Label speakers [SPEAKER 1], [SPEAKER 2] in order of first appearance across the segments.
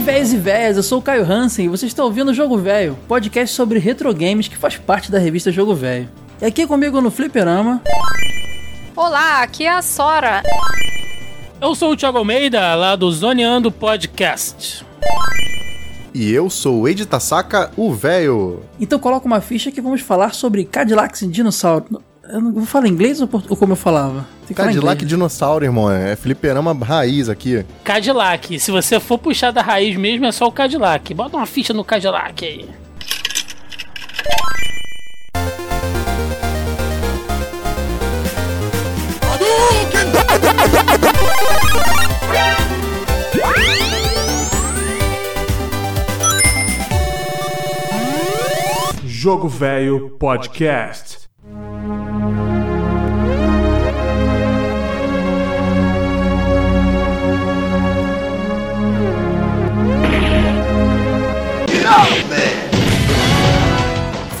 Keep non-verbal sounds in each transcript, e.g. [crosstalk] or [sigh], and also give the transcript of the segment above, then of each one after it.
[SPEAKER 1] véias e véias, eu sou o Caio Hansen e você está ouvindo o Jogo Velho, podcast sobre retro games que faz parte da revista Jogo Velho. E aqui comigo no Fliperama.
[SPEAKER 2] Olá, aqui é a Sora.
[SPEAKER 3] Eu sou o Thiago Almeida, lá do Zoneando Podcast.
[SPEAKER 4] E eu sou o Ed Tasaka, o velho.
[SPEAKER 1] Então coloca uma ficha que vamos falar sobre Cadillacs e dinossauro. Eu não vou falar inglês ou, ou como eu falava?
[SPEAKER 4] Cadillac dinossauro, irmão. É fliperama raiz aqui.
[SPEAKER 3] Cadillac. Se você for puxar da raiz mesmo, é só o Cadillac. Bota uma ficha no Cadillac aí.
[SPEAKER 5] Jogo Velho Podcast.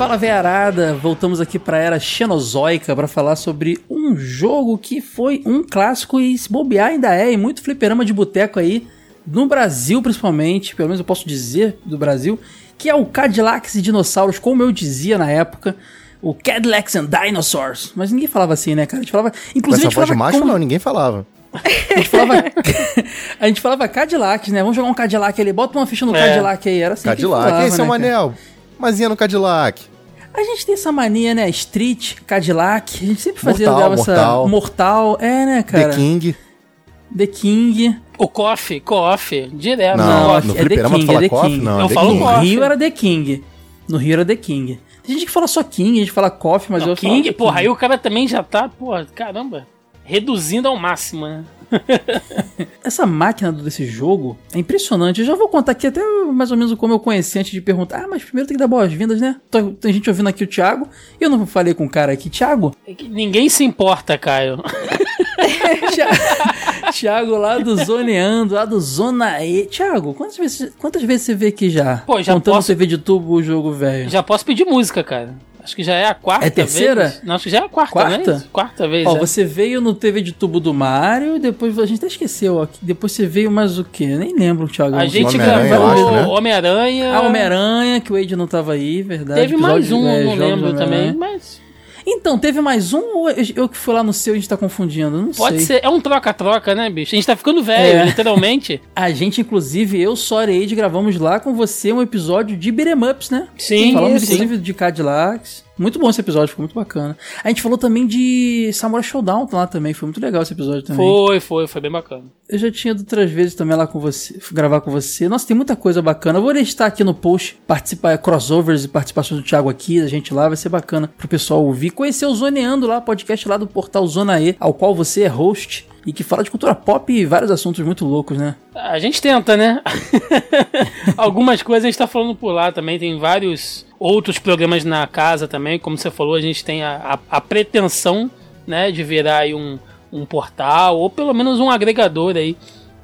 [SPEAKER 1] Fala veiarada, voltamos aqui para a era xenozoica para falar sobre um jogo que foi um clássico e se bobear ainda é, e muito fliperama de boteco aí, no Brasil principalmente, pelo menos eu posso dizer do Brasil, que é o Cadillacs e Dinossauros, como eu dizia na época, o Cadillacs and Dinosaurs. Mas ninguém falava assim, né, cara? A gente falava. Inclusive,
[SPEAKER 4] essa
[SPEAKER 1] a
[SPEAKER 4] voz de macho,
[SPEAKER 1] como...
[SPEAKER 4] não, ninguém falava. [laughs]
[SPEAKER 1] a, gente falava [laughs] a gente falava Cadillac, né? Vamos jogar um Cadillac ali, bota uma ficha no
[SPEAKER 3] É.
[SPEAKER 1] Cadillac aí. Era assim.
[SPEAKER 4] Cadillac,
[SPEAKER 1] que falava,
[SPEAKER 4] esse é o
[SPEAKER 1] né, cara?
[SPEAKER 4] Manel. Mazinha no Cadillac.
[SPEAKER 1] A gente tem essa mania, né? Street, Cadillac. A gente sempre fazia
[SPEAKER 4] Mortal,
[SPEAKER 1] essa.
[SPEAKER 4] Mortal.
[SPEAKER 1] Mortal. É, né, cara?
[SPEAKER 4] The King.
[SPEAKER 1] The King.
[SPEAKER 3] O Coffee, Coffee, direto.
[SPEAKER 4] Não,
[SPEAKER 3] Coffee.
[SPEAKER 4] no
[SPEAKER 1] é The
[SPEAKER 4] fliperama
[SPEAKER 1] King,
[SPEAKER 4] fala
[SPEAKER 1] é The
[SPEAKER 4] coffee?
[SPEAKER 1] King.
[SPEAKER 4] Não,
[SPEAKER 3] Eu
[SPEAKER 4] é The
[SPEAKER 3] falo
[SPEAKER 4] King.
[SPEAKER 1] No
[SPEAKER 3] Coffee.
[SPEAKER 1] Rio era The King. No Rio era The King. Tem gente que fala só King, a gente fala Coffee, mas
[SPEAKER 3] Não,
[SPEAKER 1] eu falo
[SPEAKER 3] King, porra,
[SPEAKER 1] King.
[SPEAKER 3] aí o cara também já tá, porra, caramba, reduzindo ao máximo, né? [laughs]
[SPEAKER 1] Essa máquina desse jogo é impressionante. Eu já vou contar aqui até mais ou menos como eu conheci antes de perguntar. Ah, mas primeiro tem que dar boas-vindas, né? Tem gente ouvindo aqui o Thiago. E eu não falei com o cara aqui. Thiago?
[SPEAKER 3] É que Ninguém se importa, Caio. [laughs] [laughs] [laughs]
[SPEAKER 1] Thiago lá do Zoneando, lá do Zona E. Thiago, quantas vezes, quantas vezes você vê aqui já?
[SPEAKER 3] Pô, já
[SPEAKER 1] Contando
[SPEAKER 3] posso-
[SPEAKER 1] TV de tubo o jogo velho.
[SPEAKER 3] Já posso pedir música, cara. Acho que já é a quarta
[SPEAKER 1] É terceira?
[SPEAKER 3] vez. Não, acho que já é a quarta,
[SPEAKER 1] Quarta?
[SPEAKER 3] né? Quarta vez.
[SPEAKER 1] Ó,
[SPEAKER 3] é.
[SPEAKER 1] você veio no TV de tubo do Mario, depois a gente até esqueceu aqui. Depois você veio mais o quê? Eu nem lembro, Thiago.
[SPEAKER 3] A gente gravou
[SPEAKER 4] né?
[SPEAKER 3] Homem-Aranha.
[SPEAKER 1] A Homem-Aranha, que o Wade não tava aí, verdade.
[SPEAKER 3] Teve mais
[SPEAKER 1] Episódio-
[SPEAKER 3] um,
[SPEAKER 1] é,
[SPEAKER 3] eu não lembro também, mas.
[SPEAKER 1] Então, teve mais um ou eu que fui lá no seu e a gente tá confundindo? Não
[SPEAKER 3] Pode
[SPEAKER 1] sei.
[SPEAKER 3] ser. É um troca-troca, né, bicho? A gente tá ficando velho,
[SPEAKER 1] É.
[SPEAKER 3] literalmente. [laughs]
[SPEAKER 1] A gente, inclusive, eu, Sora e Age, gravamos lá com você um episódio de beat'em ups, né?
[SPEAKER 3] Sim,
[SPEAKER 1] Falamos,
[SPEAKER 3] sim.
[SPEAKER 1] inclusive, de Cadillacs. Muito bom esse episódio, ficou muito bacana. A gente falou também de Samurai Showdown lá também, foi muito legal esse episódio também.
[SPEAKER 3] Foi, foi, foi bem bacana.
[SPEAKER 1] Eu já tinha ido outras vezes também lá com você, gravar com você. Nossa, tem muita coisa bacana. Eu vou listar aqui no post, participar, crossovers e participações do Thiago aqui, da gente lá, vai ser bacana pro pessoal ouvir. Conhecer o Zoneando lá, podcast lá do portal Zona E, ao qual você é host e que fala de cultura pop e vários assuntos muito loucos, né?
[SPEAKER 3] A gente tenta, né? [laughs] Algumas coisas a gente tá falando por lá também. Tem vários outros programas na casa também. Como você falou, a gente tem a, a, a pretensão, né, de virar aí um, um portal, ou pelo menos um agregador aí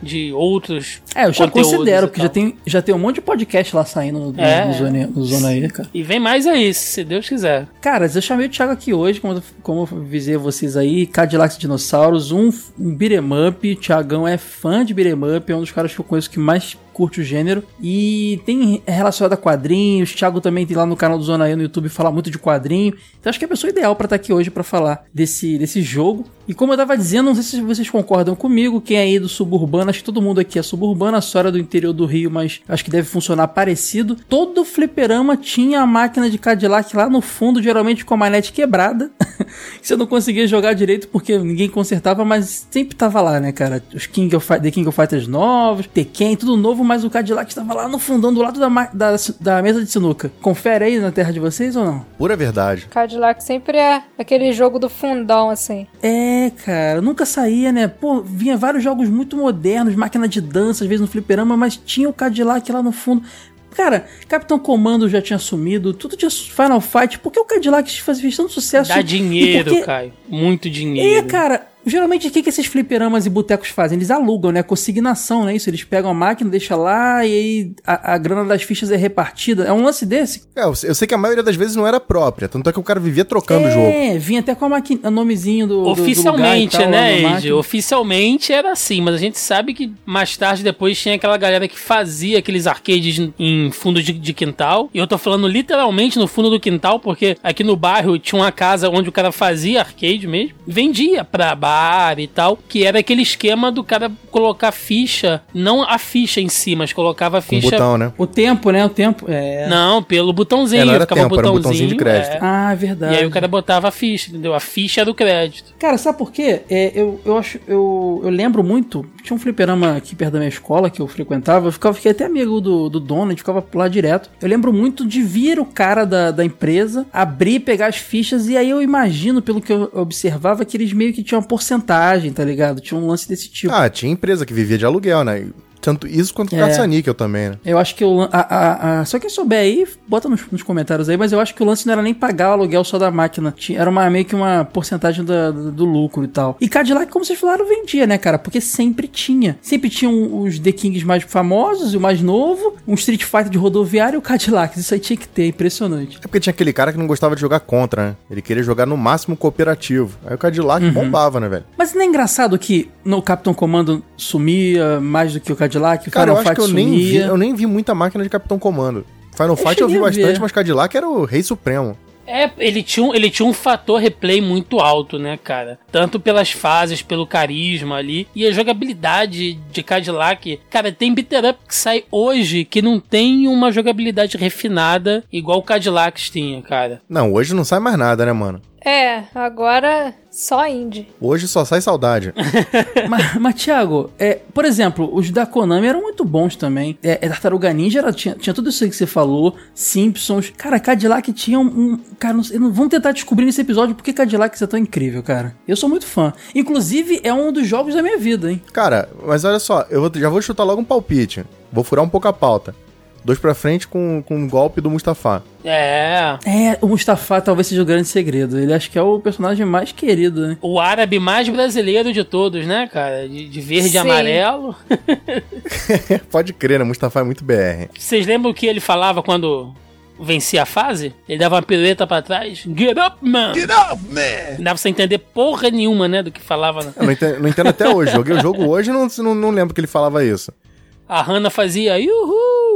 [SPEAKER 3] de outros.
[SPEAKER 1] É, eu já considero, porque já tem, já tem um monte de podcast lá saindo no,
[SPEAKER 3] É.
[SPEAKER 1] no, Zona, no Zona E, cara.
[SPEAKER 3] E vem mais aí, se Deus quiser.
[SPEAKER 1] Cara, eu chamei o Thiago aqui hoje, como, como eu avisei vocês aí, Cadillacs Dinossauros, um, um beat'em up. Thiagão é fã de beat'em up, é um dos caras que eu conheço que mais curte o gênero. E tem é relacionado a quadrinhos. Thiago também tem lá no canal do Zona E no YouTube fala muito de quadrinho. Então acho que é a pessoa ideal pra estar aqui hoje pra falar desse, desse jogo. E como eu tava dizendo, não sei se vocês concordam comigo, quem é aí do suburbano, acho que todo mundo aqui é suburbano, a Sora é do interior do Rio, mas acho que deve funcionar parecido. Todo fliperama tinha a máquina de Cadillac lá no fundo, geralmente com a manete quebrada. [laughs] que você não conseguia jogar direito porque ninguém consertava, mas sempre tava lá, né, cara? Os King of, The King of Fighters novos, Tekken, tudo novo, mas o Cadillac estava lá no fundão do lado da, da, da mesa de sinuca. Confere aí na terra de vocês ou não?
[SPEAKER 4] Pura verdade.
[SPEAKER 2] Cadillac sempre é aquele jogo do fundão, assim.
[SPEAKER 1] É, cara, nunca saía, né? Pô, vinha vários jogos muito modernos, máquina de dança, às vezes no fliperama, mas tinha o Cadillac lá no fundo. Cara, Capitão Comando já tinha sumido, tudo tinha Final Fight, por que o Cadillac fez, fez tanto sucesso?
[SPEAKER 3] Dá dinheiro,
[SPEAKER 1] por que-
[SPEAKER 3] Caio. Muito
[SPEAKER 1] É,
[SPEAKER 3] dinheiro.
[SPEAKER 1] cara, Geralmente, o que, que esses fliperamas e botecos fazem? Eles alugam, né? Consignação, né? Isso, eles pegam a máquina, deixam lá e aí a, a grana das fichas é repartida. É um lance desse.
[SPEAKER 4] É, eu eu sei que a maioria das vezes não era própria, tanto é que o cara vivia trocando o jogo.
[SPEAKER 1] É, vinha até com a máquina, o nomezinho do. do- do
[SPEAKER 3] Oficialmente,
[SPEAKER 1] lugar e tal,
[SPEAKER 3] né,
[SPEAKER 1] máquina.
[SPEAKER 3] Oficialmente era assim, mas a gente sabe que mais tarde depois tinha aquela galera que fazia aqueles arcades em fundo de, de quintal. E eu tô falando literalmente no fundo do quintal, porque aqui no bairro tinha uma casa onde o cara fazia arcade mesmo. Vendia pra bar e tal, que era aquele esquema do cara colocar ficha, não a ficha em si, mas colocava a
[SPEAKER 4] Com
[SPEAKER 3] ficha.
[SPEAKER 4] botão, né?
[SPEAKER 1] O tempo, né? O tempo. É.
[SPEAKER 3] Não, pelo botãozinho.
[SPEAKER 4] É, não era
[SPEAKER 3] ficava
[SPEAKER 4] tempo, era um botãozinho de crédito.
[SPEAKER 3] é.
[SPEAKER 1] Ah, é verdade.
[SPEAKER 3] E aí o cara botava a ficha, entendeu? A ficha era o crédito.
[SPEAKER 1] Cara, sabe por quê? É, eu, eu acho. Eu, eu lembro muito. Tinha um fliperama aqui perto da minha escola que eu frequentava. Eu ficava, fiquei até amigo do, do dono, a gente ficava lá direto. Eu lembro muito de vir o cara da, da empresa, abrir, pegar as fichas, e aí eu imagino, pelo que eu observava, que eles meio que tinham uma porcentagem, tá ligado? Tinha um lance desse tipo.
[SPEAKER 4] Ah, tinha empresa que vivia de aluguel, né? Tanto isso quanto
[SPEAKER 1] É.
[SPEAKER 4] caça-níquel também, né?
[SPEAKER 1] Eu acho que o. A, a, a- só quem souber aí, bota nos, nos comentários aí, mas eu acho que o lance não era nem pagar o aluguel só da máquina. Tinha- era uma, meio que uma porcentagem da- do, do lucro e tal. E Cadillac, como vocês falaram, vendia, né, cara? Porque sempre tinha. Sempre tinham os The Kings mais famosos e o mais novo, um Street Fighter de rodoviário e o Cadillac. Isso aí tinha que ter, impressionante.
[SPEAKER 4] É porque tinha aquele cara que não gostava de jogar contra, né? Ele queria jogar no máximo cooperativo. Aí o Cadillac
[SPEAKER 1] Uhum.
[SPEAKER 4] bombava, né, velho?
[SPEAKER 1] Mas não é engraçado que no Capitão Comando sumia mais do que o Cadillac? O
[SPEAKER 4] Cara, eu
[SPEAKER 1] Final
[SPEAKER 4] acho que eu
[SPEAKER 1] Fight
[SPEAKER 4] nem, vi, eu nem vi muita máquina de Capitão Comando. Final Fight eu vi bastante,
[SPEAKER 1] ver.
[SPEAKER 4] mas Cadillac era o rei supremo.
[SPEAKER 3] É, ele tinha, um, ele tinha um fator replay muito alto, né, cara? Tanto pelas fases, pelo carisma ali. E a jogabilidade de Cadillac. Cara, tem beat up que sai hoje que não tem uma jogabilidade refinada igual o Cadillac tinha, cara.
[SPEAKER 4] Não, hoje não sai mais nada, né, mano?
[SPEAKER 2] É, agora só indie.
[SPEAKER 4] Hoje só sai saudade. [laughs]
[SPEAKER 1] mas, mas, Thiago, é, por exemplo, os da Konami eram muito bons também. É, é, Tartaruga Ninja era- tinha, tinha tudo isso aí que você falou. Simpsons. Cara, Cadillac tinha um. um- cara, não sei, não- vamos tentar descobrir nesse episódio por que Cadillac é tão incrível, cara. Eu sou muito fã. Inclusive, é um dos jogos da minha vida, hein?
[SPEAKER 4] Cara, mas olha só, eu vou- já vou chutar logo um palpite. Vou furar um pouco a pauta. Dois pra frente com, com um golpe do Mustafa.
[SPEAKER 3] É.
[SPEAKER 1] É, o Mustafa talvez seja o grande segredo. Ele acho que é o personagem mais querido, né?
[SPEAKER 3] O árabe mais brasileiro de todos, né, cara? De, de verde e amarelo. [laughs]
[SPEAKER 4] Pode crer, né? Mustafa é muito BR.
[SPEAKER 3] Vocês lembram o que ele falava quando vencia a fase? Ele dava uma pirueta pra trás. Get up, man! Get up, man! Não dava pra você entender porra nenhuma, né, do que falava. né?
[SPEAKER 4] Eu não entendo, não entendo até hoje. Joguei o jogo hoje e não, não, não lembro que ele falava isso.
[SPEAKER 3] A Hannah fazia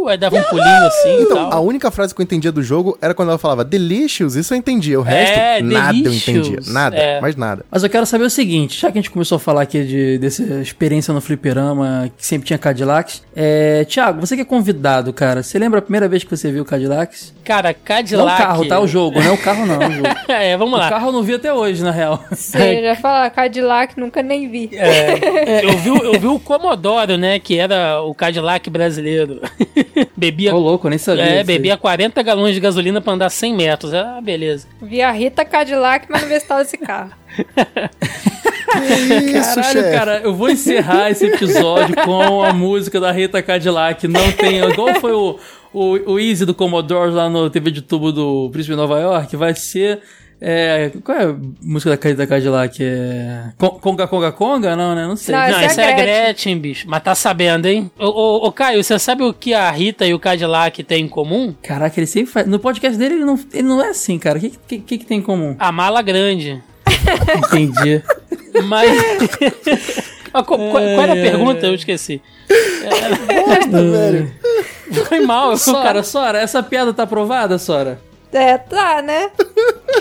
[SPEAKER 3] aí dava um pulinho assim e
[SPEAKER 4] Então, a
[SPEAKER 3] tal.
[SPEAKER 4] única frase que eu entendia do jogo era quando ela falava delicious, isso eu entendia. O resto,
[SPEAKER 3] É,
[SPEAKER 4] nada
[SPEAKER 3] delicious.
[SPEAKER 4] eu entendia. Nada,
[SPEAKER 3] É.
[SPEAKER 4] mais nada.
[SPEAKER 1] Mas eu quero saber o seguinte, já que a gente começou a falar aqui de, dessa experiência no fliperama, que sempre tinha Cadillacs, é, Thiago, você que é convidado, cara, você lembra a primeira vez que você viu Cadillacs?
[SPEAKER 3] Cara,
[SPEAKER 1] Não
[SPEAKER 3] Cadillac...
[SPEAKER 1] o carro, tá? O jogo, não é o carro não, o jogo. [laughs]
[SPEAKER 3] é, vamos
[SPEAKER 1] O
[SPEAKER 3] lá.
[SPEAKER 1] carro eu não vi até hoje, na real.
[SPEAKER 2] Eu já falar Cadillac, nunca nem vi.
[SPEAKER 3] É, eu, vi, o- eu vi o Commodore, né, que era o Cadillac brasileiro. [laughs] [laughs] bebia...
[SPEAKER 1] Ô, louco, nem sabia.
[SPEAKER 3] É,
[SPEAKER 1] disso aí.
[SPEAKER 3] bebia 40 galões de gasolina pra andar 100 metros. Ah, beleza.
[SPEAKER 2] Vi a Rita Cadillac, mas não vi se tava esse carro. [laughs]
[SPEAKER 4] Isso,
[SPEAKER 1] Caralho,
[SPEAKER 4] chefe.
[SPEAKER 1] cara, eu vou encerrar esse episódio com a música da Rita Cadillac. Não tem. Igual foi o, o, o Easy do Commodore lá no TV de tubo do Príncipe de Nova York. Vai ser. É, qual é a música da Rita Cadillac? É. Con- Conga Conga Conga? Não, né? Não sei.
[SPEAKER 2] Não,
[SPEAKER 3] Não,
[SPEAKER 2] essa é a
[SPEAKER 3] é a
[SPEAKER 2] Gretchen.
[SPEAKER 3] Gretchen, bicho. Mas tá sabendo, hein? Ô, ô, ô, Caio, você sabe o que a Rita e o Cadillac têm em comum?
[SPEAKER 1] Caraca, ele sempre faz. No podcast dele, ele não, ele não é assim, cara. O que, que, que, que tem em comum?
[SPEAKER 3] A mala grande. [laughs]
[SPEAKER 1] Entendi.
[SPEAKER 3] Mas. Ah, qual, qual- qual era a pergunta? Eu esqueci. [laughs] Foi mal, eu sou
[SPEAKER 1] Sora,
[SPEAKER 3] cara.
[SPEAKER 1] Sora, essa piada tá aprovada, Sora?
[SPEAKER 2] É, tá, né?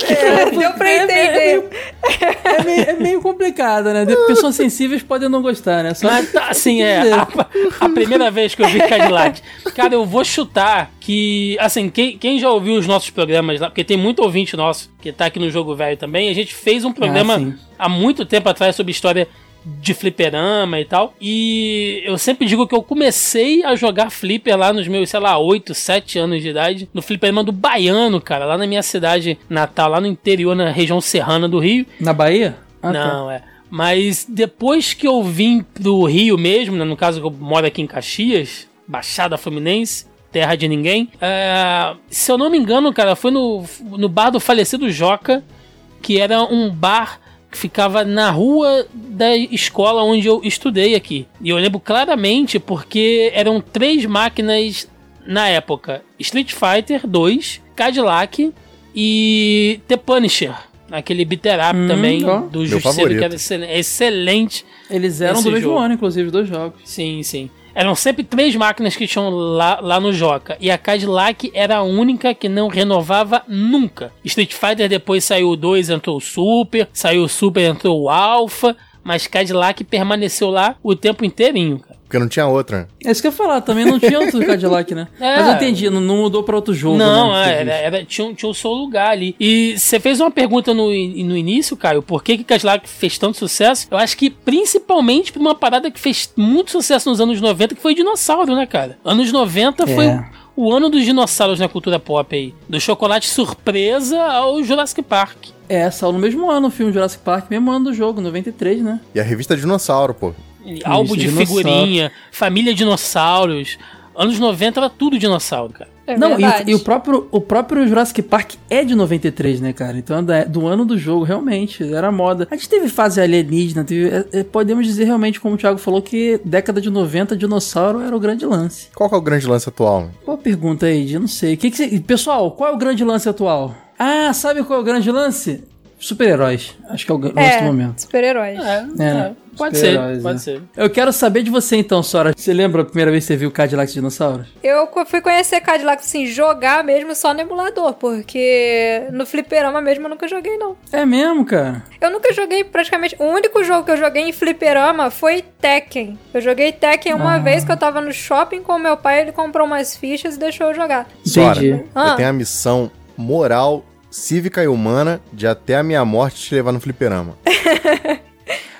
[SPEAKER 2] É, [laughs] deu pra
[SPEAKER 1] É, é,
[SPEAKER 2] entender.
[SPEAKER 1] É meio, é meio complicada, né? De- Pessoas sensíveis podem não gostar, né? Só
[SPEAKER 3] Mas tá, [laughs] assim, é. A, a primeira vez que eu vi Cadillac. Cara, eu vou chutar que. Assim, quem, quem já ouviu os nossos programas lá, porque tem muito ouvinte nosso que tá aqui no Jogo Velho também, a gente fez um programa
[SPEAKER 1] sim.
[SPEAKER 3] há muito tempo atrás sobre história de fliperama e tal. E eu sempre digo que eu comecei a jogar flipper lá nos meus, sei lá, 8, 7 anos de idade, no fliperama do Baiano, cara, lá na minha cidade natal, lá no interior, na região serrana do Rio.
[SPEAKER 1] Na Bahia? Ah, tá.
[SPEAKER 3] Não, é. Mas depois que eu vim do Rio mesmo, né, no caso que eu moro aqui em Caxias, Baixada Fluminense, terra de ninguém, é, se eu não me engano, cara, foi no, no bar do falecido Joca, que era um bar que ficava na rua da escola onde eu estudei aqui. E eu lembro claramente porque eram três máquinas na época: Street Fighter 2, Cadillac e The Punisher. Aquele beat up
[SPEAKER 1] Hum,
[SPEAKER 3] também
[SPEAKER 1] ó.
[SPEAKER 3] do
[SPEAKER 4] Meu
[SPEAKER 3] Justiceiro,
[SPEAKER 4] favorito.
[SPEAKER 3] que era excel- excelente.
[SPEAKER 1] Eles eram do mesmo
[SPEAKER 3] jogo.
[SPEAKER 1] ano, inclusive, os dois jogos.
[SPEAKER 3] Sim, sim. Eram sempre três máquinas que tinham lá, lá no Joca. E a Cadillac era a única que não renovava nunca. Street Fighter depois saiu o 2, entrou o Super. Saiu o Super, entrou o Alpha. Mas Cadillac permaneceu lá o tempo inteirinho, cara.
[SPEAKER 4] Porque não tinha outra.
[SPEAKER 1] É isso que eu ia falar, também não tinha outro Cadillac, né?
[SPEAKER 3] É.
[SPEAKER 1] Mas eu entendi, não, não mudou pra outro jogo.
[SPEAKER 3] Não,
[SPEAKER 1] né,
[SPEAKER 3] é, era, era- tinha, um- tinha o seu lugar ali. E você fez uma pergunta no, no início, Caio, por que que Cadillac fez tanto sucesso? Eu acho que principalmente por uma parada que fez muito sucesso nos anos 90, que foi dinossauro, né, cara? Anos 90 foi
[SPEAKER 1] É.
[SPEAKER 3] o, o ano dos dinossauros na cultura pop aí. Do chocolate surpresa ao Jurassic Park.
[SPEAKER 1] É, saiu no mesmo ano o filme Jurassic Park, mesmo ano do jogo, 93, né?
[SPEAKER 4] E a revista Dinossauro, pô.
[SPEAKER 3] Álbum de
[SPEAKER 1] dinossauro.
[SPEAKER 3] figurinha, família dinossauros. Anos 90 era tudo dinossauro, cara.
[SPEAKER 2] É
[SPEAKER 1] não,
[SPEAKER 2] verdade.
[SPEAKER 1] e, e o, próprio, o próprio Jurassic Park é de 93, né, cara? Então é da- do ano do jogo, realmente, era moda. A gente teve fase alienígena, teve, é, é, podemos dizer realmente, como o Thiago falou, que década de 90, dinossauro era o grande lance.
[SPEAKER 4] Qual que é o grande lance atual?
[SPEAKER 1] Boa pergunta aí, eu não sei. Que que cê- Pessoal, qual é o grande lance atual? Ah, sabe qual é o grande lance? Super-heróis. Acho que é o do
[SPEAKER 2] É,
[SPEAKER 1] momento.
[SPEAKER 2] super-heróis.
[SPEAKER 3] É,
[SPEAKER 1] né?
[SPEAKER 3] Pode ser, pode
[SPEAKER 1] né?
[SPEAKER 3] ser.
[SPEAKER 1] Eu quero saber de você então, Sora. Você lembra a primeira vez que você viu Cadillac Dinossauros?
[SPEAKER 2] Eu fui conhecer Cadillac, assim, jogar mesmo só no emulador, porque no fliperama mesmo eu nunca joguei, não.
[SPEAKER 1] É mesmo, cara?
[SPEAKER 2] Eu nunca joguei praticamente. O único jogo que eu joguei em fliperama foi Tekken. Eu joguei Tekken uma
[SPEAKER 1] Ah.
[SPEAKER 2] vez que eu tava no shopping com o meu pai, ele comprou umas fichas e deixou eu jogar.
[SPEAKER 4] Sora,
[SPEAKER 1] Entendi.
[SPEAKER 2] Ah.
[SPEAKER 4] eu tenho a missão moral, cívica e humana de até a minha morte te levar no fliperama. [laughs]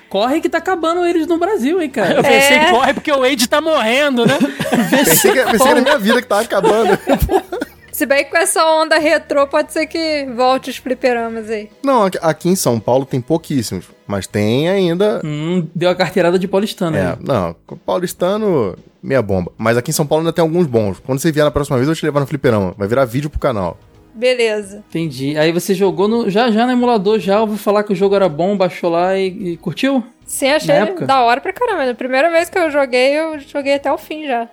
[SPEAKER 1] Corre que tá acabando eles no Brasil, hein,
[SPEAKER 3] Eu
[SPEAKER 1] cara?
[SPEAKER 3] pensei,
[SPEAKER 2] É.
[SPEAKER 3] corre porque o Wade tá morrendo, né? [laughs]
[SPEAKER 4] Pensei que, pensei que era minha vida que tava acabando. [laughs]
[SPEAKER 2] Se bem que com essa onda retrô, pode ser que volte os fliperamas aí.
[SPEAKER 4] Não, aqui- aqui em São Paulo tem pouquíssimos, mas tem ainda.
[SPEAKER 1] Hum, deu a carteirada de paulistano.
[SPEAKER 4] É,
[SPEAKER 1] né?
[SPEAKER 4] não, paulistano, meia bomba. Mas aqui em São Paulo ainda tem alguns bons. Quando você vier na próxima vez, eu vou te levar no fliperama. Vai virar vídeo pro canal.
[SPEAKER 2] Beleza.
[SPEAKER 1] Entendi. Aí você jogou no, já já no emulador, já ouviu falar que o jogo era bom, baixou lá e, e curtiu?
[SPEAKER 2] Sim, achei da hora pra caramba. Na primeira vez que eu joguei, eu joguei até o fim já.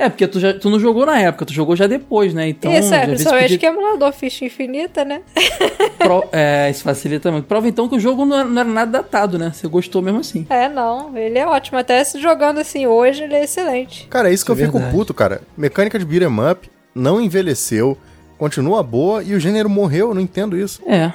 [SPEAKER 1] É, porque tu, já, tu não jogou na época, tu jogou já depois, né? Então,
[SPEAKER 2] Isso, é, principalmente
[SPEAKER 1] podia-
[SPEAKER 2] que emulador ficha infinita, né? [laughs]
[SPEAKER 1] pro- é, isso facilita muito. Prova então que o jogo não era, não era nada datado, né? Você gostou mesmo assim.
[SPEAKER 2] É, não, ele é ótimo. Até se jogando assim hoje, ele é excelente.
[SPEAKER 4] Cara, é isso que
[SPEAKER 1] Isso
[SPEAKER 4] eu
[SPEAKER 1] é
[SPEAKER 4] fico
[SPEAKER 1] verdade.
[SPEAKER 4] puto, cara. Mecânica de beat'em up não envelheceu, continua boa e o gênero morreu, eu não entendo isso.
[SPEAKER 1] É.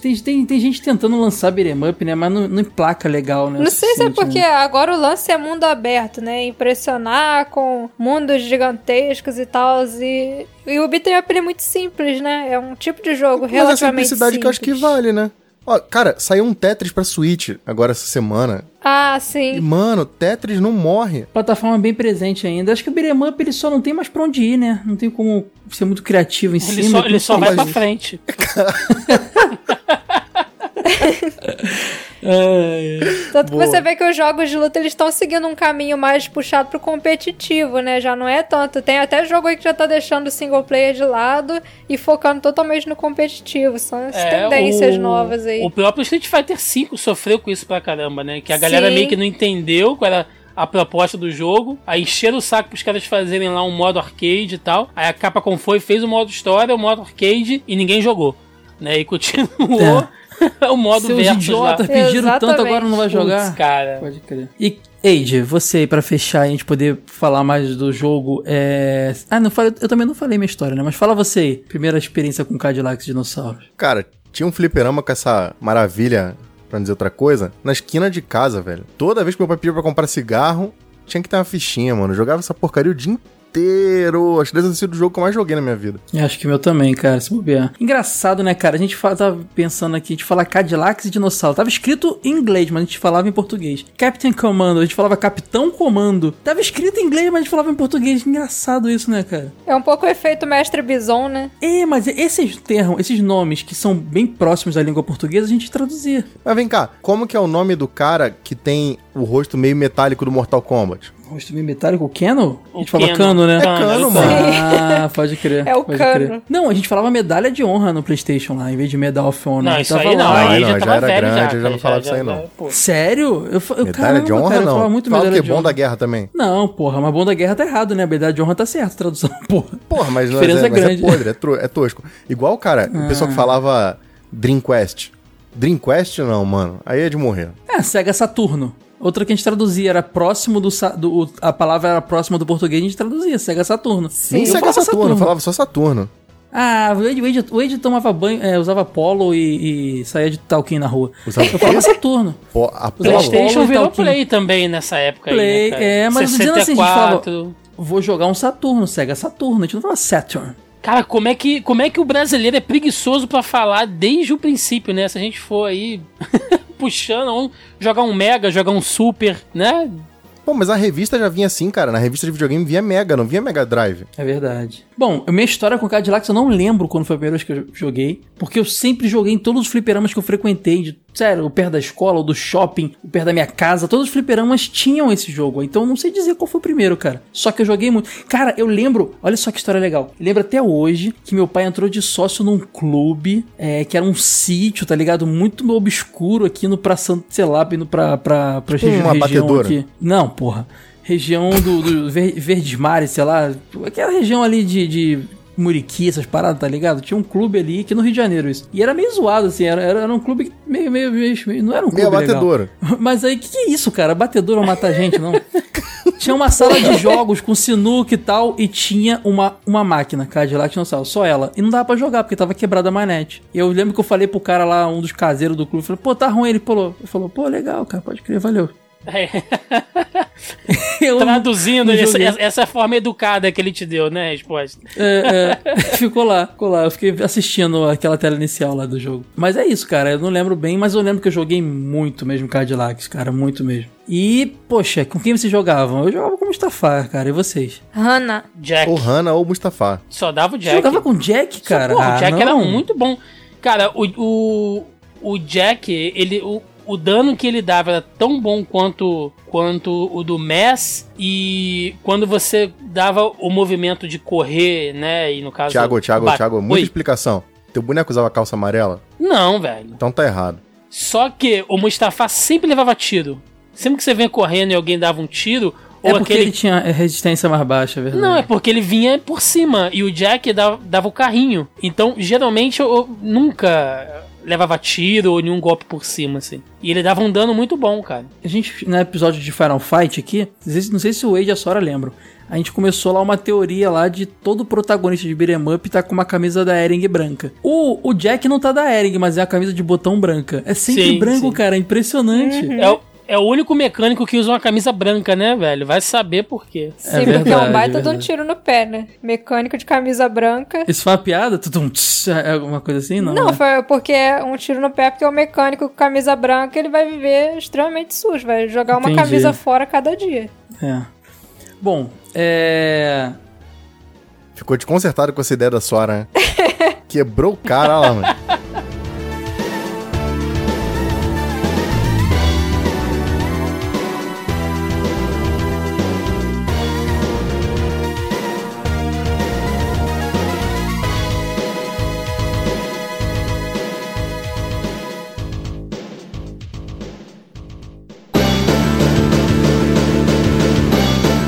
[SPEAKER 1] Tem, tem, tem gente tentando lançar beat'em up, né? Mas não, não emplaca legal, né?
[SPEAKER 2] Não sei se é
[SPEAKER 1] suficiente,
[SPEAKER 2] porque
[SPEAKER 1] né?
[SPEAKER 2] agora o lance é mundo aberto, né? Impressionar com mundos gigantescos e tal. E, e o beat'em up é muito simples, né? É um tipo de jogo
[SPEAKER 4] Mas a
[SPEAKER 2] relativamente
[SPEAKER 4] simplicidade que eu acho que
[SPEAKER 2] simples.
[SPEAKER 4] vale, né? Ó, cara, saiu um Tetris pra Switch agora essa semana.
[SPEAKER 2] Ah,
[SPEAKER 4] E,
[SPEAKER 2] sim.
[SPEAKER 4] mano, Tetris não morre.
[SPEAKER 1] Plataforma bem presente ainda. Acho que o beat'em up ele só não tem mais pra onde ir, né? Não tem como ser muito criativo em
[SPEAKER 3] Ele
[SPEAKER 1] cima.
[SPEAKER 3] só, ele só vai pra frente. [laughs] [laughs] [laughs]
[SPEAKER 1] É,
[SPEAKER 2] Tanto que
[SPEAKER 4] Boa.
[SPEAKER 2] você vê que os jogos de luta eles estão seguindo um caminho mais puxado pro competitivo, né? Já não é tanto. Tem até jogo aí que já tá deixando o single player de lado e focando totalmente no competitivo. São as tendências
[SPEAKER 3] É, o-
[SPEAKER 2] novas aí.
[SPEAKER 3] O próprio Street Fighter V sofreu com isso pra caramba, né? Que a galera
[SPEAKER 2] Sim.
[SPEAKER 3] meio que não entendeu qual era a proposta do jogo. Aí encheram o saco pros caras fazerem lá um modo arcade e tal. Aí a Capcom foi, fez o modo história, o modo arcade e ninguém jogou. Né? E continuou [laughs] o modo
[SPEAKER 1] Seus
[SPEAKER 3] versus
[SPEAKER 1] idiotas
[SPEAKER 3] lá.
[SPEAKER 1] pediram tanto,
[SPEAKER 2] Exatamente.
[SPEAKER 1] agora não vai jogar?
[SPEAKER 3] Putz, cara.
[SPEAKER 1] Pode crer. E, Eide, você aí pra fechar e a gente poder falar mais do jogo. É... Ah, não falei, eu também não falei minha história, né? Mas fala você aí. Primeira experiência com Cadillacs e dinossauros.
[SPEAKER 4] Cara, tinha um fliperama com essa maravilha, pra não dizer outra coisa, na esquina de casa, velho. Toda vez que meu pai pedia pra comprar cigarro, tinha que ter uma fichinha, mano. Eu jogava essa porcaria o dia inteiro. Acho que deve ter sido o jogo que eu mais joguei na minha vida.
[SPEAKER 1] Acho que o meu também, cara, se bobear. Engraçado, né, cara? A gente fala, tava pensando aqui, a gente fala Cadillacs e dinossauro. Tava escrito em inglês, mas a gente falava em português. Captain Commando, a gente falava Capitão Comando. Tava escrito em inglês, mas a gente falava em português. Engraçado isso, né, cara?
[SPEAKER 2] É um pouco o efeito mestre Bison, né?
[SPEAKER 1] É, mas esses termos, esses nomes que são bem próximos da língua portuguesa, a gente traduzia.
[SPEAKER 4] Mas vem cá, como que é o nome do cara que tem o rosto meio metálico do Mortal Kombat?
[SPEAKER 1] Rosto meio metálico, o Keno? A
[SPEAKER 3] O
[SPEAKER 1] gente falava
[SPEAKER 3] Keno.
[SPEAKER 1] cano, né?
[SPEAKER 3] É
[SPEAKER 4] cano, mano.
[SPEAKER 1] Ah, pode crer.
[SPEAKER 2] É o
[SPEAKER 1] pode
[SPEAKER 2] cano.
[SPEAKER 1] crer. Não, a gente falava medalha de honra no PlayStation lá, em vez de Medal of Honor.
[SPEAKER 3] Não,
[SPEAKER 1] Eu
[SPEAKER 3] isso
[SPEAKER 1] tava
[SPEAKER 3] aí não.
[SPEAKER 1] lá.
[SPEAKER 3] Aí
[SPEAKER 4] não,
[SPEAKER 3] já
[SPEAKER 4] já era
[SPEAKER 3] velho
[SPEAKER 4] grande,
[SPEAKER 3] já.
[SPEAKER 4] eu já não falava disso aí, não.
[SPEAKER 3] pô.
[SPEAKER 1] Sério? Eu, eu,
[SPEAKER 4] Medalha
[SPEAKER 1] caramba,
[SPEAKER 4] de honra,
[SPEAKER 1] cara, eu
[SPEAKER 4] não.
[SPEAKER 1] falava muito
[SPEAKER 4] Fala
[SPEAKER 1] medalha
[SPEAKER 4] que é
[SPEAKER 1] de
[SPEAKER 4] bom
[SPEAKER 1] honra.
[SPEAKER 4] da guerra também.
[SPEAKER 1] Não, porra, mas bom da guerra tá errado, né? A medalha de honra tá certa, a tradução, [laughs] porra.
[SPEAKER 4] Porra, mas, não
[SPEAKER 1] Diferença
[SPEAKER 4] é, mas
[SPEAKER 1] grande.
[SPEAKER 4] é podre, é, tro- é tosco. Igual, cara, o pessoal que falava Dream Quest. Dream Quest não, mano. Aí é de morrer.
[SPEAKER 1] É, Sega Saturno. Outra que a gente traduzia era próximo do, sa- do- A palavra era próxima do português, a gente traduzia, Sega Saturno.
[SPEAKER 4] Nem
[SPEAKER 1] Eu
[SPEAKER 4] Sega Saturno, eu falava só Saturno.
[SPEAKER 1] Ah, o Ed, o Ed- o Ed tomava banho, é, usava polo e, e saía de talquinho na rua.
[SPEAKER 4] Usava
[SPEAKER 1] Eu falava Saturno.
[SPEAKER 4] Pô, a.
[SPEAKER 3] PlayStation
[SPEAKER 1] Polo
[SPEAKER 3] virou
[SPEAKER 1] Talquinho.
[SPEAKER 3] Play também nessa época
[SPEAKER 1] Play,
[SPEAKER 3] aí, né,
[SPEAKER 1] é, mas dizendo assim, a gente falava-
[SPEAKER 3] 64.
[SPEAKER 1] Vou jogar um Saturno, Sega Saturno. A gente não falava Saturn.
[SPEAKER 3] Cara, como é, que, como é que o brasileiro é preguiçoso pra falar desde o princípio, né? Se a gente for aí puxando, vamos jogar um Mega, jogar um Super, né?
[SPEAKER 4] Pô, mas a revista já vinha assim, cara. Na revista de videogame vinha Mega, não vinha Mega Drive.
[SPEAKER 1] É verdade. Bom, a minha história com Cadillacs eu não lembro quando foi a primeira vez que eu joguei, porque eu sempre joguei em todos os fliperamas que eu frequentei, de, sério, o perto da escola, ou do shopping, o perto da minha casa, todos os fliperamas tinham esse jogo, então eu não sei dizer qual foi o primeiro, cara. Só que eu joguei muito. Cara, eu lembro, olha só que história legal. Eu lembro até hoje que meu pai entrou de sócio num clube, é, que era um sítio, tá ligado? Muito obscuro aqui no pra Santo, sei lá, indo pra, pra, pra
[SPEAKER 4] Tipo
[SPEAKER 1] regi-
[SPEAKER 4] uma
[SPEAKER 1] região aqui. Não, porra região do, do Ver- Verdes Mares, sei lá, aquela região ali de, de Muriqui, essas paradas, tá ligado? Tinha um clube ali, aqui no Rio de Janeiro isso. E era meio zoado, assim, era, era, um clube meio, meio, meio, meio- não era um clube legal.
[SPEAKER 4] batedora. [laughs]
[SPEAKER 1] Mas aí, que que é isso, cara? Batedor vai matar gente, não? [laughs] tinha uma sala de jogos com sinuca e tal, e tinha uma, uma máquina, Cadillac Dinossauro, só ela. E não dava pra jogar, porque tava quebrada a manete. E eu lembro que eu falei pro cara lá, um dos caseiros do clube, falei, pô, tá ruim. Ele falou, ele falou pô, legal, cara, pode crer, valeu.
[SPEAKER 3] É, [laughs]
[SPEAKER 1] Eu
[SPEAKER 3] traduzindo, essa, essa forma educada que ele te deu, né? A resposta.
[SPEAKER 1] É, é, [laughs] ficou lá, ficou lá. Eu fiquei assistindo aquela tela inicial lá do jogo. Mas é isso, cara. Eu não lembro bem, mas eu lembro que eu joguei muito mesmo Cadillacs, cara. Muito mesmo. E, poxa, com quem vocês jogavam? Eu jogava com Mustafa, cara. E vocês?
[SPEAKER 2] Hannah.
[SPEAKER 3] Jack.
[SPEAKER 4] Ou Hannah ou Mustafa.
[SPEAKER 3] Só dava o
[SPEAKER 1] Você
[SPEAKER 3] Jack.
[SPEAKER 1] jogava com Jack, cara?
[SPEAKER 3] Porra,
[SPEAKER 1] Ah,
[SPEAKER 3] o Jack
[SPEAKER 1] não.
[SPEAKER 3] era muito bom. Cara, o, o, o Jack, ele. O, o dano que ele dava era tão bom quanto, quanto o do Mess. E quando você dava o movimento de correr, né? E no caso.
[SPEAKER 4] Thiago, Thiago,
[SPEAKER 3] ba-
[SPEAKER 4] Thiago, muita
[SPEAKER 3] Oi?
[SPEAKER 4] explicação. Teu boneco usava calça amarela?
[SPEAKER 3] Não, velho.
[SPEAKER 4] Então tá errado.
[SPEAKER 3] Só que o Mustafa sempre levava tiro. Sempre que você vinha correndo e alguém dava um tiro,
[SPEAKER 1] É
[SPEAKER 3] ou
[SPEAKER 1] porque
[SPEAKER 3] aquele.
[SPEAKER 1] ele tinha resistência mais baixa, é verdade.
[SPEAKER 3] Não, é porque ele vinha por cima e o Jack dava, dava o carrinho. Então, geralmente, eu, eu nunca levava tiro ou nenhum golpe por cima, assim. E ele dava um dano muito bom, cara.
[SPEAKER 1] A gente, no episódio de Final Fight aqui, não sei se- não sei se o Wade e a Sora lembram. A gente começou lá uma teoria lá de todo protagonista de beat'em up tá com uma camisa da Ering branca. O, o Jack não tá da Ering, mas é a camisa de botão branca. É sempre
[SPEAKER 3] Sim,
[SPEAKER 1] branco,
[SPEAKER 3] sim.
[SPEAKER 1] cara. É impressionante.
[SPEAKER 3] É, o- é o único mecânico que usa uma camisa branca, né, velho? Vai saber por quê.
[SPEAKER 2] Sim, porque é
[SPEAKER 1] verdade,
[SPEAKER 2] um baita
[SPEAKER 1] é
[SPEAKER 2] de um tiro no pé, né? Mecânico de camisa branca.
[SPEAKER 1] Isso foi uma piada? Tutum, tss, É alguma coisa assim? Não.
[SPEAKER 2] Não,
[SPEAKER 1] né?
[SPEAKER 2] foi porque é um tiro no pé, porque o mecânico com camisa branca ele vai viver extremamente sujo, vai jogar uma
[SPEAKER 1] Entendi.
[SPEAKER 2] camisa fora cada dia.
[SPEAKER 1] É. Bom, é.
[SPEAKER 4] Ficou desconcertado com essa ideia da Sora, né? [laughs] Quebrou o cara lá, mano.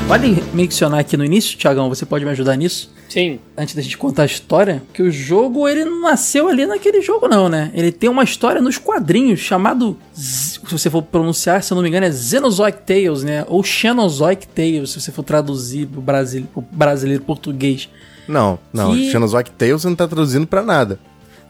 [SPEAKER 1] Vale mencionar aqui no início, Thiagão, você pode me ajudar nisso?
[SPEAKER 3] Sim.
[SPEAKER 1] Antes da gente contar a história, que o jogo ele não nasceu ali naquele jogo, não, né? Ele tem uma história nos quadrinhos chamado, se você for pronunciar, se eu não me engano, é Xenozoic Tales, né? Ou Xenozoic Tales, se você for traduzir pro, Brasil, pro brasileiro português.
[SPEAKER 4] Não, não.
[SPEAKER 1] Que-
[SPEAKER 4] Xenozoic Tales não tá traduzindo pra nada.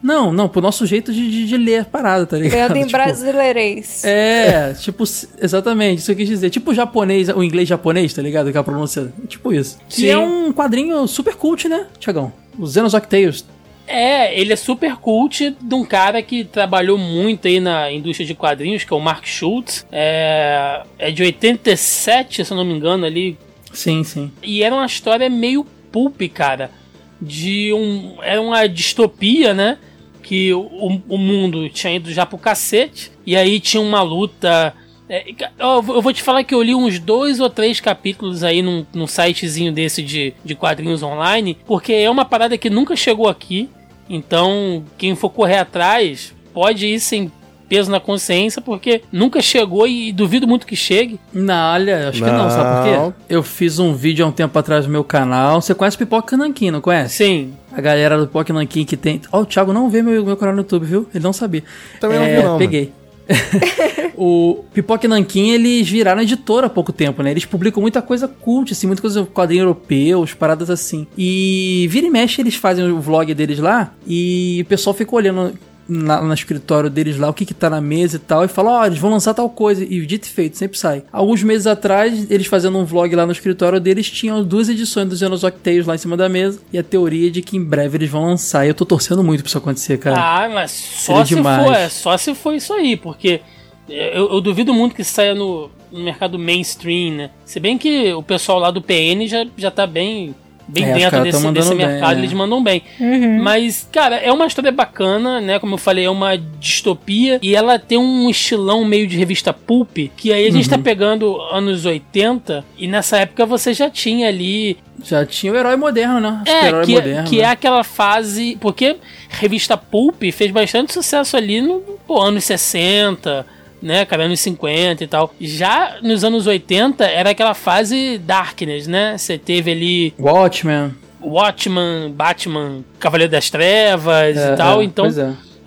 [SPEAKER 1] Não, não, pro nosso jeito de, de, de ler a parada, tá ligado?
[SPEAKER 2] Lendo em
[SPEAKER 1] Tipo,
[SPEAKER 2] brasileirês.
[SPEAKER 1] É, tipo, exatamente, isso que eu quis dizer. Tipo o japonês, o inglês japonês, tá ligado? Que é a pronúncia. é Tipo isso.
[SPEAKER 3] Sim.
[SPEAKER 1] Que é um quadrinho super cult, né, Thiagão? O Xenozoic Tales.
[SPEAKER 3] É, ele é super cult de um cara que trabalhou muito aí na indústria de quadrinhos, que é o Mark Schultz. É, é de 87, se eu não me engano, ali.
[SPEAKER 1] Sim, sim.
[SPEAKER 3] E era uma história meio pulp, cara. De um. Era uma distopia, né? Que o, o mundo tinha ido já pro cacete. E aí tinha uma luta É, eu vou te falar que eu li uns dois ou três capítulos aí num, num sitezinho desse de, de quadrinhos online, porque é uma parada que nunca chegou aqui. Então, quem for correr atrás, pode ir sem peso na consciência, porque nunca chegou e duvido muito que chegue.
[SPEAKER 1] Não, olha, acho não. que não, sabe por quê? Eu fiz um vídeo há um tempo atrás no meu canal. Você conhece Pipoca Nanquim, não conhece?
[SPEAKER 3] Sim.
[SPEAKER 1] A galera do Pipoca Nanquim que tem. Ó, oh, o Thiago não vê meu, meu canal no YouTube, viu? Ele não sabia.
[SPEAKER 4] Também é, não vi, não.
[SPEAKER 1] Peguei. [laughs] o Pipoca e Nankin, eles viraram editora há pouco tempo, né? Eles publicam muita coisa cult, assim, muita coisa quadrinho europeus, paradas assim. E vira e mexe, eles fazem o vlog deles lá e o pessoal fica olhando na, no escritório deles lá o que que tá na mesa e tal, e fala, ó, oh, eles vão lançar tal coisa, e dito e feito, sempre sai. Alguns meses atrás, eles fazendo um vlog lá no escritório deles, tinham duas edições dos Genosok Tales lá em cima da mesa, e a teoria de que em breve eles vão lançar, e eu tô torcendo muito pra isso acontecer, cara.
[SPEAKER 3] Ah, mas só se demais. for, é, só se for isso aí, porque eu, eu duvido muito que saia no, no mercado mainstream, né? Se bem que o pessoal lá do PN já, já tá bem bem é, dentro desse, desse mercado, bem, eles mandam bem.
[SPEAKER 2] Uhum.
[SPEAKER 3] Mas, cara, é uma história bacana, né? Como eu falei, é uma distopia e ela tem um estilão meio de revista pulp, que aí a gente tá uhum. tá pegando anos 80 e nessa época você já tinha ali
[SPEAKER 1] já tinha o herói moderno, né?
[SPEAKER 3] Acho é, que, moderno, que é né? é aquela fase. Porque revista Pulp fez bastante sucesso ali no pô, anos 60, né, cara, anos 50 e tal. Já nos anos 80 era aquela fase Darkness, né? Você teve ali.
[SPEAKER 1] Watchmen.
[SPEAKER 3] Watchman, Batman, Cavaleiro das Trevas é, e tal.
[SPEAKER 1] É,
[SPEAKER 3] então.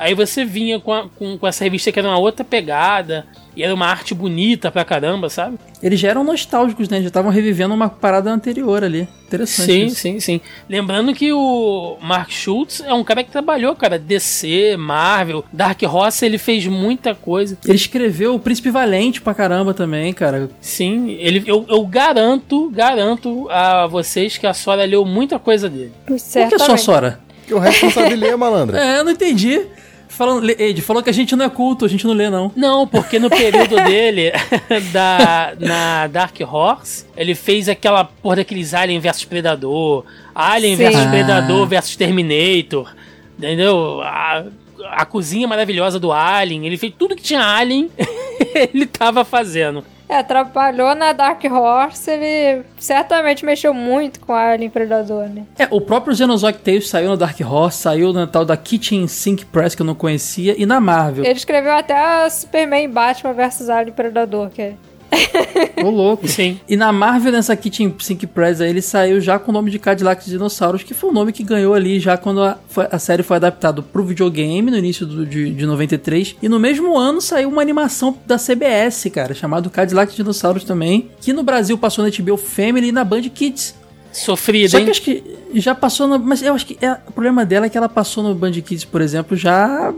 [SPEAKER 1] É.
[SPEAKER 3] Aí você vinha com, a, com, com, essa revista que era uma outra pegada. E era uma arte bonita pra caramba, sabe?
[SPEAKER 1] Eles já eram nostálgicos, né? Já estavam revivendo uma parada anterior ali. Interessante.
[SPEAKER 3] Sim, isso. sim, sim. Lembrando que o Mark Schultz é um cara que trabalhou, cara, DC, Marvel, Dark Horse, ele fez muita coisa.
[SPEAKER 1] Ele escreveu o Príncipe Valente pra caramba também, cara.
[SPEAKER 3] Sim, ele, eu, eu garanto, garanto a vocês que a Sora leu muita coisa dele.
[SPEAKER 1] Por que só a Sora?
[SPEAKER 4] Que o resto não sabe ler, malandro. [laughs]
[SPEAKER 1] É, eu não entendi. Falando, Ed, falou que a gente não é culto, a gente não lê, não.
[SPEAKER 3] Não, porque no período [laughs] dele, [laughs] da, na Dark Horse, ele fez aquela porra daqueles Alien versus Predador, Alien Sim. versus ah. Predador versus Terminator, entendeu? A, a cozinha maravilhosa do Alien, ele fez tudo que tinha Alien, [laughs] ele tava fazendo.
[SPEAKER 2] É, trabalhou na Dark Horse, ele certamente mexeu muito com Alien Predador, né?
[SPEAKER 1] É, o próprio Xenozoic Tales saiu na Dark Horse, saiu na tal da Kitchen Sink Press que eu não conhecia, e na Marvel.
[SPEAKER 2] Ele escreveu até a Superman Batman vs Alien Predador, que é
[SPEAKER 1] Ô, louco.
[SPEAKER 3] Sim.
[SPEAKER 1] E na Marvel, nessa Kitchen Sink Press aí, ele saiu já com o nome de Cadillac Dinossauros, que foi o nome que ganhou ali já quando a, a série foi adaptada pro videogame, no início do, de, de 93. E no mesmo ano saiu uma animação da CBS, cara, chamado Cadillac Dinossauros também, que no Brasil passou na HBO Family e na Band Kids.
[SPEAKER 3] Sofrida,
[SPEAKER 1] Só que acho que já passou no. Mas eu acho que é, o problema dela é que ela passou no Band Kids, por exemplo, já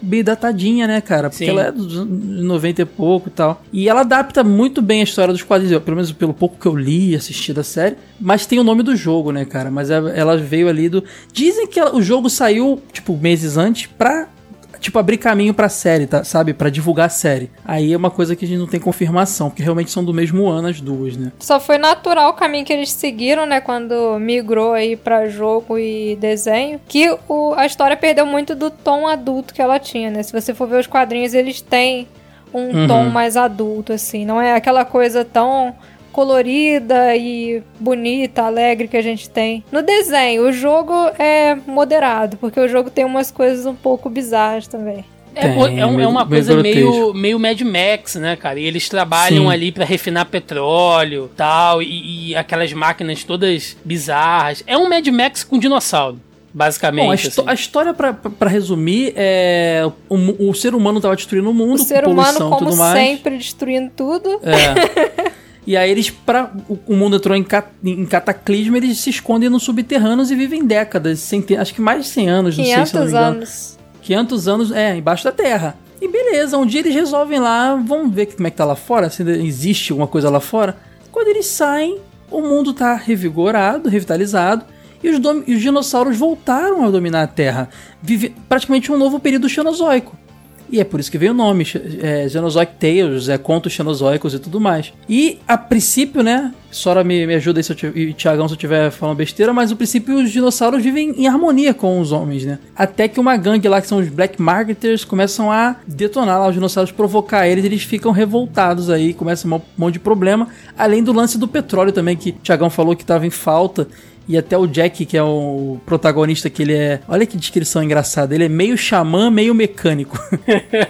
[SPEAKER 1] bem datadinha, né, cara? Porque Sim. ela é dos 90 e pouco e tal. E ela adapta muito bem a história dos quadrinhos, pelo menos pelo pouco que eu li e assisti da série. Mas tem o nome do jogo, né, cara? Mas ela veio ali do. Dizem que ela, o jogo saiu, tipo, meses antes pra tipo, abrir caminho pra série, tá? Sabe? para divulgar a série. Aí é uma coisa que a gente não tem confirmação, porque realmente são do mesmo ano as duas, né?
[SPEAKER 2] Só foi natural o caminho que eles seguiram, né? Quando migrou aí pra jogo e desenho. Que o, a história perdeu muito do tom adulto que ela tinha, né? Se você for ver os quadrinhos, eles têm um uhum. tom mais adulto, assim. Não é aquela coisa tão colorida e bonita, alegre que a gente tem no desenho. O jogo é moderado, porque o jogo tem umas coisas um pouco bizarras também.
[SPEAKER 3] É, tem, é, um, é, uma coisa meio, meio Mad Max, né, cara? E eles trabalham Sim. ali para refinar petróleo tal, e, e aquelas máquinas todas bizarras. É um Mad Max com dinossauro basicamente. Bom, a,
[SPEAKER 1] assim. a, história, para resumir, é o, o, ser humano tava destruindo o mundo, o
[SPEAKER 2] ser humano, como
[SPEAKER 1] mais.
[SPEAKER 2] sempre, destruindo tudo.
[SPEAKER 1] É. [laughs] E aí eles, para o mundo entrou em, cat, em cataclismo, eles se escondem nos subterrâneos e vivem décadas, centenas, acho que mais de 100 anos, não sei se não me engano. anos. 500 anos, é, embaixo da terra. E beleza, um dia eles resolvem lá, vamos ver como é que tá lá fora, se existe alguma coisa lá fora. Quando eles saem, o mundo tá revigorado, revitalizado, e os, e os dinossauros voltaram a dominar a Terra. Vive praticamente um novo período xenozoico. E é por isso que veio o nome, é, Genozoic Tales, é contos xenozoicos e tudo mais. E a princípio, né, Sora me, me ajuda aí se eu e Tiagão se eu estiver falando besteira, mas no princípio os dinossauros vivem em harmonia com os homens, né? Até que uma gangue lá, que são os Black Marketers, começam a detonar lá os dinossauros, provocar eles, eles ficam revoltados aí, começa um monte de problema. Além do lance do petróleo também, que Tiagão falou que estava em falta. E até o Jack, que é o protagonista, que ele é. Olha que descrição engraçada. Ele é meio xamã, meio mecânico.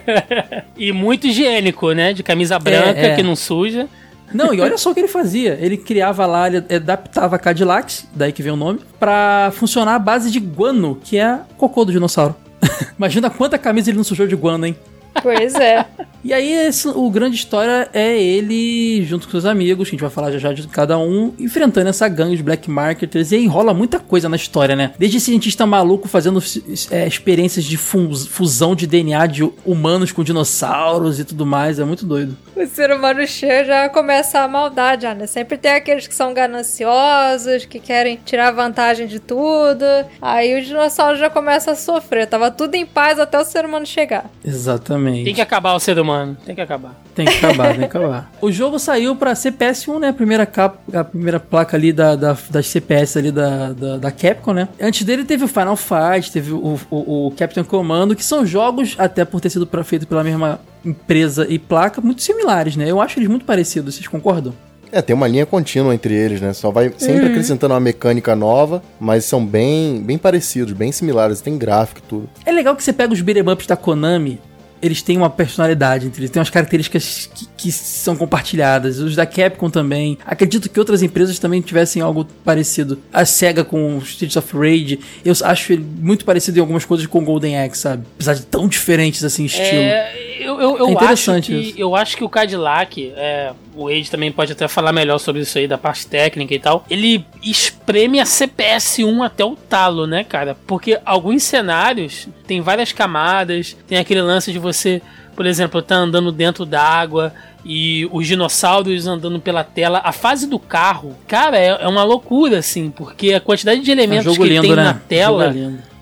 [SPEAKER 1] [laughs]
[SPEAKER 3] e muito higiênico, né? De camisa branca, é, é. que não suja.
[SPEAKER 1] Não, e olha [laughs] só o que ele fazia. Ele criava lá, ele adaptava Cadillacs, daí que vem o nome, para funcionar à base de guano, que é cocô do dinossauro. [laughs] Imagina quanta camisa ele não sujou de guano, hein?
[SPEAKER 2] Pois é.
[SPEAKER 1] e aí, esse, o grande história é ele, junto com seus amigos, que a gente vai falar já já de cada um, enfrentando essa gangue de Black Marketers. E aí enrola muita coisa na história, né? Desde cientista maluco fazendo é, experiências de fusão de DNA de humanos com dinossauros e tudo mais. É muito doido.
[SPEAKER 2] O ser humano cheio já começa a maldade, né? Sempre tem aqueles que são gananciosos, que querem tirar vantagem de tudo. Aí o dinossauro já começa a sofrer. Tava tudo em paz até o ser humano chegar.
[SPEAKER 1] Exatamente. Exatamente.
[SPEAKER 3] Tem que acabar o ser humano. Tem que acabar.
[SPEAKER 1] Tem que acabar, tem que acabar. [laughs] O jogo saiu pra CPS 1, né? A primeira, capa, a primeira placa ali da, da, das CPS ali da, da, da, Capcom, né? Antes dele teve o Final Fight, teve o, o, o Captain Commando, que são jogos, até por ter sido feito pela mesma empresa e placa, muito similares, né? Eu acho eles muito parecidos, vocês concordam?
[SPEAKER 4] É, tem uma linha contínua entre eles, né? Só vai sempre uhum. acrescentando uma mecânica nova, mas são bem, bem parecidos, bem similares, tem gráfico e tudo.
[SPEAKER 1] É legal que você pega os beat'em ups da Konami, eles têm uma personalidade, eles têm umas características que, que, são compartilhadas. Os da Capcom também. Acredito que outras empresas também tivessem algo parecido. A SEGA com Streets of Rage, eu acho ele muito parecido em algumas coisas com Golden Axe, sabe? Apesar de tão diferentes assim, estilo. É,
[SPEAKER 3] eu, eu, eu é acho que, eu acho que o Cadillac, é, o Age também pode até falar melhor sobre isso aí, da parte técnica e tal. Ele espreme a CPS1 até o talo, né, cara? Porque alguns cenários tem várias camadas, tem aquele lance de você você, por exemplo, tá andando dentro da água e os dinossauros andando pela tela. A fase do carro, cara, é, é uma loucura, assim, porque a quantidade de elementos é que lindo, tem né? na tela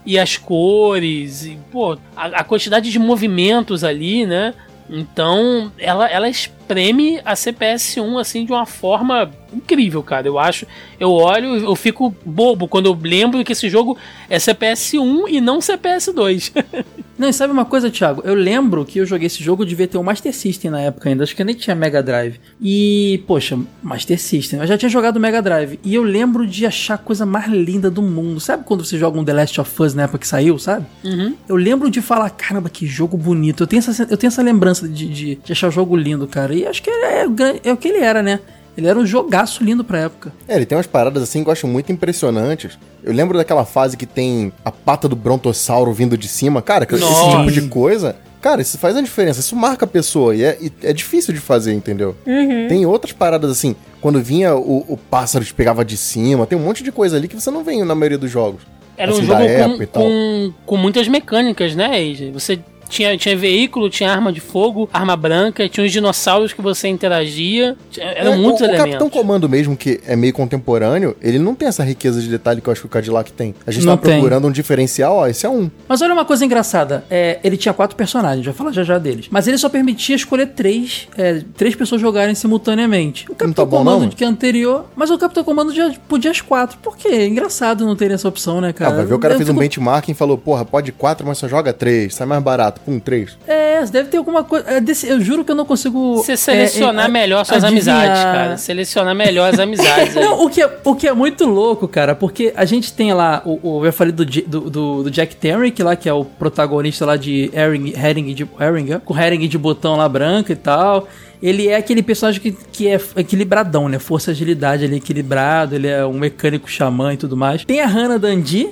[SPEAKER 3] e as cores, e, pô, a, a, quantidade de movimentos ali, né? Então, ela, ela espreme a CPS1 assim de uma forma incrível, cara. Eu acho, eu olho, eu fico bobo quando eu lembro que esse jogo é CPS1 e não CPS2. [laughs]
[SPEAKER 1] não, e sabe uma coisa, Thiago? Eu lembro que eu joguei esse jogo, devia ter o Master System na época ainda, acho que nem tinha Mega Drive. E, poxa, Master System, eu já tinha jogado Mega Drive. E eu lembro de achar a coisa mais linda do mundo. Sabe quando você joga um The Last of Us na época que saiu, sabe? Uhum. Eu lembro de falar, caramba, que jogo bonito. Eu tenho essa, eu tenho essa lembrança de, de, de achar o jogo lindo, cara. E acho que é, é, é o que ele era, né? Ele era um jogaço lindo pra época.
[SPEAKER 4] É, ele tem umas paradas assim que eu acho muito impressionantes. Eu lembro daquela fase que tem a pata do brontossauro vindo de cima. Cara, Nossa. esse tipo de coisa. Cara, isso faz a diferença, isso marca a pessoa e é, e é difícil de fazer, entendeu? Uhum. Tem outras paradas assim, quando vinha o, o pássaro que pegava de cima, tem um monte de coisa ali que você não vê na maioria dos jogos.
[SPEAKER 3] Era assim, um jogo com, com, com, muitas mecânicas, né? Você tinha, tinha veículo, tinha arma de fogo, arma branca, tinha os dinossauros que você interagia. Eram é, muitos o, elementos. O
[SPEAKER 4] Capitão Comando mesmo, que é meio contemporâneo, ele não tem essa riqueza de detalhe que eu acho que o Cadillac tem. A gente não tá tem. procurando um diferencial, ó, esse é um.
[SPEAKER 1] Mas olha uma coisa engraçada, é, ele tinha quatro personagens, já falar já já deles. Mas ele só permitia escolher três, é, três pessoas jogarem simultaneamente. O Capitão não tá bom, Comando, não? que é anterior, mas o Capitão Comando já podia as quatro. Por quê? É engraçado não ter essa opção, né, cara? Ah,
[SPEAKER 4] vai ver, o cara eu fez fico... um benchmarking e falou, porra, pode quatro, mas só joga três, sai mais barato pum, três.
[SPEAKER 1] É, deve ter alguma coisa. É eu juro que eu não consigo.
[SPEAKER 3] Você selecionar é, é, melhor suas adivinhar. amizades, cara. Selecionar melhor as amizades. [laughs]
[SPEAKER 1] não, o que, é, o que é muito louco, cara, porque a gente tem lá, o, o eu falei do, do, do, do Jack Terrick lá, que é o protagonista lá de Herring, Herring de Herring, com Herring de botão lá branca e tal ele é aquele personagem que, que é equilibradão, né? Força agilidade, ele é equilibrado, ele é um mecânico xamã e tudo mais. Tem a Hannah Dundee,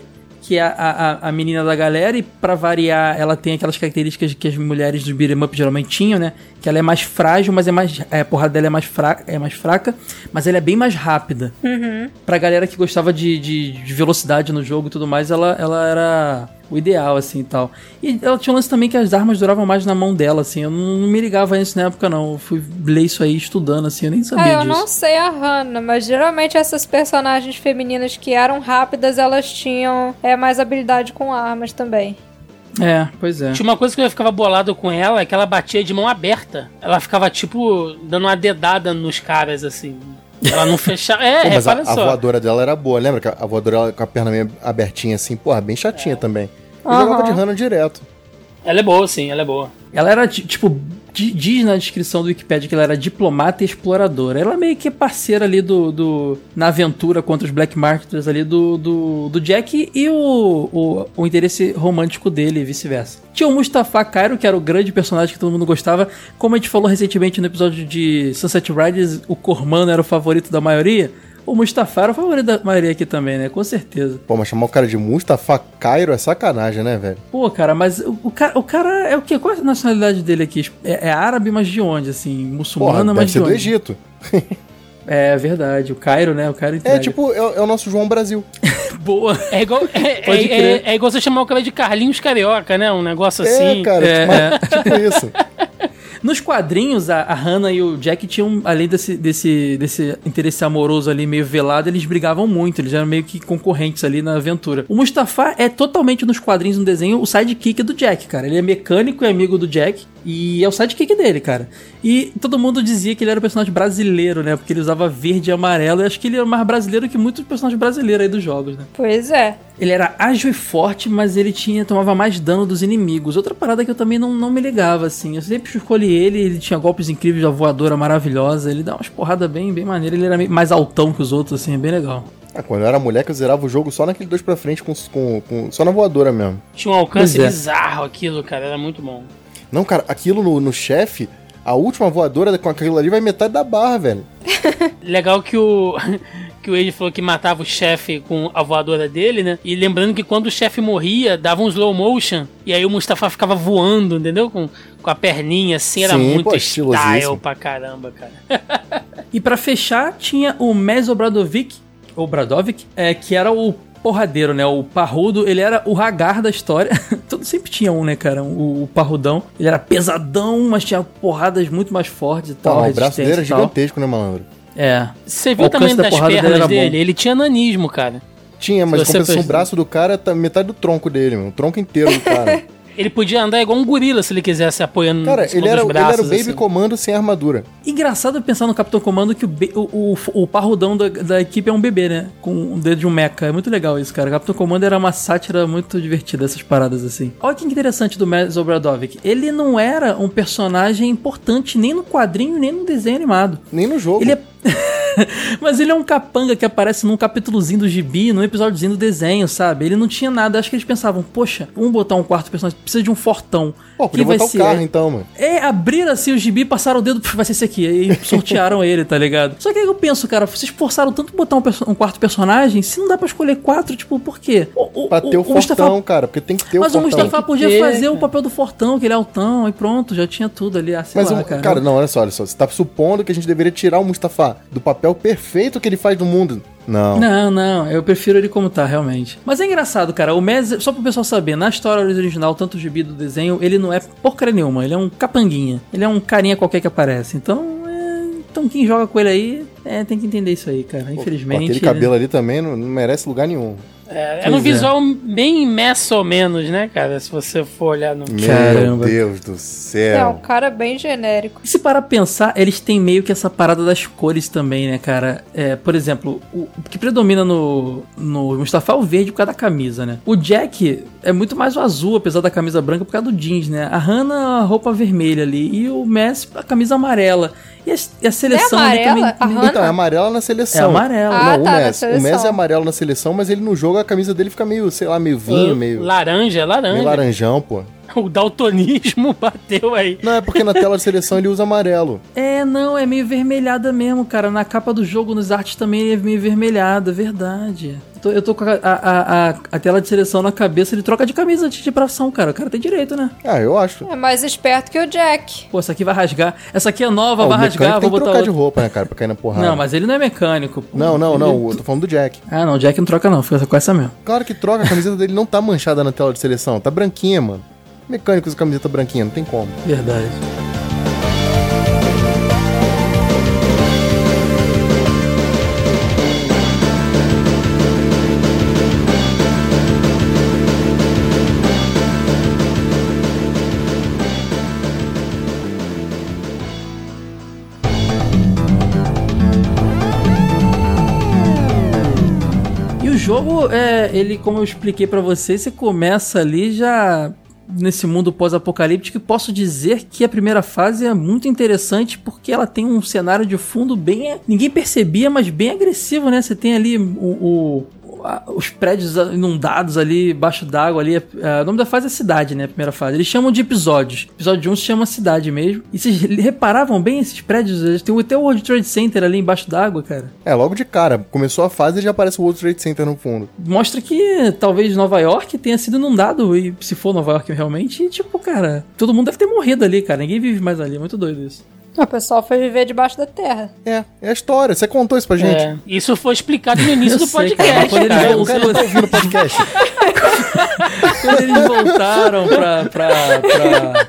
[SPEAKER 1] que é a, a, a menina da galera, e para variar, ela tem aquelas características que as mulheres do beat'em up geralmente tinham, né? Que ela é mais frágil, mas é mais. É, a porrada dela é mais, fraca, é mais fraca, mas ela é bem mais rápida. Uhum. Pra galera que gostava de, de, de velocidade no jogo e tudo mais, ela, ela era o ideal, assim, e tal. E ela tinha um lance também que as armas duravam mais na mão dela, assim, eu não, não me ligava nisso na época, não. Eu fui ler isso aí estudando, assim, eu nem sabia ah,
[SPEAKER 2] eu disso. não sei a Hannah, mas geralmente essas personagens femininas que eram rápidas, elas tinham é, mais habilidade com armas também.
[SPEAKER 1] É, pois é.
[SPEAKER 3] Tinha uma coisa que eu ficava bolado com ela, é que ela batia de mão aberta. Ela ficava, tipo, dando uma dedada nos caras, assim. Ela não fechava. É,
[SPEAKER 4] Pô, mas a, a voadora dela era boa. Lembra que a voadora com a perna meio abertinha assim? Porra, bem chatinha também. Eu
[SPEAKER 2] Aham.
[SPEAKER 4] jogava de Hannah direto.
[SPEAKER 3] Ela é boa, sim, ela é boa.
[SPEAKER 1] Ela era, ti- tipo, diz na descrição do Wikipedia que ela era diplomata e exploradora. Ela meio que é parceira ali do, do- na aventura contra os Black Marketers ali do, do, do Jack e o, o, o interesse romântico dele e vice-versa. Tinha o Mustafa Cairo, que era o grande personagem que todo mundo gostava. Como a gente falou recentemente no episódio de Sunset Riders, o Cormano era o favorito da maioria. O Mustafa era o favorito da maioria aqui também, né? Com certeza.
[SPEAKER 4] Pô, mas chamar o cara de Mustafa Cairo é sacanagem, né, velho?
[SPEAKER 1] Pô, cara, mas o, o cara, o cara é o quê? Qual é a nacionalidade dele aqui? É, é árabe, mas de onde, assim?
[SPEAKER 4] Porra,
[SPEAKER 1] Muçulmana,
[SPEAKER 4] deve
[SPEAKER 1] mas
[SPEAKER 4] ser
[SPEAKER 1] de
[SPEAKER 4] do
[SPEAKER 1] onde?
[SPEAKER 4] Egito. [laughs]
[SPEAKER 1] É verdade, o Cairo, né? O Cairo
[SPEAKER 4] É
[SPEAKER 1] entrega.
[SPEAKER 4] tipo, é, é o nosso João Brasil. [laughs]
[SPEAKER 1] Boa.
[SPEAKER 3] É igual, é, é- é- é igual você chamar o cara de Carlinhos Carioca, né? Um negócio
[SPEAKER 4] é,
[SPEAKER 3] assim.
[SPEAKER 4] cara,
[SPEAKER 1] é,
[SPEAKER 4] tipo, tipo isso. [laughs]
[SPEAKER 1] Nos quadrinhos, a, a Hannah e o Jack tinham, além desse, desse, desse interesse amoroso ali meio velado, eles brigavam muito, eles eram meio que concorrentes ali na aventura. O Mustafa é totalmente nos quadrinhos, no desenho, o sidekick do Jack, cara. Ele é mecânico e amigo do Jack, e é o sidekick dele, cara. E todo mundo dizia que ele era um personagem brasileiro, né? Porque ele usava verde e amarelo, e acho que ele era mais brasileiro que muitos personagens brasileiros aí dos jogos, né?
[SPEAKER 2] Pois é.
[SPEAKER 1] Ele era ágil e forte, mas ele tinha tomava mais dano dos inimigos. Outra parada que eu também não, não me ligava, assim. Eu sempre escolhi ele, ele tinha golpes incríveis, a voadora maravilhosa. Ele dá umas porradas bem, bem maneiras. Ele era mais altão que os outros, assim, é bem legal.
[SPEAKER 4] Ah, quando eu era moleque, eu zerava o jogo só naquele dois pra frente, com, com, com- só na voadora mesmo.
[SPEAKER 3] Tinha um alcance
[SPEAKER 1] é.
[SPEAKER 3] bizarro aquilo, cara. Era muito bom.
[SPEAKER 4] Não, cara, aquilo no, no chefe, a última voadora com aquilo ali vai metade da barra, velho. [laughs]
[SPEAKER 3] Legal que o. [laughs] Que o Age falou que matava o chefe com a voadora dele, né? E lembrando que quando o chefe morria, dava um slow motion. E aí o Mustafa ficava voando, entendeu? Com, com a perninha assim, era
[SPEAKER 4] Sim,
[SPEAKER 3] muito
[SPEAKER 4] pô,
[SPEAKER 3] style pra caramba, cara. [laughs]
[SPEAKER 1] E pra fechar, tinha o Mes Obradovic, ou Bradovic, é, que era o porradeiro, né? O parrudo, ele era o Hagar da história. [laughs] Todo sempre tinha um, né, cara? O, o parrudão. Ele era pesadão, mas tinha porradas muito mais fortes e
[SPEAKER 4] Pô,
[SPEAKER 1] tal.
[SPEAKER 4] o braço dele era gigantesco, né, malandro?
[SPEAKER 1] É.
[SPEAKER 3] Você viu tamanho
[SPEAKER 1] da
[SPEAKER 3] das
[SPEAKER 1] dele
[SPEAKER 3] pernas dele?
[SPEAKER 1] bom.
[SPEAKER 3] Ele tinha nanismo, cara.
[SPEAKER 4] Tinha, mas compensação, o braço do cara tá metade do tronco dele, mano. O tronco inteiro do cara. [laughs]
[SPEAKER 3] Ele podia andar igual um gorila se ele quisesse apoiando
[SPEAKER 4] cara, ele era,
[SPEAKER 3] dos
[SPEAKER 4] ele era
[SPEAKER 3] braços.
[SPEAKER 4] o Baby
[SPEAKER 3] assim.
[SPEAKER 4] Comando sem armadura.
[SPEAKER 1] Engraçado pensar no Capitão Comando que o, o, o, o parrudão da, da equipe é um bebê, né? Com um dedo de um mecha. É muito legal isso, cara. O Capitão Comando era uma sátira muito divertida, essas paradas assim. Olha que interessante do Mez Obradovic. Ele não era um personagem importante nem no quadrinho, nem no desenho animado.
[SPEAKER 4] Nem no jogo.
[SPEAKER 1] Ele é. [laughs] [laughs] Mas ele é um capanga que aparece num capítulozinho do gibi, num episódiozinho do desenho, sabe? Ele não tinha nada. Acho que eles pensavam, poxa, vamos botar um quarto personagem, precisa de um fortão.
[SPEAKER 4] Pô,
[SPEAKER 1] Quem vai
[SPEAKER 4] botar o
[SPEAKER 1] ser?
[SPEAKER 4] carro então, mano.
[SPEAKER 1] É, abriram assim o gibi, passaram o dedo, "Pff, vai ser esse aqui. E sortearam ele, tá ligado? Só que aí eu penso, cara, vocês forçaram tanto botar um, perso- um quarto personagem, se não dá pra escolher quatro, tipo, por quê? O, o,
[SPEAKER 4] Pra ter o, fortão,
[SPEAKER 1] Mustafa-
[SPEAKER 4] cara, porque tem que ter
[SPEAKER 1] Mas
[SPEAKER 4] o
[SPEAKER 1] o
[SPEAKER 4] fortão.
[SPEAKER 1] Mustafa podia
[SPEAKER 3] ter,
[SPEAKER 1] fazer o
[SPEAKER 3] cara.
[SPEAKER 1] papel do fortão, que ele é altão, e pronto, já tinha tudo ali. Ah, sei
[SPEAKER 4] Mas,
[SPEAKER 1] lá,
[SPEAKER 4] o-
[SPEAKER 1] cara.
[SPEAKER 4] cara. não, olha só, olha só. Você tá supondo que a gente deveria tirar o Mustafa do papel perfeito que ele faz no mundo. Não.
[SPEAKER 1] Não, não, eu prefiro ele como tá, realmente. Mas é engraçado, cara. O Mez, só pro pessoal saber, na história original, tanto o gibi do desenho, ele não é porcaria nenhuma. Ele é um capanguinha. Ele é um carinha qualquer que aparece. Então, é... então quem joga com ele aí, é, tem que entender isso aí, cara.
[SPEAKER 4] Pô,
[SPEAKER 1] Infelizmente.
[SPEAKER 4] Aquele
[SPEAKER 1] ele-
[SPEAKER 4] cabelo ali também não, não merece lugar nenhum.
[SPEAKER 3] É, é no
[SPEAKER 1] é.
[SPEAKER 3] visual bem messo ou menos, né, cara? Se você for olhar no.
[SPEAKER 1] Caramba.
[SPEAKER 4] Meu Deus do
[SPEAKER 2] É um
[SPEAKER 4] céu.
[SPEAKER 2] cara bem genérico.
[SPEAKER 1] E se para pensar, eles têm meio que essa parada das cores também, né, cara? É, por exemplo, o, o que predomina no, no Mustafa é o verde por causa da camisa, né? O Jack é muito mais o azul, apesar da camisa branca, por causa do jeans, né? A Hannah, a roupa vermelha ali. E o Mess, a camisa amarela. E a, e a seleção ali
[SPEAKER 2] amarela? A
[SPEAKER 1] também.
[SPEAKER 4] Então, é amarela na
[SPEAKER 1] É
[SPEAKER 4] seleção.
[SPEAKER 1] amarelo.
[SPEAKER 2] Ah,
[SPEAKER 4] não,
[SPEAKER 2] tá,
[SPEAKER 4] o Messi. O. Messi é amarelo na seleção, mas ele no jogo a camisa dele fica meio, sei lá, meio vinho, meio,
[SPEAKER 3] Laranja, laranja.
[SPEAKER 4] meio laranjão, pô. [laughs]
[SPEAKER 3] O daltonismo [laughs] bateu aí.
[SPEAKER 4] Não, é porque na tela de seleção ele usa amarelo.
[SPEAKER 1] É, não, é meio vermelhada mesmo, cara. Na capa do jogo, nos artes também é meio vermelhada, verdade. Eu tô, eu tô com a, a, a, a tela de seleção na cabeça, ele troca de camisa de vibração, cara. O cara tem direito, né?
[SPEAKER 4] Ah, eu acho.
[SPEAKER 2] É mais esperto que o Jack.
[SPEAKER 1] Pô, essa aqui vai rasgar. Essa aqui é nova,
[SPEAKER 4] Ah,
[SPEAKER 1] vai rasgar,
[SPEAKER 4] tem
[SPEAKER 1] vou
[SPEAKER 4] que
[SPEAKER 1] botar
[SPEAKER 4] trocar de roupa, né, cara, pra cair na porrada.
[SPEAKER 1] Não, mas ele não é mecânico. pô.
[SPEAKER 4] Não, não,
[SPEAKER 1] Ele-
[SPEAKER 4] não, eu tô falando do Jack.
[SPEAKER 1] Ah, não, o Jack não troca não, fica com essa mesmo.
[SPEAKER 4] Claro que troca, a camiseta dele não tá manchada na tela de seleção, tá branquinha, mano. Mecânico usa camiseta branquinha, não tem como.
[SPEAKER 1] Verdade. Jogo, é, ele, como eu expliquei pra vocês, você começa ali já nesse mundo pós-apocalíptico e posso dizer que a primeira fase é muito interessante porque ela tem um cenário de fundo bem. ninguém percebia, mas bem agressivo, né? Você tem ali o, o os prédios inundados ali, baixo d'água ali. É, o nome da fase é cidade, né? A primeira fase. Eles chamam de episódios. Episódio 1 se chama cidade mesmo. E vocês reparavam bem esses prédios? Eles têm até o World Trade Center ali embaixo d'água, cara.
[SPEAKER 4] É, logo de cara. Começou a fase e já aparece o World Trade Center no fundo.
[SPEAKER 1] Mostra que talvez Nova York tenha sido inundado. E se for Nova York realmente, e, tipo, cara, todo mundo deve ter morrido ali, cara. Ninguém vive mais ali. É muito doido isso.
[SPEAKER 2] O pessoal foi viver debaixo da terra.
[SPEAKER 4] É, é a história. Você contou isso pra gente. É,
[SPEAKER 3] isso foi explicado no início do
[SPEAKER 1] sei,
[SPEAKER 3] podcast.
[SPEAKER 1] quando eles,
[SPEAKER 4] É, o
[SPEAKER 1] voltaram,
[SPEAKER 4] cara tá ouvindo o podcast. [laughs]
[SPEAKER 1] quando eles voltaram pra. pra, pra...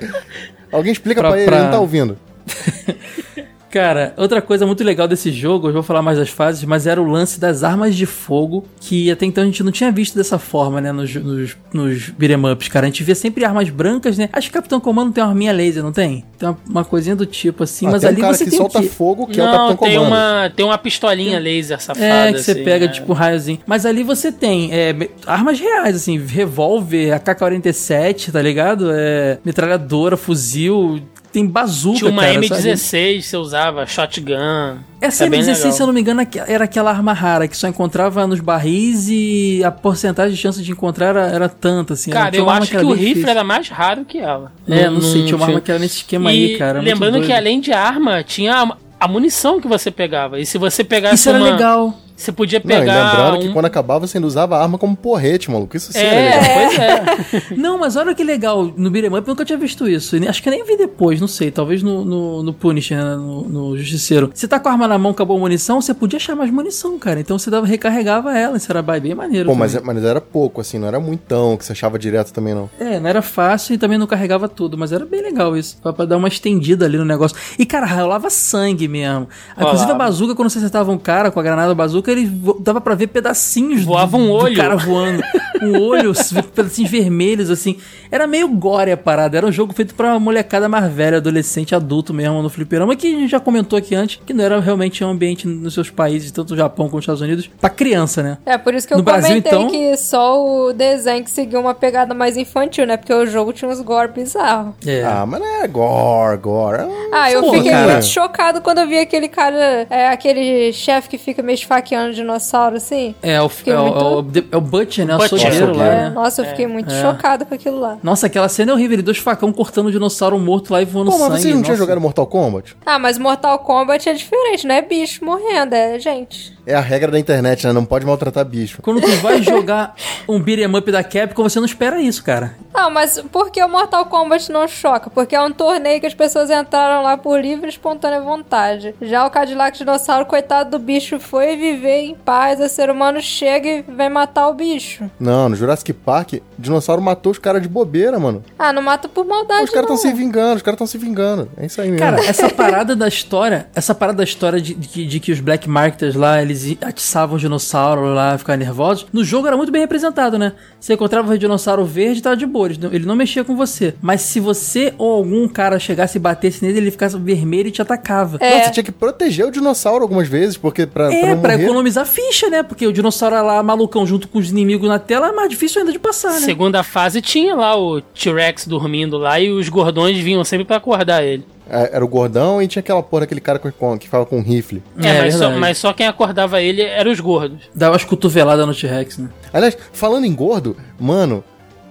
[SPEAKER 4] Alguém explica
[SPEAKER 1] Pra-
[SPEAKER 4] pra, ele,
[SPEAKER 1] pra-
[SPEAKER 4] ele não tá ouvindo. [laughs]
[SPEAKER 1] Cara, outra coisa muito legal desse jogo, eu vou falar mais das fases, mas era o lance das armas de fogo, que até então a gente não tinha visto dessa forma, né, nos, nos, nos beat'em ups, cara. A gente via sempre armas brancas, né? Acho que Capitão Comando tem uma arminha laser, não tem? Tem uma, uma coisinha do tipo assim,
[SPEAKER 4] Ah,
[SPEAKER 1] mas
[SPEAKER 4] tem
[SPEAKER 1] ali
[SPEAKER 4] um cara
[SPEAKER 1] você
[SPEAKER 4] que
[SPEAKER 1] tem
[SPEAKER 4] solta
[SPEAKER 1] o quê?
[SPEAKER 4] fogo, que é o
[SPEAKER 3] Não,
[SPEAKER 4] Capitão
[SPEAKER 3] tem
[SPEAKER 4] Comando.
[SPEAKER 3] uma, tem uma pistolinha laser safada.
[SPEAKER 1] É, que você
[SPEAKER 3] assim,
[SPEAKER 1] pega,
[SPEAKER 3] é.
[SPEAKER 1] tipo, um raiozinho. Mas ali você tem é, armas reais, assim, revólver, AK-47, tá ligado? É, metralhadora, fuzil, tem bazuca,
[SPEAKER 3] Tinha uma
[SPEAKER 1] cara, sabe?
[SPEAKER 3] M16 você usava, shotgun.
[SPEAKER 1] Essa
[SPEAKER 3] É bem
[SPEAKER 1] M16,
[SPEAKER 3] legal.
[SPEAKER 1] se eu não me engano, era aquela arma rara que só encontrava nos barris e a porcentagem de chance de encontrar era, era tanta, assim.
[SPEAKER 3] Cara, eu acho que,
[SPEAKER 1] era
[SPEAKER 3] o rifle
[SPEAKER 1] difícil.
[SPEAKER 3] era mais raro que ela.
[SPEAKER 1] É, não, sei, tinha uma arma que era nesse esquema
[SPEAKER 3] e
[SPEAKER 1] aí, cara.
[SPEAKER 3] Lembrando que além de arma, tinha a, munição que você pegava. E se você pegasse
[SPEAKER 1] Isso era
[SPEAKER 3] uma-
[SPEAKER 1] legal.
[SPEAKER 3] Você podia
[SPEAKER 4] Não, e
[SPEAKER 3] pegar.
[SPEAKER 4] lembrando que
[SPEAKER 3] um-
[SPEAKER 4] quando acabava você ainda usava a arma como porrete, maluco. Isso sim era legal.
[SPEAKER 3] É, pois é. [laughs]
[SPEAKER 1] Não, mas olha que legal. No Beat'em Up eu nunca tinha visto isso. E Acho que eu nem vi depois, não sei. Talvez no, no, no Punisher, né, no, no Justiceiro. Você tá com a arma na mão, acabou a munição, você podia achar mais munição, cara. Então você dava, recarregava ela. Isso era bem maneiro.
[SPEAKER 4] Pô, mas,
[SPEAKER 1] também.
[SPEAKER 4] mas era pouco, assim, não era muitão que você achava direto também, não.
[SPEAKER 1] É, não era fácil e também não carregava tudo, mas era bem legal isso. Pra, pra dar uma estendida ali no negócio. E, cara, rolava sangue mesmo. Inclusive a bazuca, quando você acertava um cara com a granada bazuca, ele vo- dava pra ver pedacinhos
[SPEAKER 3] Voava
[SPEAKER 1] do,
[SPEAKER 3] um
[SPEAKER 1] do
[SPEAKER 3] olho.
[SPEAKER 1] cara voando. [laughs] Um olho, pedacinhos vermelhos, assim. Era meio gore a parada. Era um jogo feito pra molecada mais velha, adolescente, adulto mesmo, no fliperama, que a gente já comentou aqui antes, que não era realmente um ambiente nos seus países, tanto o Japão como os Estados Unidos, pra criança, né?
[SPEAKER 2] É, por isso que eu
[SPEAKER 1] No Brasil,
[SPEAKER 2] comentei
[SPEAKER 1] então-
[SPEAKER 2] que só o desenho que seguiu uma pegada mais infantil, né? Porque o jogo tinha uns gore bizarros.
[SPEAKER 1] É.
[SPEAKER 4] Ah, mas não é gore, gore.
[SPEAKER 2] Ah, eu
[SPEAKER 1] Pô,
[SPEAKER 2] fiquei
[SPEAKER 1] cara.
[SPEAKER 2] muito chocado quando eu vi aquele cara, é, aquele chefe que fica meio esfaqueando dinossauro, assim.
[SPEAKER 1] É, o, é, o,
[SPEAKER 2] muito-
[SPEAKER 1] é o, é o Butcher, né? O
[SPEAKER 3] Butcher.
[SPEAKER 1] açougueiro lá,
[SPEAKER 4] É.
[SPEAKER 1] né?
[SPEAKER 2] Nossa, eu fiquei muito
[SPEAKER 1] É.
[SPEAKER 2] chocado com aquilo lá.
[SPEAKER 1] Nossa, aquela cena é horrível. Ele dois facão cortando o dinossauro morto lá e voando
[SPEAKER 4] Pô, mas
[SPEAKER 1] sangue.
[SPEAKER 4] vocês não tinham jogado Mortal Kombat?
[SPEAKER 2] Ah, mas Mortal Kombat é diferente, não é bicho morrendo, é gente.
[SPEAKER 4] É a regra da internet, né? Não pode maltratar bicho.
[SPEAKER 1] Quando tu vai jogar um beat'em up da Capcom, você não espera isso, cara.
[SPEAKER 2] Não, mas por que o Mortal Kombat não choca? Porque é um torneio que as pessoas entraram lá por livre e espontânea vontade. Já o Cadillac Dinossauro, coitado do bicho, foi viver em paz, o ser humano chega e vem matar o bicho.
[SPEAKER 4] Não, no Jurassic Park, o dinossauro matou os caras de bobeira, mano.
[SPEAKER 2] Ah, não mata por maldade,
[SPEAKER 4] Os caras estão se vingando, os caras estão se vingando. É isso aí mesmo.
[SPEAKER 1] Cara, essa parada da história, essa parada da história de, de que- de que os Black Marketers lá, eles atiçavam o dinossauro lá, ficavam nervosos, no jogo era muito bem representado, né? Você encontrava o dinossauro verde, tava de boa, ele não- mexia com você. Mas se você ou algum cara chegasse e batesse nele, ele ficava vermelho e te atacava.
[SPEAKER 2] É.
[SPEAKER 4] Não, você tinha que proteger o dinossauro algumas vezes, porque pra, pra
[SPEAKER 1] É,
[SPEAKER 4] não
[SPEAKER 1] pra
[SPEAKER 4] morrer...
[SPEAKER 1] economizar ficha, né? Porque o dinossauro lá, malucão, junto com os inimigos na tela, é mais difícil ainda de passar, né?
[SPEAKER 3] Segunda fase tinha lá o T-Rex dormindo lá e os gordões vinham sempre pra acordar ele.
[SPEAKER 4] É, Era o gordão e tinha aquela porra daquele cara com, que ficava com um rifle.
[SPEAKER 3] É,
[SPEAKER 1] É,
[SPEAKER 3] mas, só, mas só quem acordava ele eram os gordos.
[SPEAKER 1] Dava umas cotoveladas no T-Rex, né?
[SPEAKER 4] Aliás, falando em gordo, mano,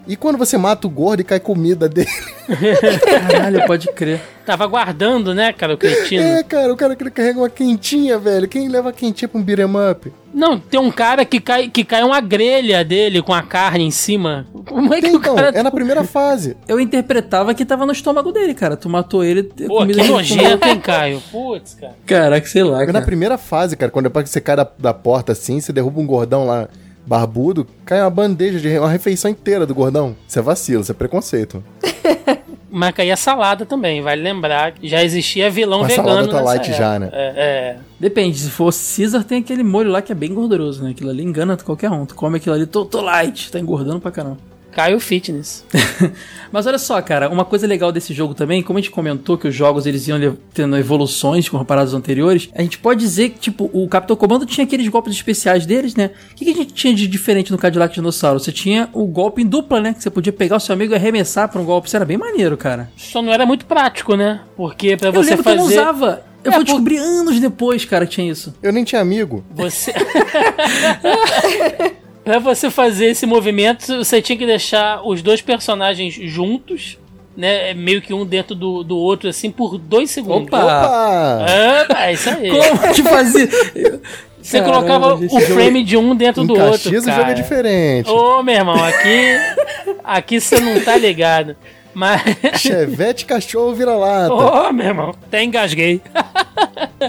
[SPEAKER 4] e quando você mata o gordo e cai comida dele?
[SPEAKER 1] Caralho, pode crer.
[SPEAKER 3] Tava guardando, né, cara, o cretino.
[SPEAKER 4] É, cara, o cara que ele carrega uma quentinha, velho. Quem leva quentinha pra um beat'em up?
[SPEAKER 3] Não, tem um cara que cai, que cai uma grelha dele com a carne em cima. Como é que
[SPEAKER 4] Tem,
[SPEAKER 3] o
[SPEAKER 4] então,
[SPEAKER 3] cara...
[SPEAKER 4] é na primeira [laughs] fase.
[SPEAKER 1] Eu interpretava que tava no estômago dele, cara. Tu matou ele.
[SPEAKER 3] Pô,
[SPEAKER 1] comida
[SPEAKER 3] que
[SPEAKER 1] de-
[SPEAKER 3] nojento, hein, Caio? Putz, cara.
[SPEAKER 1] Caraca, sei lá,
[SPEAKER 4] É na
[SPEAKER 1] cara.
[SPEAKER 4] primeira fase, cara, quando depois que você cai da, da porta assim, você derruba um gordão lá barbudo, cai uma bandeja de uma refeição inteira do gordão. Isso é vacilo, isso é preconceito. [laughs]
[SPEAKER 3] Mas caía salada também, vale lembrar que já existia vilão
[SPEAKER 4] Mas
[SPEAKER 3] vegano
[SPEAKER 4] salada tá
[SPEAKER 3] nessa
[SPEAKER 4] light já, né?
[SPEAKER 3] É, é.
[SPEAKER 1] Depende, se for Caesar, tem aquele molho lá que é bem gorduroso, né? Aquilo ali engana qualquer um. Tu come aquilo ali, tô, tô light, tá engordando pra caramba.
[SPEAKER 3] Caio Fitness. [laughs]
[SPEAKER 1] Mas olha só, cara, uma coisa legal desse jogo também, como a gente comentou que os jogos eles iam tendo evoluções comparados aos anteriores, a gente pode dizer que, tipo, o Capitão Comando tinha aqueles golpes especiais deles, né? O que, que a gente tinha de diferente no Cadillac Dinossauro? Você tinha o golpe em dupla, né? Que você podia pegar o seu amigo e arremessar pra um golpe. Isso era bem maneiro, cara.
[SPEAKER 3] Só não era muito prático, né? Porque pra
[SPEAKER 1] Eu
[SPEAKER 3] você
[SPEAKER 1] lembro
[SPEAKER 3] fazer.
[SPEAKER 1] que eu não usava. Eu
[SPEAKER 3] É,
[SPEAKER 1] vou
[SPEAKER 3] por-
[SPEAKER 1] descobrir anos depois, cara, que tinha isso.
[SPEAKER 4] Eu nem tinha amigo.
[SPEAKER 3] Você. [laughs] [laughs] pra você fazer esse movimento, você tinha que deixar os dois personagens juntos, né? Meio que um dentro do, do outro, assim, por dois segundos.
[SPEAKER 1] Opa!
[SPEAKER 4] Opa!
[SPEAKER 3] É isso aí.
[SPEAKER 1] Como que fazia?
[SPEAKER 3] Você
[SPEAKER 1] Caramba,
[SPEAKER 3] colocava o frame de um dentro
[SPEAKER 4] Em
[SPEAKER 3] do outro.
[SPEAKER 4] Caxias o jogo é diferente.
[SPEAKER 3] Ô, meu irmão, aqui. Aqui você não tá ligado. Mas. [laughs]
[SPEAKER 4] Chevette cachorro vira-lata.
[SPEAKER 3] Ô, meu irmão, até engasguei.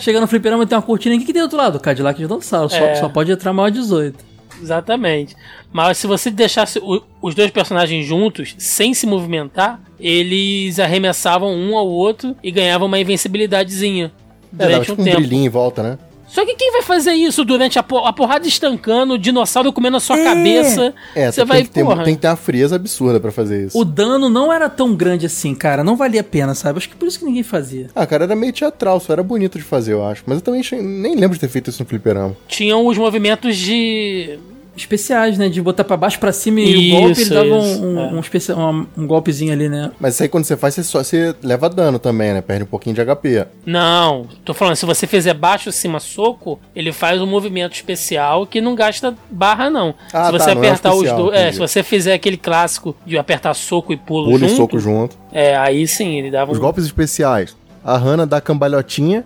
[SPEAKER 1] Chega no fliperama tem uma cortina. O que, que tem do outro lado? Cadillac Dinossauro. Só,
[SPEAKER 3] É.
[SPEAKER 1] só pode entrar maior 18.
[SPEAKER 3] Exatamente. Mas se você deixasse o- os dois personagens juntos, sem se movimentar, eles arremessavam um ao outro e ganhavam uma invencibilidadezinha
[SPEAKER 4] É, dava
[SPEAKER 3] durante
[SPEAKER 4] tipo
[SPEAKER 3] um
[SPEAKER 4] um
[SPEAKER 3] tempo.
[SPEAKER 4] brilhinho em volta, né?
[SPEAKER 3] Só que quem vai fazer isso durante a, po- a porrada estancando, o dinossauro comendo a sua
[SPEAKER 1] É.
[SPEAKER 3] cabeça?
[SPEAKER 4] É,
[SPEAKER 3] você
[SPEAKER 4] tem,
[SPEAKER 3] vai,
[SPEAKER 4] que ter, tem que ter uma frieza absurda pra fazer isso.
[SPEAKER 1] O dano não era tão grande assim, cara. Não valia a pena, sabe? Acho que por isso que ninguém fazia.
[SPEAKER 4] Ah, cara, era meio teatral, só era bonito de fazer, eu acho. Mas eu também nem lembro de ter feito isso no fliperama.
[SPEAKER 3] Tinham os movimentos de.
[SPEAKER 1] Especiais, né? De botar pra baixo, pra cima e o golpe ele dava
[SPEAKER 3] isso,
[SPEAKER 1] um, um,
[SPEAKER 3] é.
[SPEAKER 1] um, especia- um- um golpezinho ali, né?
[SPEAKER 4] Mas isso aí quando você faz, você, só, você leva dano também, né? Perde um pouquinho de HP.
[SPEAKER 3] Não, tô falando, se você fizer baixo, cima, soco, ele faz um movimento especial que não gasta barra, não.
[SPEAKER 4] Ah,
[SPEAKER 3] se você
[SPEAKER 4] tá, não é
[SPEAKER 3] apertar os
[SPEAKER 4] especial,
[SPEAKER 3] dois. É, se você fizer aquele clássico de apertar soco e pulo
[SPEAKER 4] Pula e
[SPEAKER 3] junto.
[SPEAKER 4] soco junto.
[SPEAKER 3] É, aí sim, ele dava
[SPEAKER 4] Os
[SPEAKER 3] um.
[SPEAKER 4] golpes especiais. A Hannah dá cambalhotinha.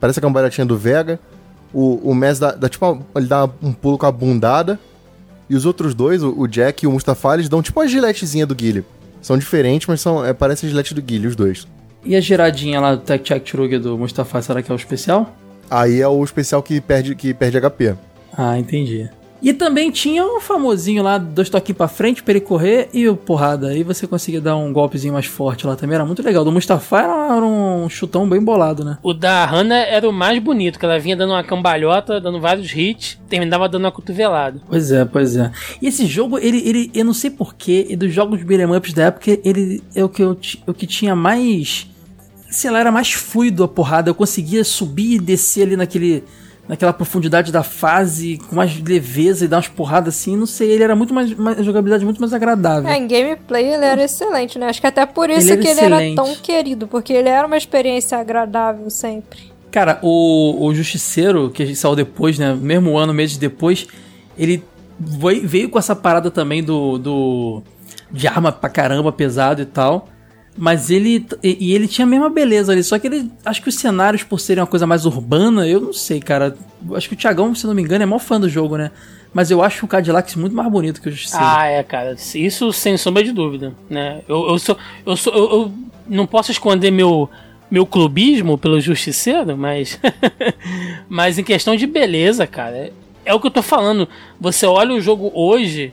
[SPEAKER 4] Parece a cambalhotinha do Vega. O, o Mez dá, dá tipo. ele dá um pulo com a bundada. E os outros dois, o, o Jack e o Mustafa, eles dão tipo uma giletezinha do Guile. São diferentes, mas são, é, parece a gilete do Guile, os dois.
[SPEAKER 1] E a giradinha lá do Tech Check Truga do Mustafa, será que é o especial?
[SPEAKER 4] Aí é o especial que perde, que perde HP.
[SPEAKER 1] Ah, entendi. E também tinha o famosinho lá, dois toquinhos pra frente pra ele correr e o porrada. Aí você conseguia dar um golpezinho mais forte lá também. Era muito legal. Do Mustafa era, um chutão bem bolado, né?
[SPEAKER 3] O da Hannah era o mais bonito, que ela vinha dando uma cambalhota, dando vários hits, terminava dando uma cotovelada.
[SPEAKER 1] Pois é, pois é. E esse jogo, ele, ele eu não sei porquê, e dos jogos beat'em ups da época, ele é o que, eu, o que tinha mais. Sei lá, era mais fluido a porrada. Eu conseguia subir e descer ali naquele. Naquela profundidade da fase, com mais leveza e dar umas porradas assim, não sei, ele era muito mais. mais jogabilidade muito mais agradável.
[SPEAKER 2] É, em gameplay ele era excelente, né? Acho que até por isso
[SPEAKER 1] Ele
[SPEAKER 2] que ele era
[SPEAKER 1] excelente.
[SPEAKER 2] tão querido, porque ele era uma experiência agradável sempre.
[SPEAKER 1] Cara, o, o Justiceiro, que a gente saiu depois, né? Mesmo ano, meses depois, ele foi- veio com essa parada também do, do. de arma pra caramba, pesado e tal. Mas ele. E, ele tinha a mesma beleza ali. Só que ele. Acho que os cenários, por serem uma coisa mais urbana, eu não sei, cara. Acho que o Thiagão, se não me engano, é mó fã do jogo, né? Mas eu acho o Cadillac muito mais bonito que o Justiceiro.
[SPEAKER 3] Ah, é, cara. Isso sem sombra de dúvida, né? Eu, eu sou. Eu sou. Eu, eu não posso esconder meu. Meu clubismo pelo justiceiro, mas. [laughs] mas em questão de beleza, cara. É, é o que eu tô falando. Você olha o jogo hoje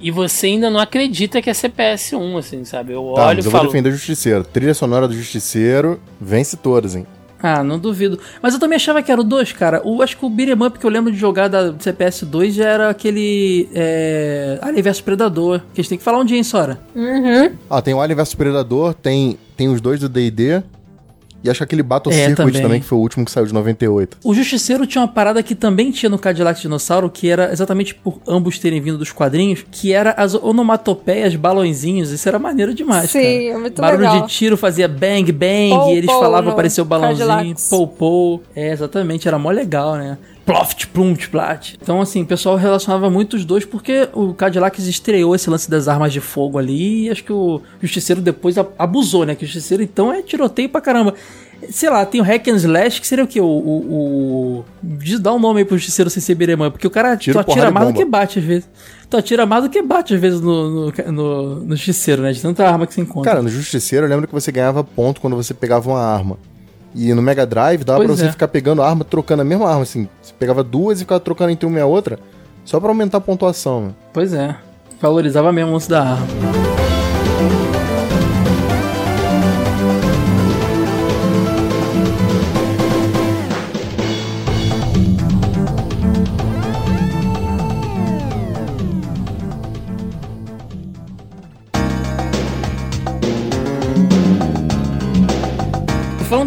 [SPEAKER 3] e você ainda não acredita que é CPS1, assim, sabe? Eu
[SPEAKER 4] Tá,
[SPEAKER 3] olho
[SPEAKER 4] mas
[SPEAKER 3] e
[SPEAKER 4] eu vou
[SPEAKER 3] falo.
[SPEAKER 4] defender o Justiceiro. Trilha sonora do Justiceiro vence todas, hein?
[SPEAKER 1] Ah, não duvido. Mas eu também achava que era o 2, cara. O, acho que o beat'em up que eu lembro de jogar da CPS 2 já era aquele. É, Alien vs Predador. Que a gente tem que falar um dia, hein, Sora?
[SPEAKER 2] Uhum.
[SPEAKER 4] Ah, tem o Alien vs Predador, tem, tem os dois do D&D. E acho que aquele Battle
[SPEAKER 1] É,
[SPEAKER 4] Circuit
[SPEAKER 1] também.
[SPEAKER 4] também. que foi o último que saiu de 98.
[SPEAKER 1] O Justiceiro tinha uma parada que também tinha no Cadillac Dinossauro, que era exatamente por ambos terem vindo dos quadrinhos, que era as onomatopeias, balãozinhos. Isso era maneiro demais,
[SPEAKER 2] Sim,
[SPEAKER 1] cara.
[SPEAKER 2] é muito
[SPEAKER 1] Barulho
[SPEAKER 2] legal.
[SPEAKER 1] de tiro fazia bang, bang,
[SPEAKER 2] Pou,
[SPEAKER 1] e eles
[SPEAKER 2] pou
[SPEAKER 1] falavam, apareceu o balãozinho, pou, pou. É, exatamente, era mó legal, né? Ploft, plumt, plat. Então, assim, o pessoal relacionava muito os dois porque o Cadillac estreou esse lance das armas de fogo ali e acho que o Justiceiro depois abusou, né? Que o Justiceiro, então, é tiroteio pra caramba. Sei lá, tem o Hack and Slash, que seria o quê? O. o, o... Dá um nome aí pro Justiceiro sem ser up, porque o cara
[SPEAKER 4] Tiro,
[SPEAKER 1] tu atira mais do que bate às vezes. Tu atira mais do que bate às vezes no, no, no, no Justiceiro, né? De tanta arma que você encontra.
[SPEAKER 4] Cara, no Justiceiro eu lembro que você ganhava ponto quando você pegava uma arma. E no Mega Drive dava
[SPEAKER 1] Pois
[SPEAKER 4] pra você
[SPEAKER 1] é.
[SPEAKER 4] ficar pegando a arma, trocando a mesma arma, assim. Você pegava duas e ficava trocando entre uma e a outra, só pra aumentar a pontuação, né?
[SPEAKER 1] Pois é. Valorizava mesmo o lance da arma.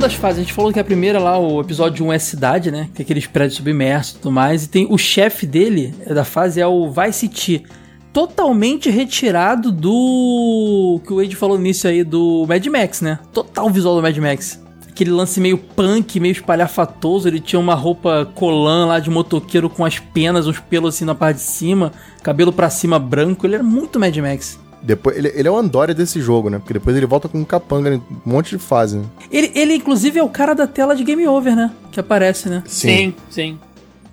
[SPEAKER 1] Das fases, a gente falou que a primeira lá, o episódio 1 é cidade, né? Que é aqueles prédios submersos e tudo mais. E tem o chefe dele, da fase, é o Vice City. Totalmente retirado do. que o Wade falou nisso aí, do Mad Max, né? Total visual do Mad Max. Aquele lance meio punk, meio espalhafatoso. Ele tinha uma roupa colã lá de motoqueiro com as penas, uns pelos assim na parte de cima, cabelo pra cima branco. Ele era muito Mad Max.
[SPEAKER 4] Depois, ele, ele é o Andória desse jogo, né? Porque depois ele volta com um capanga em um monte de fase. Né?
[SPEAKER 1] Ele, ele, inclusive, é o cara da tela de Game Over, né? Que aparece, né?
[SPEAKER 3] Sim, sim.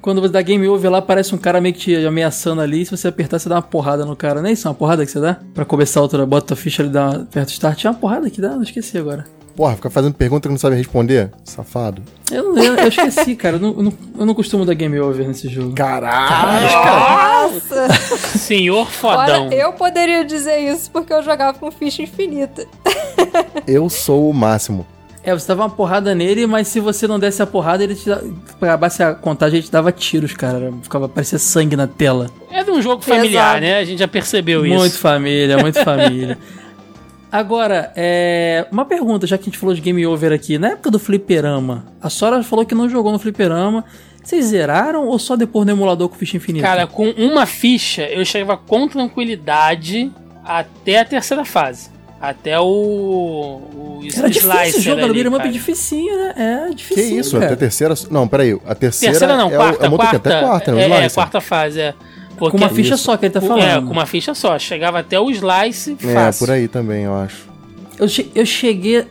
[SPEAKER 1] Quando você dá Game Over lá, aparece um cara meio que te ameaçando ali. Se você apertar, você dá uma porrada no cara. Não é isso? Uma porrada que você dá? Pra começar a outra, bota a ficha ali dá perto do start. Tinha uma porrada que dá? Não esqueci agora.
[SPEAKER 4] Porra, fica fazendo pergunta que não sabe responder? Safado.
[SPEAKER 1] Eu, eu, eu esqueci, cara. Eu não, eu, não, eu não costumo dar Game Over nesse jogo.
[SPEAKER 4] Caralho!
[SPEAKER 2] Nossa! [laughs]
[SPEAKER 3] Senhor fodão.
[SPEAKER 2] Olha, eu poderia dizer isso porque eu jogava com ficha infinita. [laughs]
[SPEAKER 4] Eu sou o máximo.
[SPEAKER 1] É, você dava uma porrada nele, mas se você não desse a porrada, ele te dava, pra acabasse a contagem, ele te dava tiros, cara. Ficava, parecia sangue na tela.
[SPEAKER 3] É de um jogo familiar,
[SPEAKER 2] Exato.
[SPEAKER 3] né? A gente já percebeu isso.
[SPEAKER 1] Muito família, muito [laughs] família. Agora, é, uma pergunta, já que a gente falou de Game Over aqui. Na época do Fliperama, a Sora falou que não jogou no Fliperama. Vocês zeraram ou só depois no emulador com ficha infinita?
[SPEAKER 3] Cara, com uma ficha, eu chegava com tranquilidade até a terceira fase. Até o. o
[SPEAKER 1] era difícil o
[SPEAKER 3] Slicer
[SPEAKER 1] jogo, era
[SPEAKER 3] ali, cara.
[SPEAKER 1] dificinho, né? É
[SPEAKER 4] Que
[SPEAKER 1] difícil,
[SPEAKER 4] isso?
[SPEAKER 1] cara.
[SPEAKER 4] Até a terceira. Não, peraí. A terceira.
[SPEAKER 3] Terceira não,
[SPEAKER 4] é
[SPEAKER 3] quarta.
[SPEAKER 4] O, é motoquinho,
[SPEAKER 3] quarta,
[SPEAKER 4] até quarta, né?
[SPEAKER 3] é, é, quarta fase, é.
[SPEAKER 1] Com
[SPEAKER 3] Porque-
[SPEAKER 1] uma ficha
[SPEAKER 4] Isso.
[SPEAKER 1] só que ele tá
[SPEAKER 3] É,
[SPEAKER 1] falando.
[SPEAKER 3] com uma ficha só. Chegava até o Slice
[SPEAKER 4] É,
[SPEAKER 3] fácil.
[SPEAKER 4] por aí também, eu acho.
[SPEAKER 1] Eu, che- eu cheguei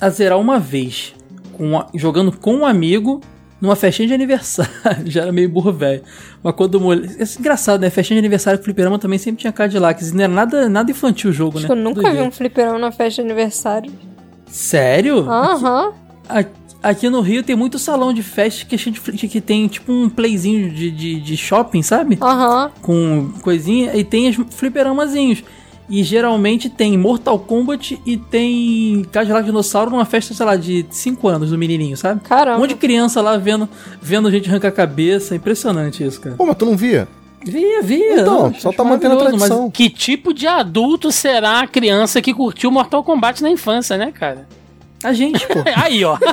[SPEAKER 1] a zerar uma vez, com a- jogando com um amigo numa festinha de aniversário. [laughs] Já era meio burro velho. Mas quando o mole... É engraçado, né? Festinha de aniversário com fliperama também sempre tinha Cadillacs. Não era nada, nada infantil o jogo,
[SPEAKER 2] Acho
[SPEAKER 1] né?
[SPEAKER 2] que eu nunca vi um fliperama na festa de aniversário.
[SPEAKER 1] Sério?
[SPEAKER 2] Aham.
[SPEAKER 1] Aqui no Rio tem muito salão de festa que, que tem tipo um playzinho de, de, de shopping, sabe?
[SPEAKER 2] Aham.
[SPEAKER 1] com coisinha e tem os fliperamazinhos. E geralmente tem Mortal Kombat e tem Cadillac Dinossauro numa festa, sei lá, de 5 anos do menininho, sabe?
[SPEAKER 2] Caramba.
[SPEAKER 1] Um monte de criança lá vendo, vendo gente arrancar a cabeça. Impressionante isso, cara.
[SPEAKER 4] Pô, mas tu não via?
[SPEAKER 1] Via, via.
[SPEAKER 4] Então,
[SPEAKER 1] Acho
[SPEAKER 4] só tá mantendo a tradição.
[SPEAKER 3] Que tipo de adulto será a criança que curtiu Mortal Kombat na infância, né, cara?
[SPEAKER 1] A gente, pô. [laughs]
[SPEAKER 3] Aí, ó. [laughs]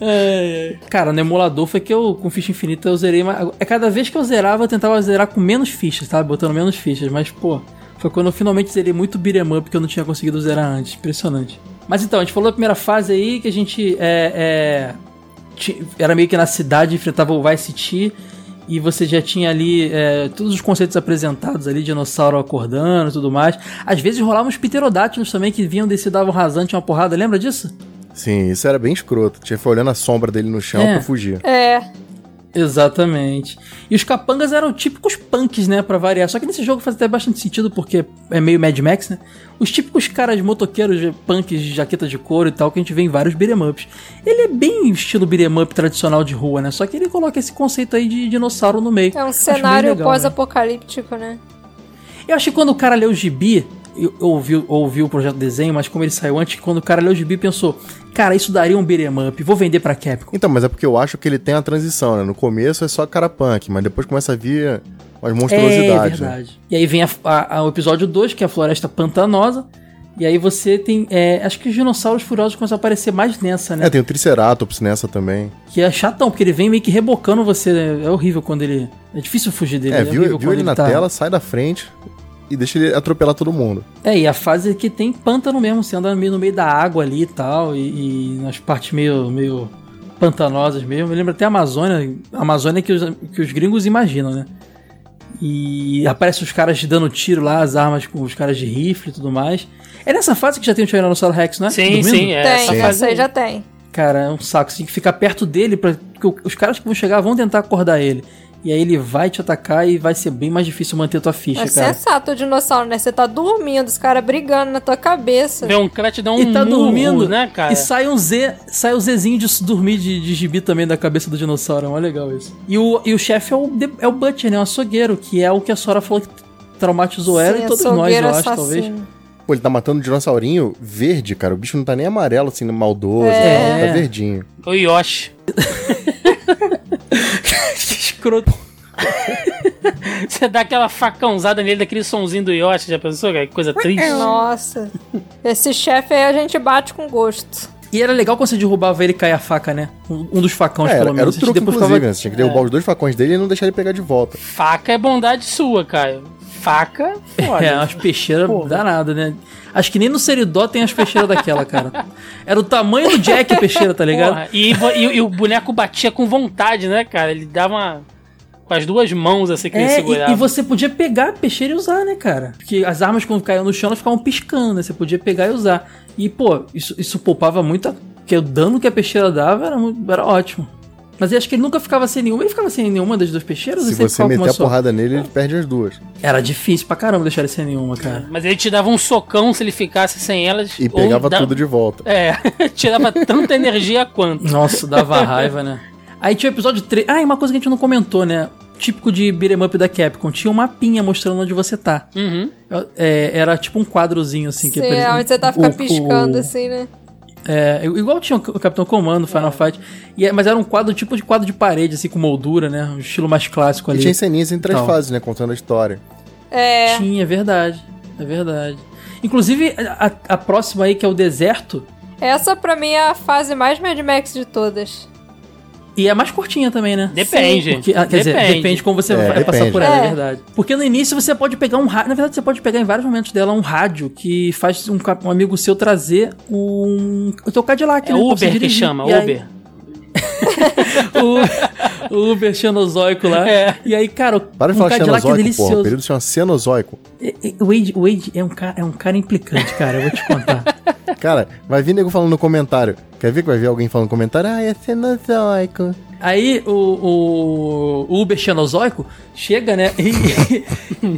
[SPEAKER 1] É. Cara, no emulador foi que eu, com ficha infinita, eu zerei. mais- É cada vez que eu zerava, eu tentava zerar com menos fichas, sabe? Botando menos fichas. Mas, pô, foi quando eu finalmente zerei muito beat'em up que eu não tinha conseguido zerar antes. Impressionante. Mas então, a gente falou da primeira fase aí, que a gente é, é, era meio que na cidade, enfrentava o Vice City. E você já tinha ali é, todos os conceitos apresentados ali, dinossauro acordando e tudo mais. Às vezes rolavam os pterodátilos também que vinham desse davam rasante uma porrada, lembra disso?
[SPEAKER 4] Sim, isso era bem escroto. Tinha que ficar olhando a sombra dele no chão
[SPEAKER 1] É.
[SPEAKER 4] pra fugir.
[SPEAKER 2] É.
[SPEAKER 1] Exatamente. E os capangas eram típicos punks, né, Pra variar. Só que nesse jogo faz até bastante sentido porque é meio Mad Max, né? Os típicos caras motoqueiros, punks de jaqueta de couro e tal, que a gente vê em vários beat'em ups. Ele é bem estilo beat'em up tradicional de rua, né? Só que ele coloca esse conceito aí de dinossauro no meio.
[SPEAKER 2] É um cenário
[SPEAKER 1] né?
[SPEAKER 2] pós-apocalíptico, né?
[SPEAKER 1] Eu acho que quando o cara leu o gibi, eu ouvi, ouvi o projeto desenho, mas como ele saiu antes, quando o cara leu o gibi, pensou: Cara, isso daria um beat'em up, vou vender pra Capcom.
[SPEAKER 4] Então, mas é porque eu acho que ele tem a transição, né? No começo é só cara punk, mas depois começa a vir
[SPEAKER 1] É
[SPEAKER 4] monstruosidades. né?
[SPEAKER 1] verdade. E aí vem a- a- a- o episódio 2, que é a floresta pantanosa. E aí você tem. é, acho que os dinossauros furiosos começam a aparecer mais nessa, né?
[SPEAKER 4] É, tem o Triceratops nessa também.
[SPEAKER 1] Que é chatão, porque ele vem meio que rebocando você. né? É horrível quando ele. É difícil fugir dele.
[SPEAKER 4] É,
[SPEAKER 1] é
[SPEAKER 4] viu, viu
[SPEAKER 1] quando
[SPEAKER 4] ele na
[SPEAKER 1] tá-
[SPEAKER 4] tela, sai da frente e deixa ele atropelar todo mundo.
[SPEAKER 1] É, e a fase que tem pântano mesmo, você anda meio no meio da água ali e tal, e, e nas partes meio, meio pantanosas mesmo. Me lembra até a Amazônia, a Amazônia que os, que os gringos imaginam, né? E aparece os caras dando tiro lá, as armas com os caras de rifle e tudo mais. É nessa fase que já tem o Tiranossauro Rex, né?
[SPEAKER 3] Sim,
[SPEAKER 1] Dormindo?
[SPEAKER 3] sim, é.
[SPEAKER 2] tem,
[SPEAKER 3] essa fase
[SPEAKER 2] já tem.
[SPEAKER 1] Cara, é um saco. Você tem que ficar perto dele para os caras que vão chegar vão tentar acordar ele. E aí ele vai te atacar e vai ser bem mais difícil manter tua ficha,
[SPEAKER 2] É
[SPEAKER 1] cara.
[SPEAKER 2] sensato o dinossauro, né? Você tá dormindo, os caras brigando na tua cabeça.
[SPEAKER 3] Vê um cara te dá um
[SPEAKER 1] E tá
[SPEAKER 3] murro,
[SPEAKER 1] dormindo,
[SPEAKER 3] né, cara?
[SPEAKER 1] E sai um Z, sai o Zzinho de dormir de, de gibi também da cabeça do dinossauro. É mó legal isso. E o, e o chefe é o, de- é o Butcher, né? O açougueiro, que é o que a Sora falou que traumatizou ela
[SPEAKER 2] Sim,
[SPEAKER 1] e todos nós, eu acho, talvez.
[SPEAKER 2] assassino.
[SPEAKER 4] Pô, ele tá matando um dinossaurinho verde, cara. O bicho não tá nem amarelo, assim, maldoso.
[SPEAKER 1] É.
[SPEAKER 4] Tá verdinho.
[SPEAKER 3] O Yoshi. [laughs]
[SPEAKER 1] que [laughs] escroto. [laughs]
[SPEAKER 3] Você dá aquela facãozada nele, daquele sonzinho do Yoshi, já pensou? Que coisa triste.
[SPEAKER 2] Nossa. Esse chefe aí a gente bate com gosto.
[SPEAKER 1] E era legal quando você derrubava ele e caía a faca, né? Um, dos facões,
[SPEAKER 4] É,
[SPEAKER 1] pelo
[SPEAKER 4] era,
[SPEAKER 1] menos.
[SPEAKER 4] era o
[SPEAKER 1] Você
[SPEAKER 4] truque,
[SPEAKER 1] depois
[SPEAKER 4] inclusive,
[SPEAKER 1] ficava-
[SPEAKER 4] né? Você tinha que derrubar os dois facões dele e não deixar ele pegar de volta.
[SPEAKER 3] Faca é bondade sua, Caio. Faca, foda. [laughs]
[SPEAKER 1] É, umas peixeiras
[SPEAKER 3] Porra.
[SPEAKER 1] danadas, né? Acho que nem no Seridó tem as peixeiras daquela, cara. Era o tamanho do Jack a peixeira, tá ligado?
[SPEAKER 3] E, e- e o boneco batia com vontade, né, cara? Ele dava uma... com as duas mãos assim que ele
[SPEAKER 1] É,
[SPEAKER 3] segurava.
[SPEAKER 1] e, e você podia pegar a peixeira e usar, né, cara? Porque as armas quando caíam no chão, elas ficavam piscando, né? Você podia pegar e usar. E, pô, isso, isso poupava muito, porque o dano que a peixeira dava era, muito- era ótimo. Mas eu acho que ele nunca ficava sem nenhuma. Ele ficava sem nenhuma das duas peixeiras?
[SPEAKER 4] Se você meter
[SPEAKER 1] uma
[SPEAKER 4] a
[SPEAKER 1] só?
[SPEAKER 4] porrada nele, ele perde as duas.
[SPEAKER 1] Era difícil pra caramba deixar ele sem nenhuma, cara.
[SPEAKER 3] Mas ele te dava um socão se ele ficasse sem elas.
[SPEAKER 4] E pegava tudo de volta.
[SPEAKER 3] É, [laughs] tirava tanta energia quanto.
[SPEAKER 1] Nossa, dava raiva, né? Aí tinha o episódio 3. Ah, e uma coisa que a gente não comentou, né? Típico de beat'em up da Capcom. Tinha um mapinha mostrando onde você tá.
[SPEAKER 3] Uhum.
[SPEAKER 1] É, era tipo um quadrozinho, assim. que
[SPEAKER 2] Sim,
[SPEAKER 1] aparecia-
[SPEAKER 2] é onde você tá ficar
[SPEAKER 1] o-
[SPEAKER 2] piscando,
[SPEAKER 1] o-
[SPEAKER 2] assim, né?
[SPEAKER 1] É, igual tinha o Capitão Comando, Final Fight. E, é- mas era um quadro, tipo de quadro de parede, assim, com moldura, né? Um estilo mais clássico
[SPEAKER 4] E
[SPEAKER 1] ali.
[SPEAKER 4] tinha ceninhas em três
[SPEAKER 1] Não.
[SPEAKER 4] fases, né? Contando a história.
[SPEAKER 2] É.
[SPEAKER 1] Tinha, é verdade. É verdade. Inclusive, a, a próxima aí, que é o deserto,
[SPEAKER 2] Essa pra mim é a fase mais Mad Max de todas.
[SPEAKER 1] E é mais curtinha também, né?
[SPEAKER 3] Depende.
[SPEAKER 1] Porque, ah, quer dizer,
[SPEAKER 3] Depende.
[SPEAKER 1] depende como você
[SPEAKER 4] É,
[SPEAKER 1] vai passar
[SPEAKER 4] depende.
[SPEAKER 1] por ela, é.
[SPEAKER 2] É.
[SPEAKER 1] verdade. Porque no início você pode pegar um rádio. Na verdade, você pode pegar em vários momentos dela um rádio que faz um, um amigo seu trazer um. O teu Cadillac,
[SPEAKER 3] É
[SPEAKER 1] né?
[SPEAKER 3] Uber que chama,
[SPEAKER 1] E aí-
[SPEAKER 3] Uber.
[SPEAKER 1] o, [laughs] o Uber xenozóico lá.
[SPEAKER 3] É.
[SPEAKER 1] E aí, cara, o-
[SPEAKER 4] Para de
[SPEAKER 1] um
[SPEAKER 4] falar
[SPEAKER 1] Cadillac é
[SPEAKER 4] xenozóico, porra. O
[SPEAKER 1] delicioso.
[SPEAKER 4] período chama cenozoico.
[SPEAKER 1] O Wade, o Wade é, um cara, é um cara implicante, cara, eu vou te contar. [laughs]
[SPEAKER 4] Cara, vai vir nego falando no comentário. Quer ver que vai vir alguém falando no comentário? Ah, é cenozoico.
[SPEAKER 1] Aí o, o, Uber xenozóico chega, né? E,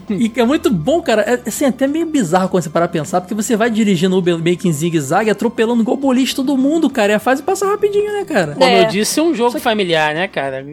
[SPEAKER 1] [laughs] e é muito bom, cara. É assim, até meio bizarro quando você parar pra pensar, porque você vai dirigindo o Uber meio que em zigue-zague, atropelando igual boliche todo mundo, cara. E a fase passa rapidinho, né, cara?
[SPEAKER 3] Como
[SPEAKER 2] É.
[SPEAKER 3] eu disse, é um jogo familiar, né, cara?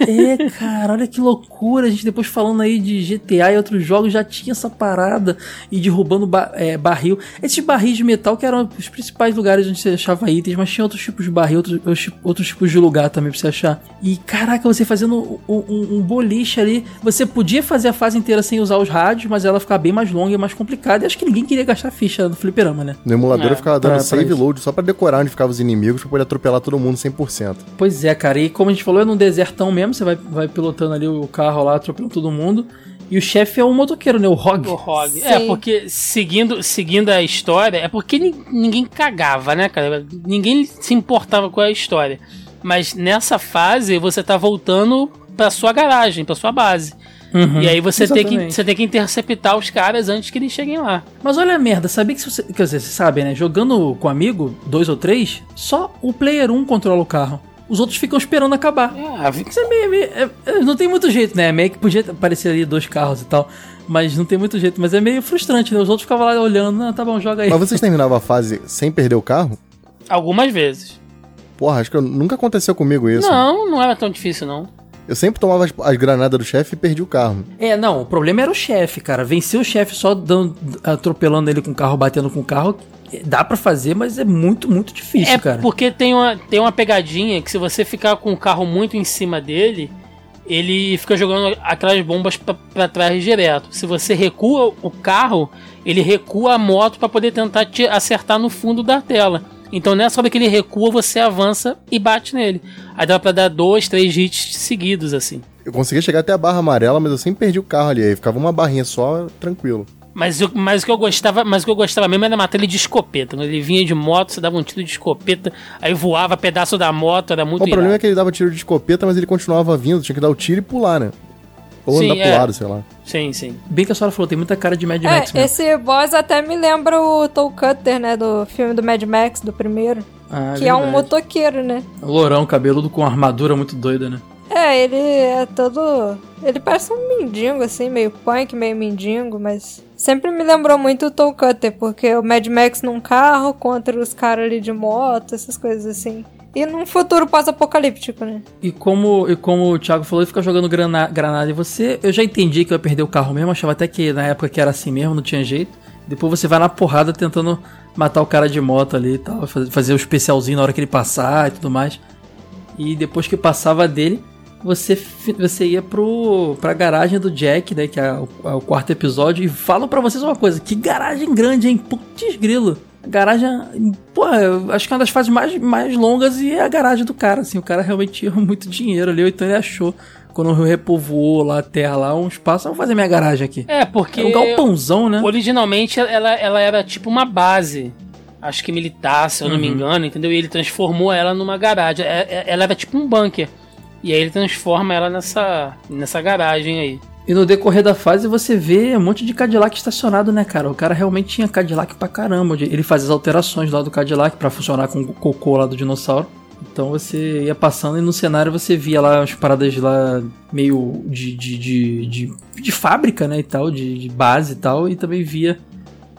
[SPEAKER 1] É, cara, olha que loucura. A gente depois falando aí de GTA e outros jogos já tinha essa parada e derrubando ba- é, barril. Esses barris de metal que eram os principais lugares onde você achava itens, mas tinha outros tipos de barril, outros, outros, tipos de lugar também pra você achar. E caraca, você fazendo um, um- um boliche ali, você podia fazer a fase inteira sem usar os rádios, mas ela ficava bem mais longa e mais complicada. E acho que ninguém queria gastar ficha no fliperama, né?
[SPEAKER 4] No emulador
[SPEAKER 3] É,
[SPEAKER 4] eu ficava dando
[SPEAKER 1] pra-
[SPEAKER 4] save load só pra decorar onde ficavam os inimigos pra poder atropelar todo mundo 100%.
[SPEAKER 1] Pois é, cara. E como a gente falou, é num desertão mesmo. Você vai, vai pilotando ali o carro lá, atropelando todo mundo. E o chefe é um motoqueiro, né? O Hog.
[SPEAKER 3] O Rog.
[SPEAKER 2] Sim.
[SPEAKER 3] É, porque seguindo, seguindo a história, é porque ni- ninguém cagava, né, cara? Ninguém se importava com a história. Mas nessa fase, você tá voltando pra sua garagem, pra sua base.
[SPEAKER 1] Uhum,
[SPEAKER 3] E aí você tem, que, você tem que interceptar os caras antes que eles cheguem lá.
[SPEAKER 1] Mas olha a merda, sabia que se você. Quer dizer, você sabe, né? Jogando com amigo, dois ou três, só o player 1 controla o carro. Os outros ficam esperando acabar.
[SPEAKER 3] É,
[SPEAKER 1] Isso é meio. meio- é- é- não tem muito jeito, né? Meio que podia aparecer ali dois carros e tal. Mas não tem muito jeito. Mas é meio frustrante, né? Os outros ficavam lá olhando. Não, tá bom, joga aí.
[SPEAKER 4] Mas vocês terminavam a fase sem perder o carro?
[SPEAKER 3] algumas vezes.
[SPEAKER 4] Porra, acho que eu- nunca aconteceu comigo isso.
[SPEAKER 3] Não, não era tão difícil, não.
[SPEAKER 4] Eu sempre tomava as, as granadas do chefe e perdi o carro.
[SPEAKER 1] É, não, o problema era o chefe, cara. Vencer o chefe só dando, atropelando ele com o carro, batendo com o carro, dá pra fazer, mas é muito, muito difícil,
[SPEAKER 3] É
[SPEAKER 1] cara.
[SPEAKER 3] porque tem uma, tem uma pegadinha que se você ficar com o carro muito em cima dele, ele fica jogando aquelas bombas pra, pra trás direto. Se você recua o carro, ele recua a moto pra poder tentar te acertar no fundo da tela. Então nessa hora que ele recua, você avança e bate nele. Aí dá pra dar dois, três hits seguidos, assim.
[SPEAKER 4] Eu conseguia chegar até a barra amarela, mas eu sempre perdi o carro ali. Aí ficava uma barrinha só, tranquilo.
[SPEAKER 3] Mas, o- mas o que eu gostava, mas o que eu gostava mesmo era matar ele de escopeta. Quando ele vinha de moto, você dava um tiro de escopeta, aí voava pedaço da moto, era muito
[SPEAKER 4] o problema é
[SPEAKER 3] irado.
[SPEAKER 4] que ele dava tiro de escopeta, mas ele continuava vindo. Tinha que dar o tiro e pular, né? Ou
[SPEAKER 3] Sim,
[SPEAKER 4] andar
[SPEAKER 3] é.
[SPEAKER 4] pro lado, sei lá.
[SPEAKER 3] Sim, sim.
[SPEAKER 1] Bem que a senhora falou, tem muita cara de Mad
[SPEAKER 2] É,
[SPEAKER 1] Max mesmo.
[SPEAKER 2] esse boss até me lembra o Toll Cutter, né? Do filme do Mad Max, do primeiro.
[SPEAKER 1] Ah,
[SPEAKER 2] que é um
[SPEAKER 1] verdade.
[SPEAKER 2] motoqueiro, né?
[SPEAKER 1] Lourão, cabeludo com armadura muito doida, né?
[SPEAKER 2] É, ele é todo. Ele parece um mendigo, assim, meio punk, meio mendigo, mas. Sempre me lembrou muito o Toll Cutter, porque o Mad Max num carro contra os caras ali de moto, essas coisas assim. E num futuro pós-apocalíptico, né?
[SPEAKER 1] E como, e como o Thiago falou, ele fica jogando grana, granada em você. Eu já entendi que ia perder o carro mesmo, achava até que na época que era assim mesmo, não tinha jeito. Depois você vai na porrada tentando matar o cara de moto ali e tal, fazer, o especialzinho na hora que ele passar e tudo mais. E depois que passava dele, você, você ia pro, pra garagem do Jack, né, que é o, é o quarto episódio, e falo pra vocês uma coisa, que garagem grande, hein? Putz grilo. Garagem, pô, eu acho que é uma das fases mais, mais longas e é a garagem do cara, assim. O cara realmente tinha muito dinheiro ali, então ele achou quando repovoou lá a terra lá, um espaço, vamos fazer minha garagem aqui.
[SPEAKER 3] É, porque.
[SPEAKER 1] É um galpãozão, né?
[SPEAKER 3] Originalmente ela, ela era tipo uma base. Acho que militar, se eu não me engano, entendeu? E ele transformou ela numa garagem. É- é- Ela era tipo um bunker. E aí ele transforma ela nessa, nessa garagem aí.
[SPEAKER 1] E no decorrer da fase você vê um monte de Cadillac estacionado, né, cara? O cara realmente tinha Cadillac pra caramba. Ele fazia as alterações lá do Cadillac pra funcionar com o cocô lá do dinossauro. Então você ia passando e no cenário você via lá as paradas lá meio de, de, de, de, de fábrica, né, e tal, de, de base e tal, e também via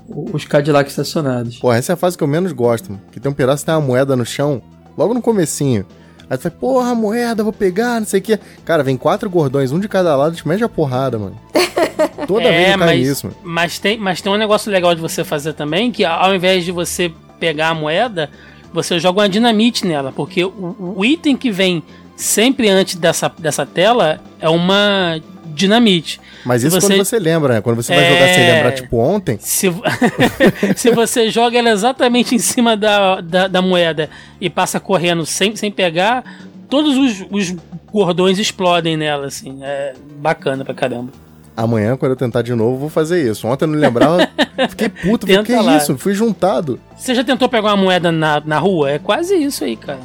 [SPEAKER 1] os Cadillacs estacionados.
[SPEAKER 4] Porra, essa é a fase que eu menos gosto, mano. Que tem um pedaço que tem uma moeda no chão, logo no comecinho. Aí tu fala, porra, moeda, vou pegar, não sei o quê. Cara, vem quatro gordões, um de cada lado, te mete a porrada, mano. [laughs] Toda vez eu caio
[SPEAKER 3] É, mas,
[SPEAKER 4] nisso, mano.
[SPEAKER 3] mas, tem, mas tem um negócio legal de você fazer também, que ao invés de você pegar a moeda, você joga uma dinamite nela, porque o, o item que vem sempre antes dessa, dessa tela é uma dinamite.
[SPEAKER 4] Mas isso
[SPEAKER 3] você-
[SPEAKER 4] quando você lembra, né? Quando você vai
[SPEAKER 3] É.
[SPEAKER 4] jogar sem lembrar, tipo ontem,
[SPEAKER 3] Se, [laughs] se você joga ela exatamente em cima da, da, da moeda e passa correndo sem, sem pegar, todos os, os cordões explodem nela, assim. É bacana pra caramba.
[SPEAKER 4] amanhã, quando eu tentar de novo, vou fazer isso. Ontem eu não lembrava, [laughs] fiquei puto, falei,
[SPEAKER 3] Tenta
[SPEAKER 4] que
[SPEAKER 3] lá.
[SPEAKER 4] isso? Fui juntado.
[SPEAKER 3] Você já tentou pegar uma moeda na, na rua? É quase isso aí, cara.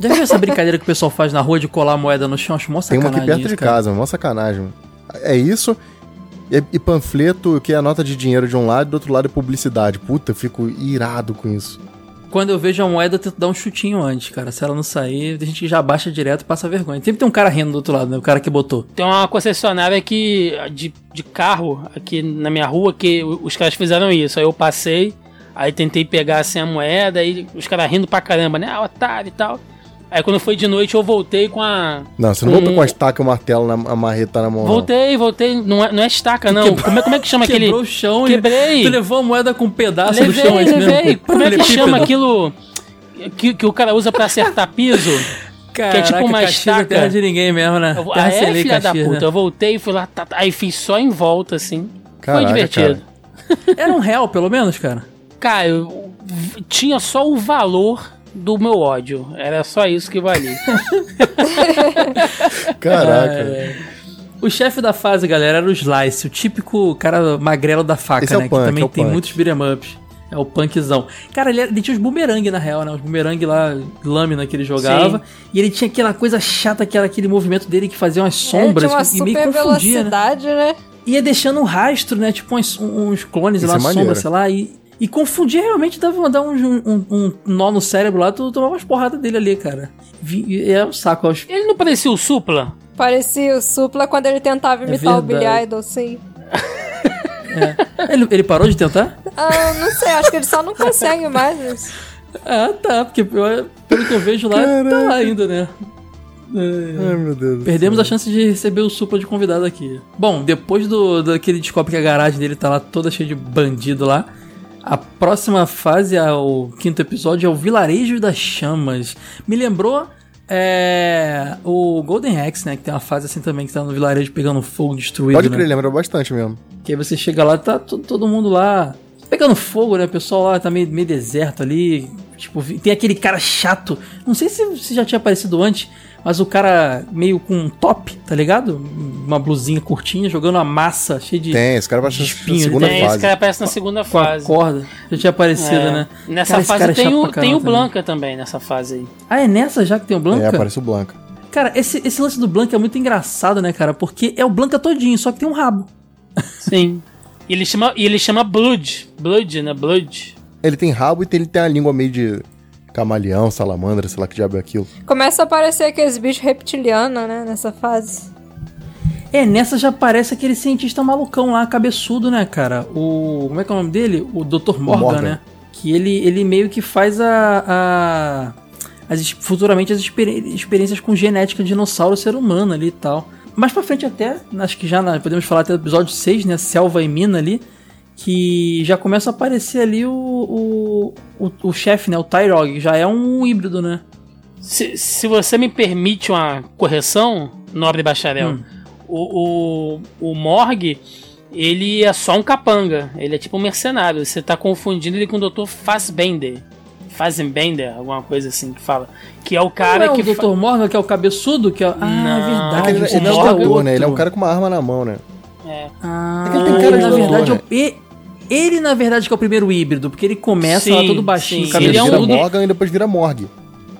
[SPEAKER 1] Já viu essa brincadeira que o pessoal faz na rua de colar a moeda no chão? Acho mó
[SPEAKER 4] Tem uma
[SPEAKER 1] sacanagem
[SPEAKER 4] aqui perto
[SPEAKER 1] isso,
[SPEAKER 4] de
[SPEAKER 1] cara.
[SPEAKER 4] casa, mó sacanagem. mano. É isso. E, e panfleto, que é a nota de dinheiro de um lado e do outro lado é publicidade. Puta, eu fico irado com isso.
[SPEAKER 1] Quando eu vejo a moeda, eu tento dar um chutinho antes, cara. Se ela não sair, a gente já baixa direto e passa vergonha. Sempre tem um cara rindo do outro lado, né? O cara que botou.
[SPEAKER 3] Tem uma concessionária que, de, de carro aqui na minha rua que os caras fizeram isso. Aí eu passei, aí tentei pegar assim a moeda, aí os caras rindo pra caramba, né? Ah, otário e tal. Aí quando foi de noite eu voltei com a.
[SPEAKER 4] Não, você não
[SPEAKER 3] com-
[SPEAKER 4] voltou com a estaca e o martelo na a marreta na mão. não.
[SPEAKER 3] Voltei, voltei. Não é, não é estaca, não. Como é, como é que chama aquele.
[SPEAKER 1] Quebrou o chão
[SPEAKER 3] Quebrei.
[SPEAKER 1] e tu levou a moeda com um pedaço do
[SPEAKER 3] Levei,
[SPEAKER 1] chão, é isso
[SPEAKER 3] levei.
[SPEAKER 1] mesmo?
[SPEAKER 3] Como é que chama aquilo que, que o cara usa pra acertar piso?
[SPEAKER 1] Caraca,
[SPEAKER 3] que é tipo uma
[SPEAKER 1] Caxias é
[SPEAKER 3] estaca.
[SPEAKER 1] terra de ninguém mesmo, né?
[SPEAKER 3] Eu ah, é, filha da puta.
[SPEAKER 1] né?
[SPEAKER 3] Eu voltei e fui lá, tá, tá, aí fiz só em volta, assim.
[SPEAKER 4] Caraca,
[SPEAKER 3] Foi divertido.
[SPEAKER 1] Era um real, pelo menos, cara.
[SPEAKER 3] Cara, eu, tinha só o valor do meu ódio. Era só isso que valia. [laughs]
[SPEAKER 4] Caraca.
[SPEAKER 1] É. O chefe da fase, galera, era o Slice, o típico cara magrelo da faca,
[SPEAKER 4] Esse é o
[SPEAKER 1] né?
[SPEAKER 4] punk,
[SPEAKER 1] que também
[SPEAKER 4] é o
[SPEAKER 1] tem
[SPEAKER 4] punk.
[SPEAKER 1] muitos beat'em ups. É o punkzão. Cara, ele, era- ele tinha os boomerang na real, né? Os boomerang lá, lâmina que ele jogava. E ele tinha aquela coisa chata, que era aquele movimento dele que fazia umas
[SPEAKER 2] Ele
[SPEAKER 1] sombras
[SPEAKER 2] tinha uma
[SPEAKER 1] e meio confundia, né?
[SPEAKER 2] velocidade, né?
[SPEAKER 1] Ia deixando um rastro, né? Tipo uns, uns clones
[SPEAKER 4] Isso
[SPEAKER 1] lá,
[SPEAKER 4] é
[SPEAKER 1] sombra, sei lá. E, e confundia realmente, dava dar um, um, um nó no cérebro lá, tu tomava umas porradas dele ali, cara. Vi- é um saco, eu acho.
[SPEAKER 3] Ele não parecia o Supla?
[SPEAKER 2] Parecia o Supla quando ele tentava imitar o Billy. Idol, sim.
[SPEAKER 1] Ele, ele parou de tentar?
[SPEAKER 2] Ah, não sei, acho que ele só não consegue mais isso. [laughs]
[SPEAKER 1] Ah, tá, porque eu- pelo que eu vejo lá, tá lá ainda, né? É,
[SPEAKER 4] Ai, meu Deus. do
[SPEAKER 1] Perdemos a chance de receber o Supla de convidado aqui. Bom, depois do daquele descobre que a garagem dele tá lá toda cheia de bandido lá, a próxima fase, é o quinto episódio, é o Vilarejo das Chamas. Me lembrou é, o Golden Axe, né? Que tem uma fase assim também, que tá no vilarejo pegando fogo, destruído,
[SPEAKER 4] Pode
[SPEAKER 1] né?
[SPEAKER 4] crer, lembra bastante mesmo.
[SPEAKER 1] Que aí você chega lá, tá to- todo mundo lá pegando fogo, né? O pessoal lá tá meio, meio deserto ali. Tipo, tem aquele cara chato. Não sei se, se já tinha aparecido antes, mas o cara meio com um top, tá ligado? Uma blusinha curtinha, jogando uma massa cheia de.
[SPEAKER 4] Tem, esse cara vai na
[SPEAKER 1] Espinho,
[SPEAKER 4] segunda
[SPEAKER 3] Tem,
[SPEAKER 4] fase.
[SPEAKER 3] esse cara aparece na segunda
[SPEAKER 1] com a
[SPEAKER 3] fase.
[SPEAKER 1] corda. Já tinha aparecido,
[SPEAKER 3] É.
[SPEAKER 1] né?
[SPEAKER 3] Nessa
[SPEAKER 1] Cara,
[SPEAKER 3] fase
[SPEAKER 1] é
[SPEAKER 3] tem,
[SPEAKER 1] chato
[SPEAKER 3] o, tem o
[SPEAKER 1] caramba também.
[SPEAKER 3] Blanca também, nessa fase aí.
[SPEAKER 1] Ah, é nessa já que tem o Blanca?
[SPEAKER 4] É, aparece o Blanca.
[SPEAKER 1] Cara, esse, esse lance do Blanca é muito engraçado, né, cara? Porque é o Blanca todinho, só que tem um rabo. [laughs]
[SPEAKER 3] Sim. E ele chama, e ele chama Blood. Blood, né? Blood.
[SPEAKER 4] Ele tem rabo e tem- ele tem a língua meio de camaleão, salamandra, sei lá que diabo é aquilo.
[SPEAKER 2] Começa a aparecer aqueles bichos reptilianos, né, nessa fase.
[SPEAKER 1] É, nessa já aparece aquele cientista malucão lá, cabeçudo, né, cara? O. Como é que é o nome dele? O Dr. Morgan,
[SPEAKER 4] Morgan.
[SPEAKER 1] né? Que ele, ele meio que faz a. a as, futuramente as experi- experiências com genética de dinossauro ser humano ali e tal. Mais pra frente até, acho que já na- podemos falar até do episódio 6, né? Selva e Mina ali. Que já começa a aparecer ali o, o, o, o chefe, né? O Tyrog, que já é um híbrido, né?
[SPEAKER 3] Se, se você me permite uma correção, nobre bacharel,
[SPEAKER 1] Hum.
[SPEAKER 3] o, o, o Morg, ele é só um capanga. Ele é tipo um mercenário. Você tá confundindo ele com o Dr. Fassbender. Fassbender, alguma coisa assim que fala. Que é o cara
[SPEAKER 1] não é
[SPEAKER 3] que.
[SPEAKER 1] o Dr. Morgan, que é o cabeçudo? Que é... Ah,
[SPEAKER 3] Não,
[SPEAKER 1] é verdade.
[SPEAKER 4] Ele não é o doutor, né? Ele é um cara com uma arma na mão, né?
[SPEAKER 3] É.
[SPEAKER 1] Ah,
[SPEAKER 4] É que ele tem cara de
[SPEAKER 1] na
[SPEAKER 4] doutor,
[SPEAKER 1] verdade,
[SPEAKER 4] né?
[SPEAKER 1] é o- e- ele, na verdade, que é o primeiro híbrido, porque ele começa lá
[SPEAKER 3] Sim,
[SPEAKER 1] todo baixinho,
[SPEAKER 3] sim.
[SPEAKER 4] Ele,
[SPEAKER 3] Ele é um-
[SPEAKER 4] vira. Morgan e depois vira Morgue.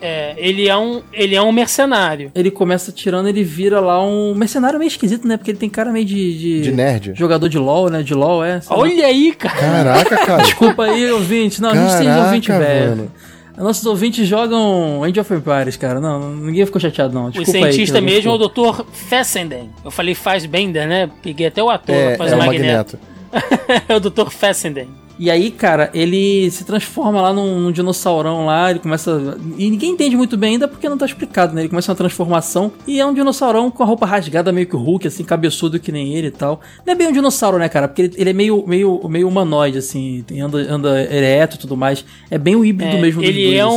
[SPEAKER 3] É, ele é um, ele é um mercenário.
[SPEAKER 1] Ele começa tirando, ele vira lá um mercenário meio esquisito, né? Porque ele tem cara meio de. de,
[SPEAKER 4] De nerd.
[SPEAKER 1] Jogador de LOL, né? De LOL, é. sei lá.
[SPEAKER 3] Olha aí, cara.
[SPEAKER 4] Caraca, [laughs] cara.
[SPEAKER 1] Desculpa aí, ouvinte. Não, a gente tem
[SPEAKER 4] Caraca,
[SPEAKER 1] ouvinte velho.
[SPEAKER 4] mano.
[SPEAKER 1] Nossos ouvintes jogam Age of Empires, cara. Não, ninguém ficou chateado, não.
[SPEAKER 3] O
[SPEAKER 1] Desculpa aí,
[SPEAKER 3] cientista
[SPEAKER 1] eu-
[SPEAKER 3] mesmo é o Dr. Fessenden. Eu falei Fassbender, né? Peguei até o ator
[SPEAKER 4] É,
[SPEAKER 3] pra fazer
[SPEAKER 4] é
[SPEAKER 3] o
[SPEAKER 4] o
[SPEAKER 3] Magneto.
[SPEAKER 4] Magneto. [laughs]
[SPEAKER 3] é o Dr. Fessenden.
[SPEAKER 1] E aí, cara, ele se transforma lá num, num dinossaurão lá, ele começa. E ninguém entende muito bem ainda porque não tá explicado, né? Ele começa uma transformação e é um dinossaurão com a roupa rasgada, meio que o Hulk, assim, cabeçudo que nem ele e tal. Não é bem um dinossauro, né, cara? Porque ele, ele é meio, meio, meio humanoide, assim, tem, anda, anda ereto e tudo mais. É bem o híbrido
[SPEAKER 3] É,
[SPEAKER 1] mesmo
[SPEAKER 3] ele
[SPEAKER 1] dois,
[SPEAKER 3] é
[SPEAKER 1] assim.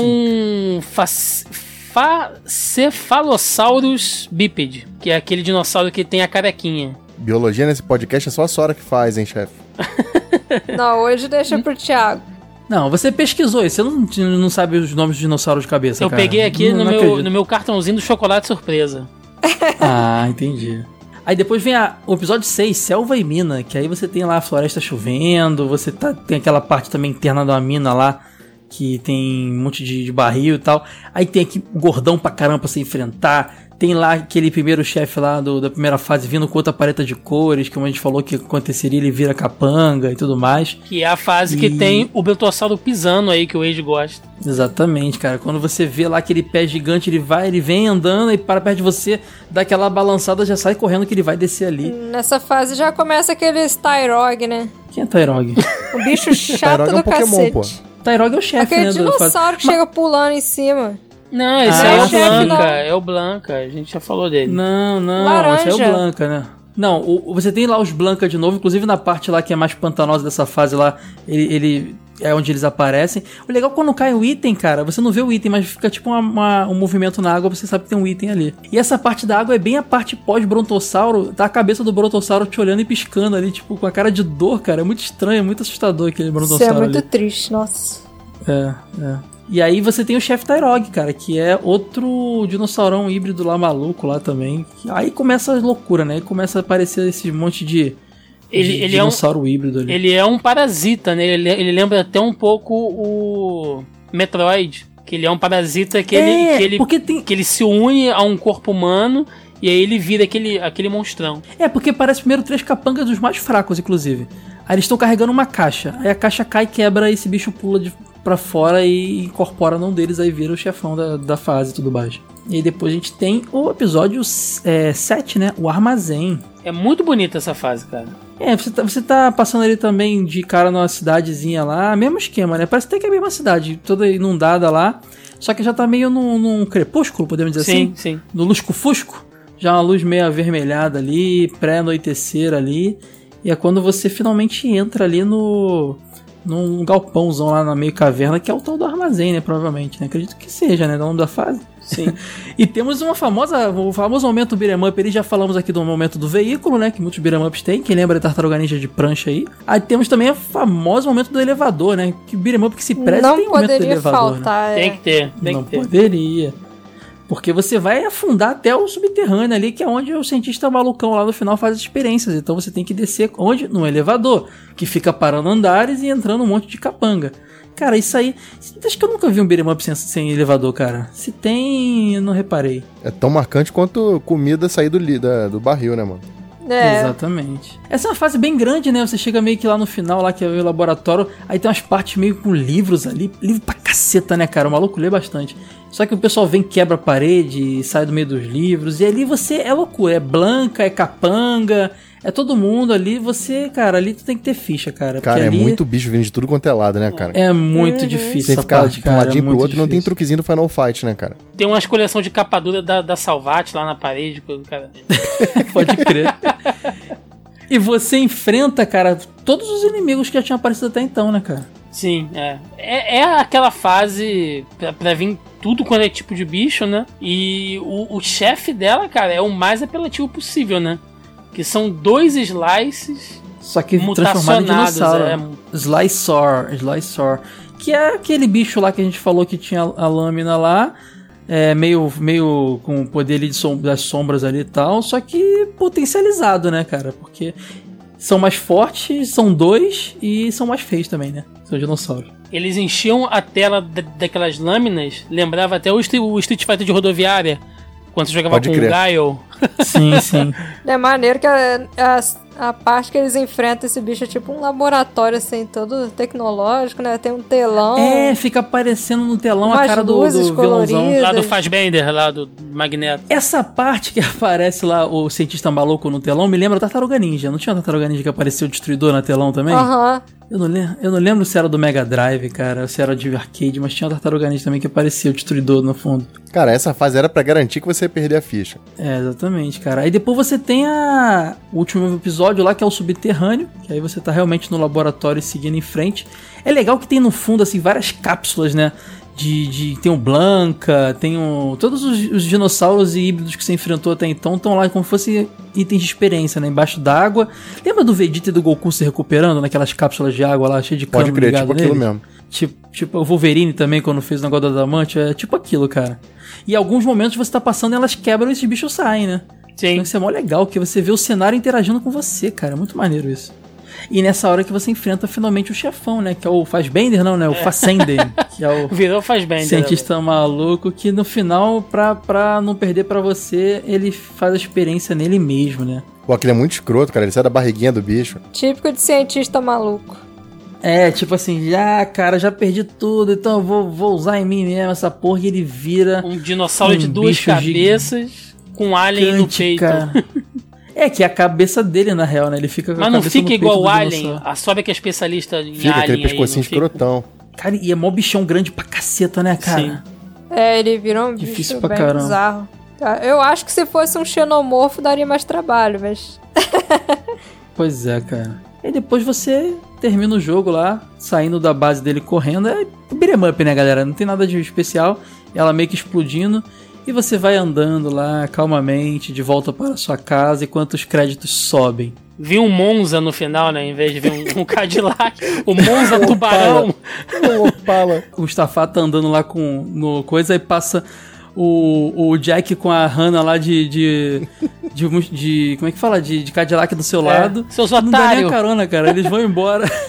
[SPEAKER 3] um fac- fa- Cephalosaurus bípede, que é aquele dinossauro que tem a carequinha.
[SPEAKER 4] Biologia nesse podcast é só a Sora que faz, hein, chefe? [laughs]
[SPEAKER 2] Não, hoje deixa pro Thiago.
[SPEAKER 1] Não, você pesquisou isso, você não, não sabe os nomes dos dinossauros de cabeça,
[SPEAKER 3] Eu
[SPEAKER 1] cara.
[SPEAKER 3] peguei aqui
[SPEAKER 1] Não-
[SPEAKER 3] no,
[SPEAKER 1] não
[SPEAKER 3] meu,
[SPEAKER 1] acredito.
[SPEAKER 3] no meu cartãozinho do chocolate surpresa. [laughs]
[SPEAKER 1] Ah, entendi. Aí depois vem a- o episódio 6, Selva e Mina, que aí você tem lá a floresta chovendo, você tá, tem aquela parte também interna uma mina lá, que tem um monte de, de barril e tal. Aí tem aqui o gordão pra caramba pra se enfrentar. Tem lá aquele primeiro chefe lá do- da primeira fase vindo com outra paleta de cores, como a gente falou que aconteceria, ele vira capanga e tudo mais.
[SPEAKER 3] Que é a fase que
[SPEAKER 1] E-
[SPEAKER 3] tem o Beltossauro pisando aí, que o Age gosta.
[SPEAKER 1] Exatamente, cara. Quando você vê lá aquele pé gigante, ele vai, ele vem andando e para perto de você, dá aquela balançada, já sai correndo que ele vai descer ali.
[SPEAKER 2] Nessa fase já começa aquele Tyrog, né?
[SPEAKER 1] Quem é Tyrog?
[SPEAKER 2] O bicho [laughs] chato
[SPEAKER 4] Tyrog é um
[SPEAKER 2] do
[SPEAKER 4] Pokémon,
[SPEAKER 2] cacete.
[SPEAKER 4] pô.
[SPEAKER 1] Tyrog é o chefe,
[SPEAKER 2] Aquele
[SPEAKER 1] né? do-
[SPEAKER 2] dinossauro que chega pulando em cima.
[SPEAKER 3] Não, esse
[SPEAKER 1] Ah,
[SPEAKER 3] aí é
[SPEAKER 1] é
[SPEAKER 3] o
[SPEAKER 1] chefe,
[SPEAKER 3] Blanca,
[SPEAKER 2] não.
[SPEAKER 3] é o Blanca, a gente já falou dele.
[SPEAKER 1] Não, não,
[SPEAKER 2] Laranja.
[SPEAKER 1] esse é o Blanca, né? Não, o- você tem lá os Blanca de novo, inclusive na parte lá que é mais pantanosa dessa fase lá, ele, ele- é onde eles aparecem. O legal é quando cai o item, cara, você não vê o item, mas fica tipo uma- uma- um movimento na água, você sabe que tem um item ali. E essa parte da água é bem a parte pós-brontossauro, tá a cabeça do brontossauro te olhando e piscando ali, tipo, com a cara de dor, cara. É muito estranho, é muito assustador aquele
[SPEAKER 2] Isso
[SPEAKER 1] brontossauro
[SPEAKER 2] é muito
[SPEAKER 1] ali.
[SPEAKER 2] triste, nossa.
[SPEAKER 1] É, é. E aí você tem o chefe Tyrog, cara, que é outro dinossaurão híbrido lá maluco lá também. Aí começa a loucura, né? Aí começa a aparecer esse monte de,
[SPEAKER 3] Ele,
[SPEAKER 1] de
[SPEAKER 3] ele é um,
[SPEAKER 1] dinossauro híbrido ali.
[SPEAKER 3] ele é um parasita, né? Ele, ele lembra até um pouco o Metroid, que ele é um parasita que,
[SPEAKER 1] é,
[SPEAKER 3] ele, que, ele,
[SPEAKER 1] porque tem,
[SPEAKER 3] que ele se une a um corpo humano e aí ele vira aquele, aquele monstrão.
[SPEAKER 1] é porque parece primeiro três capangas dos mais fracos, inclusive. Aí eles estão carregando uma caixa. Aí a caixa cai, quebra, e esse bicho pula de, pra fora e incorpora num deles, aí vira o chefão da, da fase e tudo mais. E aí depois a gente tem o episódio 7, né? O armazém.
[SPEAKER 3] É muito bonita essa fase, cara.
[SPEAKER 1] É, você tá, você tá passando ali também de cara numa cidadezinha lá, mesmo esquema, né? Parece até que é a mesma cidade, toda inundada lá, só que já tá meio num, num crepúsculo, podemos dizer
[SPEAKER 3] Sim,
[SPEAKER 1] assim?
[SPEAKER 3] sim.
[SPEAKER 1] No lusco-fusco, já uma luz meio avermelhada ali, pré-anoitecer ali, e é quando você finalmente entra ali no num galpãozão lá na meio caverna, que é o tal do armazém, né? Provavelmente, né? Acredito que seja, né? No nome da fase.
[SPEAKER 3] Sim. [laughs]
[SPEAKER 1] E temos uma famosa, o famoso momento beat'em up, ele já falamos aqui do momento do veículo, né, que muitos beat'em ups têm, quem lembra de Tartaruga Ninja de prancha aí. Aí temos também o famoso momento do elevador, né, que beat'em up que se preza
[SPEAKER 2] Não
[SPEAKER 1] tem um momento do
[SPEAKER 2] poderia
[SPEAKER 1] elevador, né?
[SPEAKER 2] faltar.
[SPEAKER 3] Tem
[SPEAKER 2] é.
[SPEAKER 3] que ter, tem
[SPEAKER 1] Não
[SPEAKER 3] que ter.
[SPEAKER 1] poderia. Porque você vai afundar até o subterrâneo ali, que é onde o cientista malucão lá no final faz as experiências. Então você tem que descer onde? No elevador, que fica parando andares e entrando um monte de capanga. Cara, isso aí. Acho que eu nunca vi um beat'em up sem, sem elevador, cara. Se tem, eu não reparei.
[SPEAKER 4] É tão marcante quanto comida sair do, da- do barril, né, mano?
[SPEAKER 2] É.
[SPEAKER 1] Exatamente. Essa é uma fase bem grande, né? Você chega meio que lá no final, lá que é o laboratório, aí tem umas partes meio com livros ali. Livro pra caceta, né, cara? O maluco lê bastante. Só que o pessoal vem, quebra a parede, sai do meio dos livros. E ali você é loucura. É Blanca, é Capanga, é todo mundo ali. Você, cara, ali tu tem que ter ficha, cara.
[SPEAKER 4] Cara, é
[SPEAKER 1] ali
[SPEAKER 4] muito bicho vindo de tudo quanto é lado, né, cara?
[SPEAKER 1] É muito difícil
[SPEAKER 4] Sem
[SPEAKER 1] essa
[SPEAKER 4] ficar
[SPEAKER 1] parte,
[SPEAKER 4] de um
[SPEAKER 1] cara.
[SPEAKER 4] ladinho
[SPEAKER 1] é
[SPEAKER 4] pro
[SPEAKER 1] muito
[SPEAKER 4] outro e não tem
[SPEAKER 1] difícil.
[SPEAKER 4] truquezinho do Final Fight, né, cara?
[SPEAKER 3] Tem umas coleção de capa dura da, da Salvat lá na parede. Cara... [laughs]
[SPEAKER 1] Pode crer. e você enfrenta, cara, todos os inimigos que já tinham aparecido até então, né, cara?
[SPEAKER 3] Sim, é. é. é aquela fase pra, pra vir tudo quando é tipo de bicho, né? E o, o chefe dela, cara, é o mais apelativo possível, né? Que são dois slices
[SPEAKER 1] Só que transformado em dinossauro.
[SPEAKER 3] é.
[SPEAKER 1] Slisaur, Slisaur. Que é aquele bicho lá que a gente falou que tinha a lâmina lá. É, meio, meio com o poder ali de som- das sombras ali e tal. Só que potencializado, né, cara? Porque são mais fortes, são dois e são mais feios também, né? São dinossauros.
[SPEAKER 3] Eles enchiam a tela da- daquelas lâminas, lembrava até o, Street- o Street Fighter de rodoviária, quando você jogava
[SPEAKER 4] Pode
[SPEAKER 3] com
[SPEAKER 4] crer.
[SPEAKER 3] o Gaio.
[SPEAKER 1] Sim, sim. [laughs]
[SPEAKER 2] É maneiro que a, a, parte que eles enfrentam esse bicho é tipo um laboratório, assim, todo tecnológico, né? Tem um telão.
[SPEAKER 1] É, fica aparecendo no telão a cara do, do vilãozão.
[SPEAKER 3] Lá do Fassbender, lá do Magneto.
[SPEAKER 1] Essa parte que [laughs] aparece lá o cientista maluco no telão me lembra Tartaruga Ninja. Não tinha Tartaruga Ninja que apareceu o destruidor na telão também?
[SPEAKER 2] Aham.
[SPEAKER 1] Eu, não lembro, eu não lembro se era do Mega Drive, cara, se era de arcade, mas tinha o Tartaruga Ninja também que aparecia o destruidor no fundo.
[SPEAKER 4] Cara, essa fase era pra garantir que você ia perder a ficha.
[SPEAKER 1] É, exatamente, cara. Aí depois você tem a... o último episódio lá, que é o subterrâneo, que aí você tá realmente no laboratório seguindo em frente. É legal que tem no fundo, assim, várias cápsulas, né? De, de- tem o Blanca, tem o. Todos os, os dinossauros e híbridos que você enfrentou até então estão lá como se fossem itens de experiência, né? Embaixo d'água. Lembra do Vegeta e do Goku se recuperando naquelas cápsulas de água lá, cheio de cano
[SPEAKER 4] Pode crer,
[SPEAKER 1] ligado
[SPEAKER 4] tipo aquilo mesmo.
[SPEAKER 1] Tipo, tipo o Wolverine também, quando fez o negócio do Adamante, é tipo aquilo, cara. E em alguns momentos você tá passando e elas quebram e esses bichos saem, né?
[SPEAKER 3] Sim.
[SPEAKER 1] Então isso é mó legal, que você vê o cenário interagindo com você, cara. É muito maneiro isso. E nessa hora que você enfrenta finalmente o chefão, né? Que é o Fassbender, não, né? O Fassender, [laughs] que é o
[SPEAKER 3] Virou Fassbender.
[SPEAKER 1] cientista maluco, que no final, pra, pra não perder pra você, ele faz a experiência nele mesmo, né?
[SPEAKER 4] Pô, aquele é muito escroto, cara. Ele sai da barriguinha do bicho.
[SPEAKER 2] Típico de cientista maluco.
[SPEAKER 1] É, tipo assim, já, cara, já perdi tudo, então eu vou, vou usar em mim mesmo essa porra e ele vira
[SPEAKER 3] Um dinossauro
[SPEAKER 1] Um
[SPEAKER 3] de duas cabeças com um alien no peito. [laughs]
[SPEAKER 1] É que é a cabeça dele, na real, né? Ele fica com a
[SPEAKER 3] Mas não fica igual o Alien. A Sobe que é especialista em
[SPEAKER 4] Fica
[SPEAKER 3] Alien.
[SPEAKER 4] aquele pescocinho
[SPEAKER 3] fica?
[SPEAKER 4] escrotão.
[SPEAKER 1] Cara, e é mó bichão grande pra caceta, né, cara?
[SPEAKER 3] Sim.
[SPEAKER 2] É, ele virou um
[SPEAKER 1] Difícil
[SPEAKER 2] bicho
[SPEAKER 1] pra
[SPEAKER 2] bem
[SPEAKER 1] caramba.
[SPEAKER 2] bizarro. Tá, Eu acho que se fosse um xenomorfo daria mais trabalho, mas... [laughs]
[SPEAKER 1] Pois é, cara. E depois você termina o jogo lá, saindo da base dele correndo. É beat'em up, né, galera? Não tem nada de especial. Ela meio que explodindo. E você vai andando lá calmamente de volta para a sua casa enquanto os créditos sobem.
[SPEAKER 3] Vi um Monza no final, né? Em vez de ver um, um Cadillac. O Monza [laughs] Tubarão.
[SPEAKER 4] Ô, Opala.
[SPEAKER 1] O Mustafa tá andando lá com no coisa e passa o, o Jack com a Hannah lá de. de, de, de- como é que fala? De, de Cadillac do seu lado.
[SPEAKER 3] seus
[SPEAKER 1] Não dá nem a carona, cara. Eles vão embora. [laughs]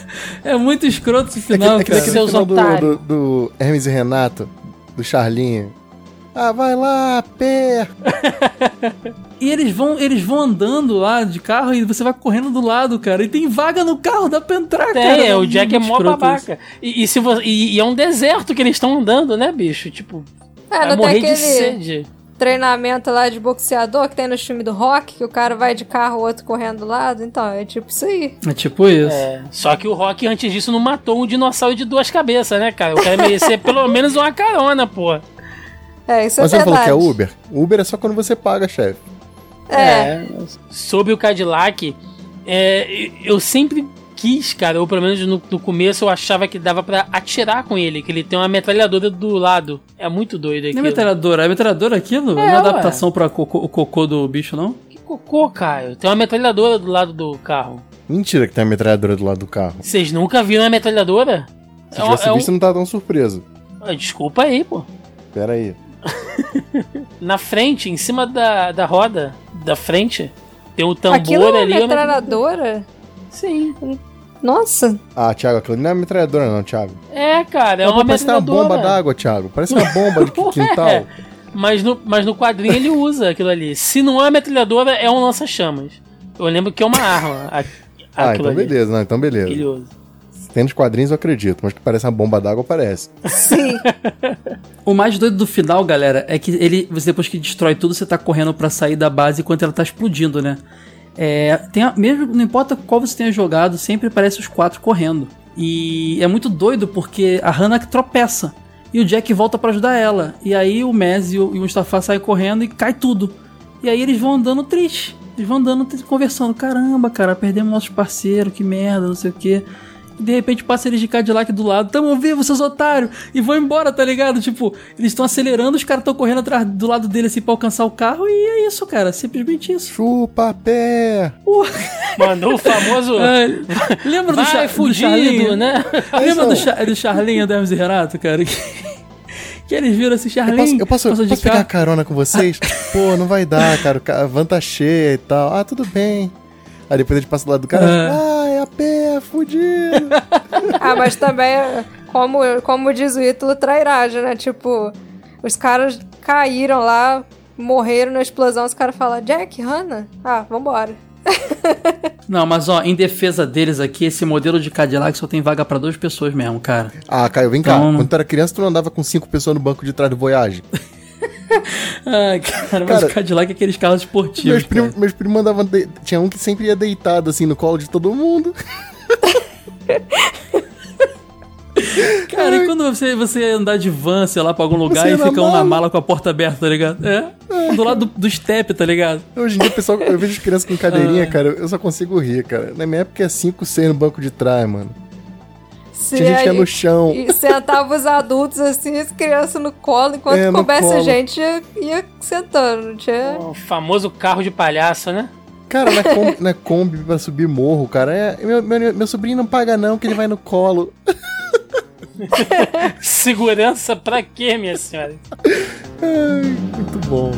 [SPEAKER 1] É muito escroto esse final,
[SPEAKER 4] aquele,
[SPEAKER 1] cara.
[SPEAKER 4] aquele
[SPEAKER 3] Seus
[SPEAKER 4] final do,
[SPEAKER 3] otários.
[SPEAKER 4] do, do Hermes e Renato, do Charlinho. Ah, vai lá, pé. [laughs]
[SPEAKER 1] E eles vão, eles vão andando lá de carro e você vai correndo do lado, cara. E tem vaga no carro, dá pra entrar, cara.
[SPEAKER 3] É, o Jack é mó babaca. E, e se vo- e, e é um deserto que eles estão andando, né, bicho? Tipo,
[SPEAKER 2] É,
[SPEAKER 3] vai morrer de sede.
[SPEAKER 2] treinamento lá de boxeador que tem no filme do rock, que o cara vai de carro, o outro correndo do lado. Então, é tipo isso aí.
[SPEAKER 1] É tipo isso.
[SPEAKER 3] É, só que o Rock, antes disso, não matou um dinossauro de duas cabeças, né, cara? O cara merecia [laughs] pelo menos uma carona, pô.
[SPEAKER 2] É, isso
[SPEAKER 4] Mas
[SPEAKER 2] é
[SPEAKER 4] você falou
[SPEAKER 2] verdade.
[SPEAKER 4] que é Uber? Uber é só quando você paga, chefe.
[SPEAKER 2] É.
[SPEAKER 3] Sobre o Cadillac, é, eu sempre quis, cara, ou pelo menos no, no começo eu achava que dava pra atirar com ele, que ele tem uma metralhadora do lado. É muito doido
[SPEAKER 1] Não é metralhadora, é metralhadora aquilo? não é
[SPEAKER 3] ué.
[SPEAKER 1] adaptação pra cocô, o cocô do bicho, não?
[SPEAKER 3] Que cocô, Caio. Tem uma metralhadora do lado do carro.
[SPEAKER 4] Mentira que tem a metralhadora do lado do carro.
[SPEAKER 3] Vocês nunca viram a metralhadora?
[SPEAKER 4] Se
[SPEAKER 3] É um-
[SPEAKER 4] tivesse
[SPEAKER 3] é um-
[SPEAKER 4] visto, não tava tão surpreso.
[SPEAKER 3] Desculpa aí, pô.
[SPEAKER 4] Pera aí. [laughs]
[SPEAKER 3] Na frente, em cima da, da roda da frente, tem o tambor
[SPEAKER 2] Aquilo é uma
[SPEAKER 3] ali. uma-
[SPEAKER 2] metralhadora?
[SPEAKER 3] Sim.
[SPEAKER 2] Nossa.
[SPEAKER 4] Ah, Thiago, aquilo ali não é metralhadora não, Thiago.
[SPEAKER 3] É, cara, é
[SPEAKER 4] Aquilo
[SPEAKER 3] uma
[SPEAKER 4] parece uma
[SPEAKER 3] metralhadora.
[SPEAKER 4] bomba d'água, Thiago. Parece uma bomba de [laughs] quintal.
[SPEAKER 3] É, mas no, mas no quadrinho ele usa aquilo ali. Se não é metralhadora, é um lança-chamas. Eu lembro que é uma arma. a-
[SPEAKER 4] Ah, então
[SPEAKER 3] ali.
[SPEAKER 4] beleza, não, então
[SPEAKER 3] que
[SPEAKER 4] beleza.
[SPEAKER 3] Ele usa.
[SPEAKER 4] Tem nos quadrinhos, eu acredito, mas que parece uma bomba d'água, parece.
[SPEAKER 2] Sim. [laughs]
[SPEAKER 1] O mais doido do final, galera, é que ele, você depois que destrói tudo, você tá correndo pra sair da base enquanto ela tá explodindo, né? É, tem a- mesmo não importa qual você tenha jogado, sempre aparece os quatro correndo. E é muito doido porque a Hannah tropeça e o Jack volta pra ajudar ela. E aí o Mez e o, e o Mustafa saem correndo e cai tudo. E aí eles vão andando tristes. Eles vão andando conversando. Caramba, cara, perdemos nosso parceiro, que merda, não sei o quê. De repente passa eles de Cadillac do lado, tamo vivo, seus otários, e vão embora, tá ligado? Tipo, eles estão acelerando, os caras estão correndo atrás do lado dele assim pra alcançar o carro, e é isso, cara, simplesmente isso.
[SPEAKER 4] Chupa pé!
[SPEAKER 1] Porra.
[SPEAKER 3] Mandou o famoso. [laughs]
[SPEAKER 1] É, lembra do, Char do
[SPEAKER 3] fugido,
[SPEAKER 1] Charlinho?
[SPEAKER 3] né? [laughs]
[SPEAKER 1] Lembra do. Char do Charlinho, do Hermes e Renato, cara? [laughs] Que, eles viram assim,
[SPEAKER 4] Eu
[SPEAKER 1] Charlinho,
[SPEAKER 4] posso, eu posso,
[SPEAKER 1] passou de
[SPEAKER 4] posso pegar carona com vocês? Pô, não vai dar, cara. A van tá cheia e tal. Ah, tudo bem. Aí depois a gente passa do lado do cara.
[SPEAKER 1] É.
[SPEAKER 4] Ah, é a pé, fudido. [laughs]
[SPEAKER 2] Ah, mas também, como, como diz o Ítalo, trairagem, né? Tipo, os caras caíram lá, morreram na explosão, os caras falam, Jack, Hannah? Ah, vambora. [laughs]
[SPEAKER 1] Não, mas ó, em defesa deles aqui, esse modelo de Cadillac só tem vaga pra duas pessoas mesmo, cara.
[SPEAKER 4] ah, Caio, vem cá.
[SPEAKER 1] Então-
[SPEAKER 4] Quando tu era criança, tu não andava com cinco pessoas no banco de trás do Voyage. [laughs] [laughs]
[SPEAKER 1] Ai, cara, mas
[SPEAKER 4] Cara,
[SPEAKER 1] o Cadillac é aqueles carros esportivos.
[SPEAKER 4] Meus primos, meus primos andavam. de- Tinha um que sempre ia deitado, assim, no colo de todo mundo. [laughs]
[SPEAKER 1] Cara, e quando você, você andar de van, sei lá, pra algum lugar
[SPEAKER 4] Você
[SPEAKER 1] e
[SPEAKER 4] ia na
[SPEAKER 1] fica um na
[SPEAKER 4] mala.
[SPEAKER 1] com a porta aberta, tá ligado? É. Do lado do, do step, tá ligado?
[SPEAKER 4] Hoje em dia, pessoal, eu vejo as crianças com [laughs]
[SPEAKER 1] Ah.
[SPEAKER 4] cadeirinha, cara, eu só consigo rir, cara. Na minha época é 5, 6 no banco de trás, mano.
[SPEAKER 2] Se
[SPEAKER 4] Tinha gente
[SPEAKER 2] aí-
[SPEAKER 4] no chão.
[SPEAKER 2] E sentava os adultos assim, as crianças no colo, enquanto
[SPEAKER 4] É,
[SPEAKER 2] a gente ia, ia sentando. Não tinha.
[SPEAKER 3] O famoso carro de palhaço, né?
[SPEAKER 4] Cara, na Kombi, na Kombi pra subir morro, cara. É, meu, meu, meu sobrinho não paga, não, que ele vai no colo. [laughs]
[SPEAKER 3] Segurança pra quê, minha senhora?
[SPEAKER 4] Ai, muito bom.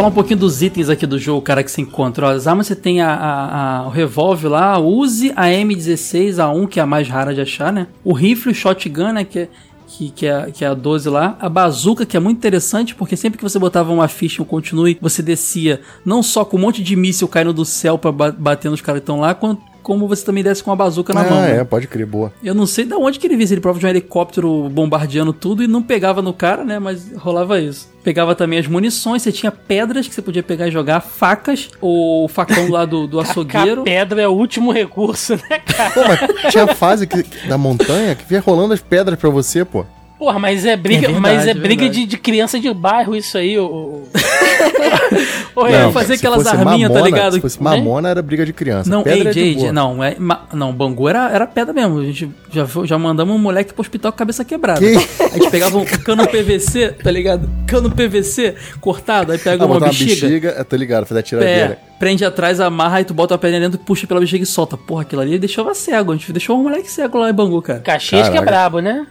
[SPEAKER 1] Falar um pouquinho dos itens aqui do jogo, cara, que você encontra. As armas você tem a, a- a- o revólver lá, Uzi, a M16, a 1, que é a mais rara de achar, né? O rifle, o shotgun, né? Que é, que, que, é, que é a 12 lá. A bazuca, que é muito interessante, porque sempre que você botava uma ficha, um continue, você descia não só com um monte de míssil caindo do céu pra ba- bater nos caras que estão lá, quanto, como você também desce com uma bazuca na
[SPEAKER 4] ah,
[SPEAKER 1] mão. né?
[SPEAKER 4] é, pode crer, boa.
[SPEAKER 1] Eu não sei de onde que ele via, se ele prova de um helicóptero bombardeando tudo e não pegava no cara, né? Mas rolava isso. Pegava também as munições, você tinha pedras que você podia pegar e jogar, facas, o facão lá do, do [laughs]
[SPEAKER 3] A
[SPEAKER 1] açougueiro.
[SPEAKER 3] pedra é o último recurso, né, cara?
[SPEAKER 4] Pô, mas tinha a fase que- da montanha que vinha rolando as pedras pra você, pô.
[SPEAKER 3] Porra, mas é briga,
[SPEAKER 1] É verdade,
[SPEAKER 3] mas é
[SPEAKER 1] é
[SPEAKER 3] briga de, de criança de bairro isso aí, ô. ô- [laughs] ô,
[SPEAKER 1] Não,
[SPEAKER 3] Renan.
[SPEAKER 1] fazer aquelas arminhas, tá
[SPEAKER 4] mamona-
[SPEAKER 1] ligado?
[SPEAKER 4] Se fosse
[SPEAKER 1] Né?
[SPEAKER 4] mamona, era briga de criança.
[SPEAKER 1] Não,
[SPEAKER 4] pedra é de
[SPEAKER 1] AJ,
[SPEAKER 4] boa.
[SPEAKER 1] não, é, ma- não, Bangu era, era pedra mesmo. A gente já, já mandamos um moleque pro hospital com a cabeça quebrada.
[SPEAKER 4] Que?
[SPEAKER 1] A gente pegava um cano PVC, tá ligado? Cano PVC cortado, aí pega
[SPEAKER 4] Ah,
[SPEAKER 1] uma
[SPEAKER 4] botar uma
[SPEAKER 1] bexiga.
[SPEAKER 4] bexiga, eu tô ligado, fazer a
[SPEAKER 1] É,
[SPEAKER 4] tiradeira.
[SPEAKER 1] prende atrás, amarra, aí tu bota a perna dentro, puxa pela bexiga e solta. Porra, aquilo ali deixava cego. A gente deixou um moleque cego lá em Bangu, cara.
[SPEAKER 3] Caxias que é brabo, né?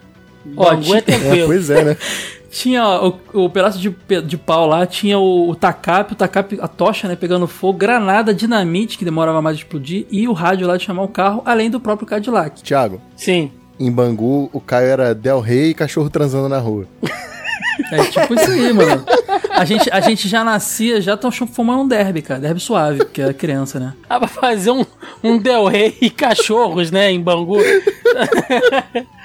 [SPEAKER 1] Ó,
[SPEAKER 3] Bangu é
[SPEAKER 4] É,
[SPEAKER 3] tranquilo.
[SPEAKER 4] pois é, né? [laughs]
[SPEAKER 1] Tinha ó, o, o pedaço de, de pau lá, tinha o, o tacape, o tacape, a tocha, né, pegando fogo, granada, dinamite, que demorava mais a explodir, e o rádio lá de chamar o carro, além do próprio Cadillac.
[SPEAKER 4] Tiago,
[SPEAKER 3] Sim.
[SPEAKER 4] em Bangu, o Caio era Del Rey e cachorro transando na rua.
[SPEAKER 1] É tipo isso aí, mano. A gente, a gente já nascia, já tá fumando um derby, cara. Derby suave, porque era criança, né?
[SPEAKER 3] Ah, pra fazer um, um Del Rey e cachorros, né, em Bangu. [laughs]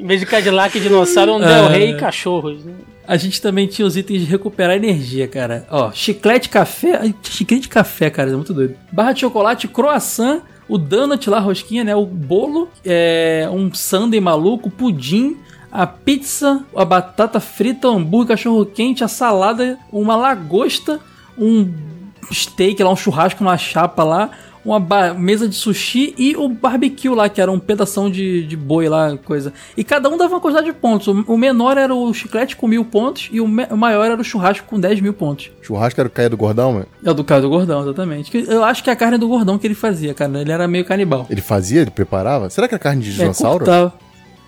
[SPEAKER 3] em vez de Cadillac e dinossauro, um Del
[SPEAKER 1] É.
[SPEAKER 3] Rey e cachorros. né?
[SPEAKER 1] A gente também tinha os itens de recuperar energia, cara. Ó, chiclete, café. Chiclete de café, cara, é muito doido. Barra de chocolate, croissant, o donut lá, rosquinha, né? O bolo, é, um sundae maluco, pudim, a pizza, a batata frita, o hambúrguer, cachorro quente, a salada, uma lagosta, um steak lá, um churrasco numa chapa lá, uma mesa de sushi e o barbecue lá, que era um pedação de, de boi lá, coisa. E cada um dava uma quantidade de pontos. O, o menor era o chiclete com mil pontos e o, o maior era o churrasco com 10 mil pontos.
[SPEAKER 4] Churrasco era o Caio do Gordão, mano?
[SPEAKER 1] É o do cara do gordão, exatamente. Que Eu acho que é a carne do gordão que ele fazia, cara. Ele era meio canibal.
[SPEAKER 4] Ele fazia, ele preparava? Será que era carne de
[SPEAKER 1] É,
[SPEAKER 4] dinossauro?
[SPEAKER 1] cortava.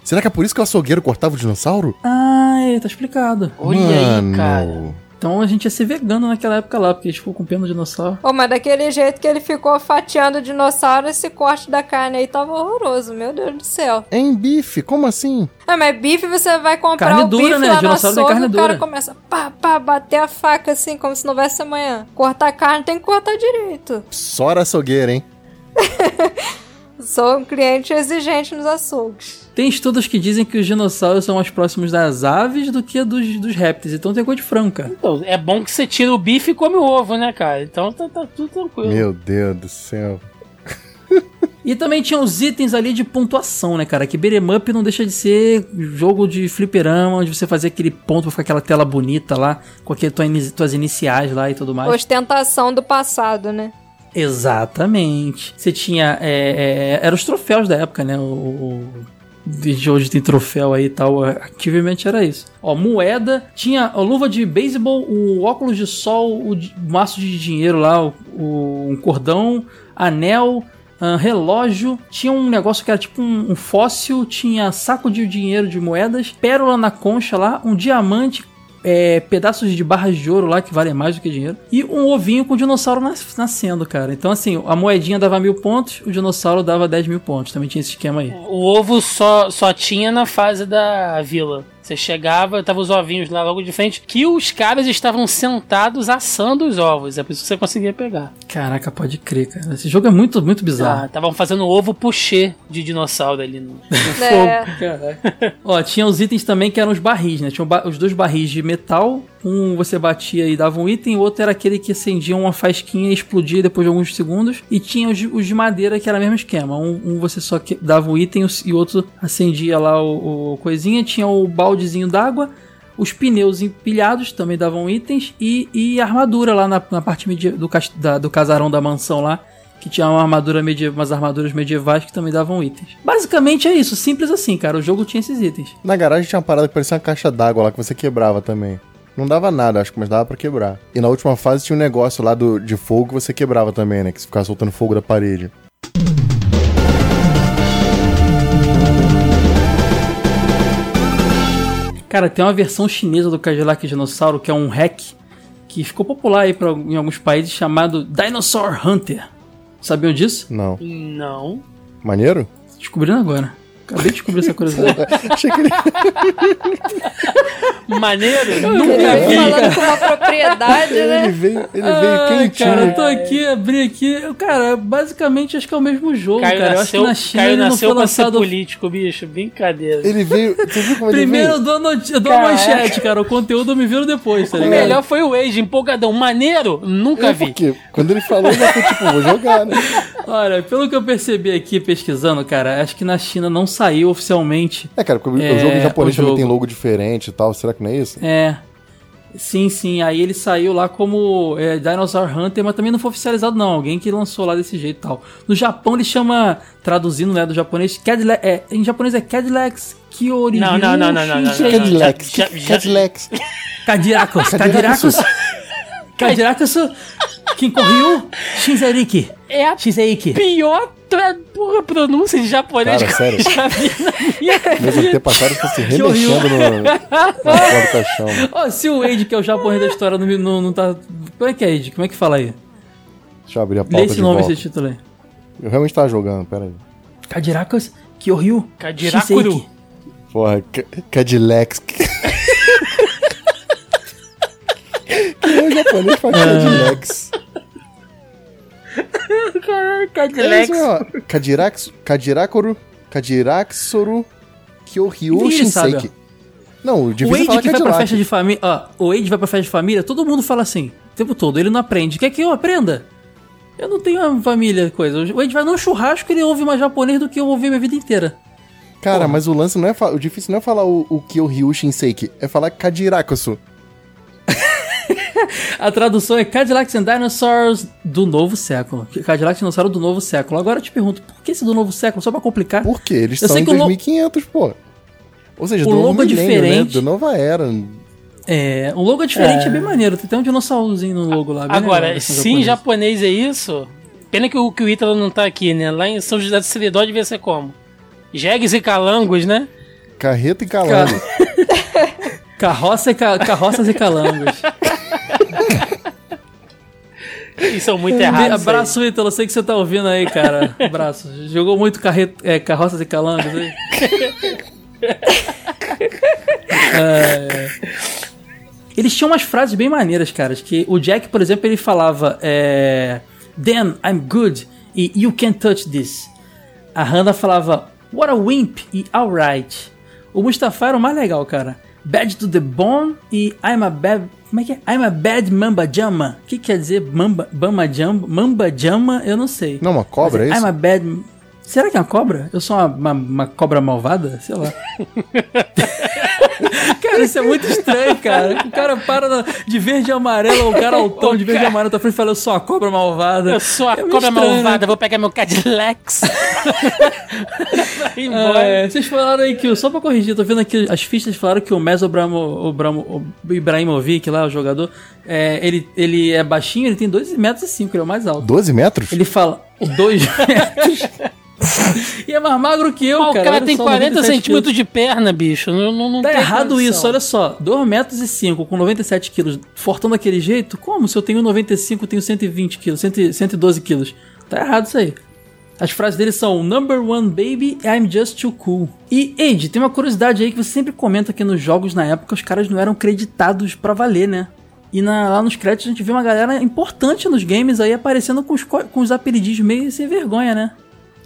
[SPEAKER 4] Será que é por isso que o açougueiro cortava o dinossauro?
[SPEAKER 1] Ah, é, tá explicado.
[SPEAKER 3] Olha aí, cara.
[SPEAKER 1] Então a gente ia ser vegano naquela época lá, porque a gente ficou com pena do dinossauro.
[SPEAKER 2] Ô, mas daquele jeito que ele ficou fatiando o dinossauro, esse corte da carne aí tava horroroso, meu Deus do céu.
[SPEAKER 4] É em bife, como assim?
[SPEAKER 2] Ah, mas bife você vai comprar
[SPEAKER 1] Carne
[SPEAKER 2] o
[SPEAKER 1] dura,
[SPEAKER 2] bife
[SPEAKER 1] né?
[SPEAKER 2] lá no
[SPEAKER 1] tem
[SPEAKER 2] açougue
[SPEAKER 1] carne
[SPEAKER 2] e o cara
[SPEAKER 1] dura.
[SPEAKER 2] começa pá, pá, bater a faca assim, como se não houvesse amanhã. Cortar carne tem que cortar direito.
[SPEAKER 4] Só era açougueiro, hein? [laughs]
[SPEAKER 2] Sou um cliente exigente nos açougues.
[SPEAKER 1] Tem estudos que dizem que os dinossauros são mais próximos das aves do que dos, dos répteis. Então tem coisa de frango, cara.
[SPEAKER 3] Então, é bom que você tira o bife e come o ovo, né, cara? Então tá, tá tudo tranquilo.
[SPEAKER 4] Meu Deus do céu. [laughs]
[SPEAKER 1] E também tinha os itens ali de pontuação, né, cara? Que beat'em up não deixa de ser jogo de fliperama, onde você fazia aquele ponto pra ficar aquela tela bonita lá, com aquelas tuas iniciais lá e tudo mais.
[SPEAKER 2] Ostentação do passado, né?
[SPEAKER 1] Exatamente. Você tinha. É, é, eram os troféus da época, né? O, o de hoje tem troféu aí e tal. Ativamente era isso. Ó, moeda. Tinha a luva de beisebol, o óculos de sol, o maço de dinheiro lá, o, o um cordão, anel. Uh, relógio, tinha um negócio que era tipo um, um, fóssil, tinha saco de dinheiro de moedas, pérola na concha lá, um diamante é, pedaços de barras de ouro lá que valem mais do que dinheiro. E um ovinho com o dinossauro nas, nascendo, cara. Então, assim, a moedinha dava mil pontos, o dinossauro dava 10 mil pontos. Também tinha esse esquema aí.
[SPEAKER 3] O ovo só, só tinha na fase da vila. Você chegava, tava os ovinhos lá logo de frente, que os caras estavam sentados assando os ovos. É por isso que você conseguia pegar.
[SPEAKER 1] Caraca, pode crer, cara. Esse jogo é muito, muito bizarro.
[SPEAKER 3] Estavam ah, fazendo ovo puxê de dinossauro ali no, no [laughs]
[SPEAKER 2] é.
[SPEAKER 3] fogo.
[SPEAKER 1] Caraca. Ó, tinha os itens também que eram os barris, né? Tinha os dois barris de metal. Um você batia e dava um item, o outro era aquele que acendia uma fasquinha e explodia depois de alguns segundos. E tinha os, os de madeira, que era o mesmo esquema. Um, um você só dava o item e o outro acendia lá o, o coisinha. Tinha o balde baldezinho d'água, os pneus empilhados também davam itens e, e armadura lá na, na parte do, da, do casarão da mansão lá, que tinha uma armadura umas armaduras medievais que também davam itens. Basicamente é isso, simples assim, cara. O jogo tinha esses itens.
[SPEAKER 4] Na garagem tinha uma parada que parecia uma caixa d'água lá que você quebrava também. Não dava nada, acho que mas dava pra quebrar. E na última fase tinha um negócio lá do, de fogo que você quebrava também, né? Que você ficava soltando fogo da parede.
[SPEAKER 1] Cara, tem uma versão chinesa do Cadillac Dinossauro que é um hack que ficou popular aí pra, em alguns países chamado Dinosaur Hunter. Sabiam disso?
[SPEAKER 4] Não.
[SPEAKER 3] Não.
[SPEAKER 4] Maneiro?
[SPEAKER 1] Descobrindo agora. Acabei de descobrir essa curiosidade. Achei que ele...
[SPEAKER 3] Maneiro?
[SPEAKER 2] Nunca vi. Falando com uma propriedade, né?
[SPEAKER 4] Ele veio, ele veio quentinho.
[SPEAKER 1] Cara, eu tô aqui, abri aqui. Cara, basicamente acho que é o mesmo jogo,
[SPEAKER 3] Caio
[SPEAKER 1] cara.
[SPEAKER 3] Nasceu,
[SPEAKER 1] eu acho que na China
[SPEAKER 3] Caio
[SPEAKER 1] ele não
[SPEAKER 3] nasceu
[SPEAKER 1] foi
[SPEAKER 3] pra
[SPEAKER 1] lançado...
[SPEAKER 3] ser político, bicho. Brincadeira.
[SPEAKER 4] Ele veio... Você viu como ele
[SPEAKER 1] Primeiro
[SPEAKER 4] veio?
[SPEAKER 1] eu dou, not... eu dou a manchete, cara. O conteúdo eu me viro depois, tá
[SPEAKER 3] O
[SPEAKER 1] ligado?
[SPEAKER 3] melhor foi o Age, empolgadão. Maneiro? Nunca
[SPEAKER 4] É,
[SPEAKER 3] vi.
[SPEAKER 4] porque quando ele falou, eu já fui tipo, vou jogar, né?
[SPEAKER 1] Olha, pelo que eu percebi aqui pesquisando, cara, acho que na China não saiu oficialmente.
[SPEAKER 4] É, cara, porque
[SPEAKER 1] É,
[SPEAKER 4] o jogo em japonês
[SPEAKER 1] o
[SPEAKER 4] também
[SPEAKER 1] jogo.
[SPEAKER 4] tem logo diferente e tal. Será que não é isso?
[SPEAKER 1] É. Sim, sim. Aí ele saiu lá como é, Dinosaur Hunter, mas também não foi oficializado, não. Alguém que lançou lá desse jeito e tal. No Japão ele chama, traduzindo né, do japonês, Cadillac. É, em japonês é Cadillacs Kyoryu.
[SPEAKER 3] Não, não, não, não, não, não.
[SPEAKER 4] Cadillacs. Cadillacs.
[SPEAKER 1] Cadillacos. Cadillacos. Kinkoryu. Shinzeriki.
[SPEAKER 3] É a
[SPEAKER 1] Shizeiki.
[SPEAKER 3] pior tra... porra, pronúncia de japonês
[SPEAKER 4] Cara,
[SPEAKER 3] que eu
[SPEAKER 4] sério. [laughs]
[SPEAKER 3] já vi na minha
[SPEAKER 4] Meus antepassados estão se remexendo no, porta do caixão.
[SPEAKER 1] Ó, se o Wade, que é o japonês da história, não, não, não tá. Como é que é, Wade? Como é que fala aí?
[SPEAKER 4] Deixa eu abrir a
[SPEAKER 1] Lê
[SPEAKER 4] pauta
[SPEAKER 1] esse
[SPEAKER 4] de
[SPEAKER 1] nome,
[SPEAKER 4] volta.
[SPEAKER 1] esse título aí.
[SPEAKER 4] Eu realmente tava jogando, peraí.
[SPEAKER 1] Cadillacos Kyoryu.
[SPEAKER 3] Kadirakuru.
[SPEAKER 4] Porra, Ca- Cadillacs. [laughs] que é o japonês faz Cadillacs?
[SPEAKER 3] Caralho,
[SPEAKER 4] É. Cadirax, Cadirakuru, Cadiraxoru,
[SPEAKER 1] sabe,
[SPEAKER 4] Shinseki. Não, o
[SPEAKER 1] Wade que vai pra
[SPEAKER 4] Cadillac.
[SPEAKER 1] festa de família. Ó, o Wade vai pra festa de família, todo mundo fala assim, o tempo todo. Ele não aprende. Quer que eu aprenda? Eu não tenho uma família, coisa. O Wade vai num churrasco ele ouve mais japonês do que eu ouvi minha vida inteira.
[SPEAKER 4] Cara,
[SPEAKER 1] Porra.
[SPEAKER 4] mas o lance não é... O difícil não é falar o, o Shinseki, é falar Kadirakusu. [laughs]
[SPEAKER 1] A tradução é Cadillacs and Dinosaurs do novo século. Cadillacs e Dinossauro do novo século. Agora eu te pergunto, por que esse do novo século? Só pra complicar.
[SPEAKER 4] Por quê? Eles
[SPEAKER 1] Eu
[SPEAKER 4] são
[SPEAKER 1] sei
[SPEAKER 4] em
[SPEAKER 1] que o lo-
[SPEAKER 4] 2500, pô. Ou seja,
[SPEAKER 1] O
[SPEAKER 4] do novo
[SPEAKER 1] logo é
[SPEAKER 4] milênio,
[SPEAKER 1] diferente.
[SPEAKER 4] né? Do nova era.
[SPEAKER 1] É, o logo é diferente, é, bem maneiro. Tem até um dinossaurozinho no logo lá. bem legal,
[SPEAKER 3] Agora,
[SPEAKER 1] versão
[SPEAKER 3] se em
[SPEAKER 1] japonesa.
[SPEAKER 3] japonês é isso, pena que o, que o Ítalo não tá aqui, né? Lá em São José do Seridó devia ser como? Jegues e calangos, né?
[SPEAKER 4] Carreta e calango. [laughs]
[SPEAKER 1] Carroça e ca- Carroças e calangos. [laughs]
[SPEAKER 3] E são muito errados.
[SPEAKER 1] Abraço, Ítalo. Sei que você tá ouvindo aí, cara. Abraço. Jogou muito carre... é, carroças e calangos aí? É. Eles tinham umas frases bem maneiras, caras. Que o Jack, por exemplo, ele falava: é, Damn, I'm good. E You can't touch this. A Hannah falava What a Wimp e Alright. O Mustafa era o mais legal, cara. Bad to the Bone e I'm a Bad. Como é que é? I'm a Bad Mamba Jama. O que quer dizer Mamba, Bamba Jama? Mamba Jama, eu não sei.
[SPEAKER 4] Não, uma cobra,
[SPEAKER 1] Mas
[SPEAKER 4] é isso?
[SPEAKER 1] I'm a Bad. Será que é uma cobra? Eu sou uma, uma, uma cobra malvada? Sei lá. [laughs] cara, isso é muito estranho, cara. O cara para na- de verde e amarelo, o cara altão de verde e amarelo tá frente e fala, eu sou a cobra malvada.
[SPEAKER 3] Eu sou a
[SPEAKER 1] É
[SPEAKER 3] cobra
[SPEAKER 1] estranho, né?
[SPEAKER 3] malvada, vou pegar meu Cadillacs. [laughs] embora.
[SPEAKER 1] É, vocês falaram aí que, o- só pra corrigir, eu tô vendo aqui, as fichas falaram que o Meso Bramo, o Bramo, o Ibrahimovic lá, o jogador, é, ele, ele é baixinho, ele tem 2 metros e 5, ele é o mais alto.
[SPEAKER 4] 12 metros?
[SPEAKER 1] Ele fala 2 [laughs] metros. [laughs] e é mais magro que eu,
[SPEAKER 3] Mas o
[SPEAKER 1] cara.
[SPEAKER 3] cara
[SPEAKER 1] olha
[SPEAKER 3] tem
[SPEAKER 1] só,
[SPEAKER 3] 40
[SPEAKER 1] 97
[SPEAKER 3] centímetros de perna, bicho. Não, não, não
[SPEAKER 1] Tá errado
[SPEAKER 3] condição.
[SPEAKER 1] isso, olha só. 2 metros e 5 com 97 quilos, fortando daquele jeito? Como? Se eu tenho 95, eu tenho 120 quilos, 100 112 quilos. Tá errado isso aí. As frases dele são Number one baby, I'm just too cool. E, Age, tem uma curiosidade aí que você sempre comenta que nos jogos na época os caras não eram creditados pra valer, né? E na- lá nos créditos a gente vê uma galera importante nos games aí aparecendo com os, co- com os apelidinhos meio sem vergonha, né?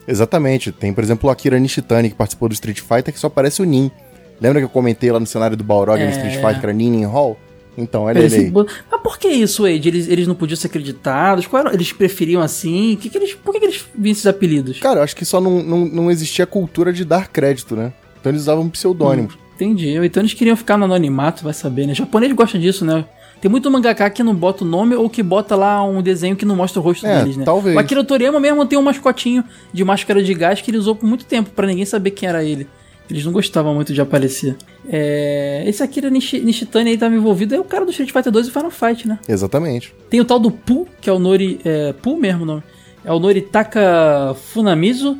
[SPEAKER 4] Exatamente. Tem, por exemplo, o Akira Nishitani, que participou do Street Fighter, que só aparece o Nin. Lembra que eu comentei lá no cenário do Balrog
[SPEAKER 1] É,
[SPEAKER 4] no Street
[SPEAKER 1] é.
[SPEAKER 4] Fighter, que era Nin in Hall? Então, olha ele
[SPEAKER 1] Parece
[SPEAKER 4] aí.
[SPEAKER 1] Mas por que isso, Age? Eles, eles não podiam ser acreditados? Era- Eles preferiam assim? Que que eles, por que, que eles vinham esses apelidos?
[SPEAKER 4] Cara, eu acho que só não, não, não existia a cultura de dar crédito, né? Então eles usavam pseudônimos.
[SPEAKER 1] Entendi. Então eles queriam ficar no anonimato, vai saber, né? O japonês gosta disso, né? Tem muito mangaka que não bota o nome ou que bota lá um desenho que não mostra o rosto
[SPEAKER 4] É,
[SPEAKER 1] deles, né?
[SPEAKER 4] talvez.
[SPEAKER 1] O Akira Toriyama mesmo tem um mascotinho de máscara de gás que ele usou por muito tempo, pra ninguém saber quem era ele. Eles não gostavam muito de aparecer. É... Esse Akira Nishi- Nishitani aí tava envolvido, é o cara do Street Fighter 2 e Final Fight, né?
[SPEAKER 4] Exatamente.
[SPEAKER 1] Tem o tal do Pu, que é o Nori. É, Pu mesmo o nome. É o Noritaka Funamizu,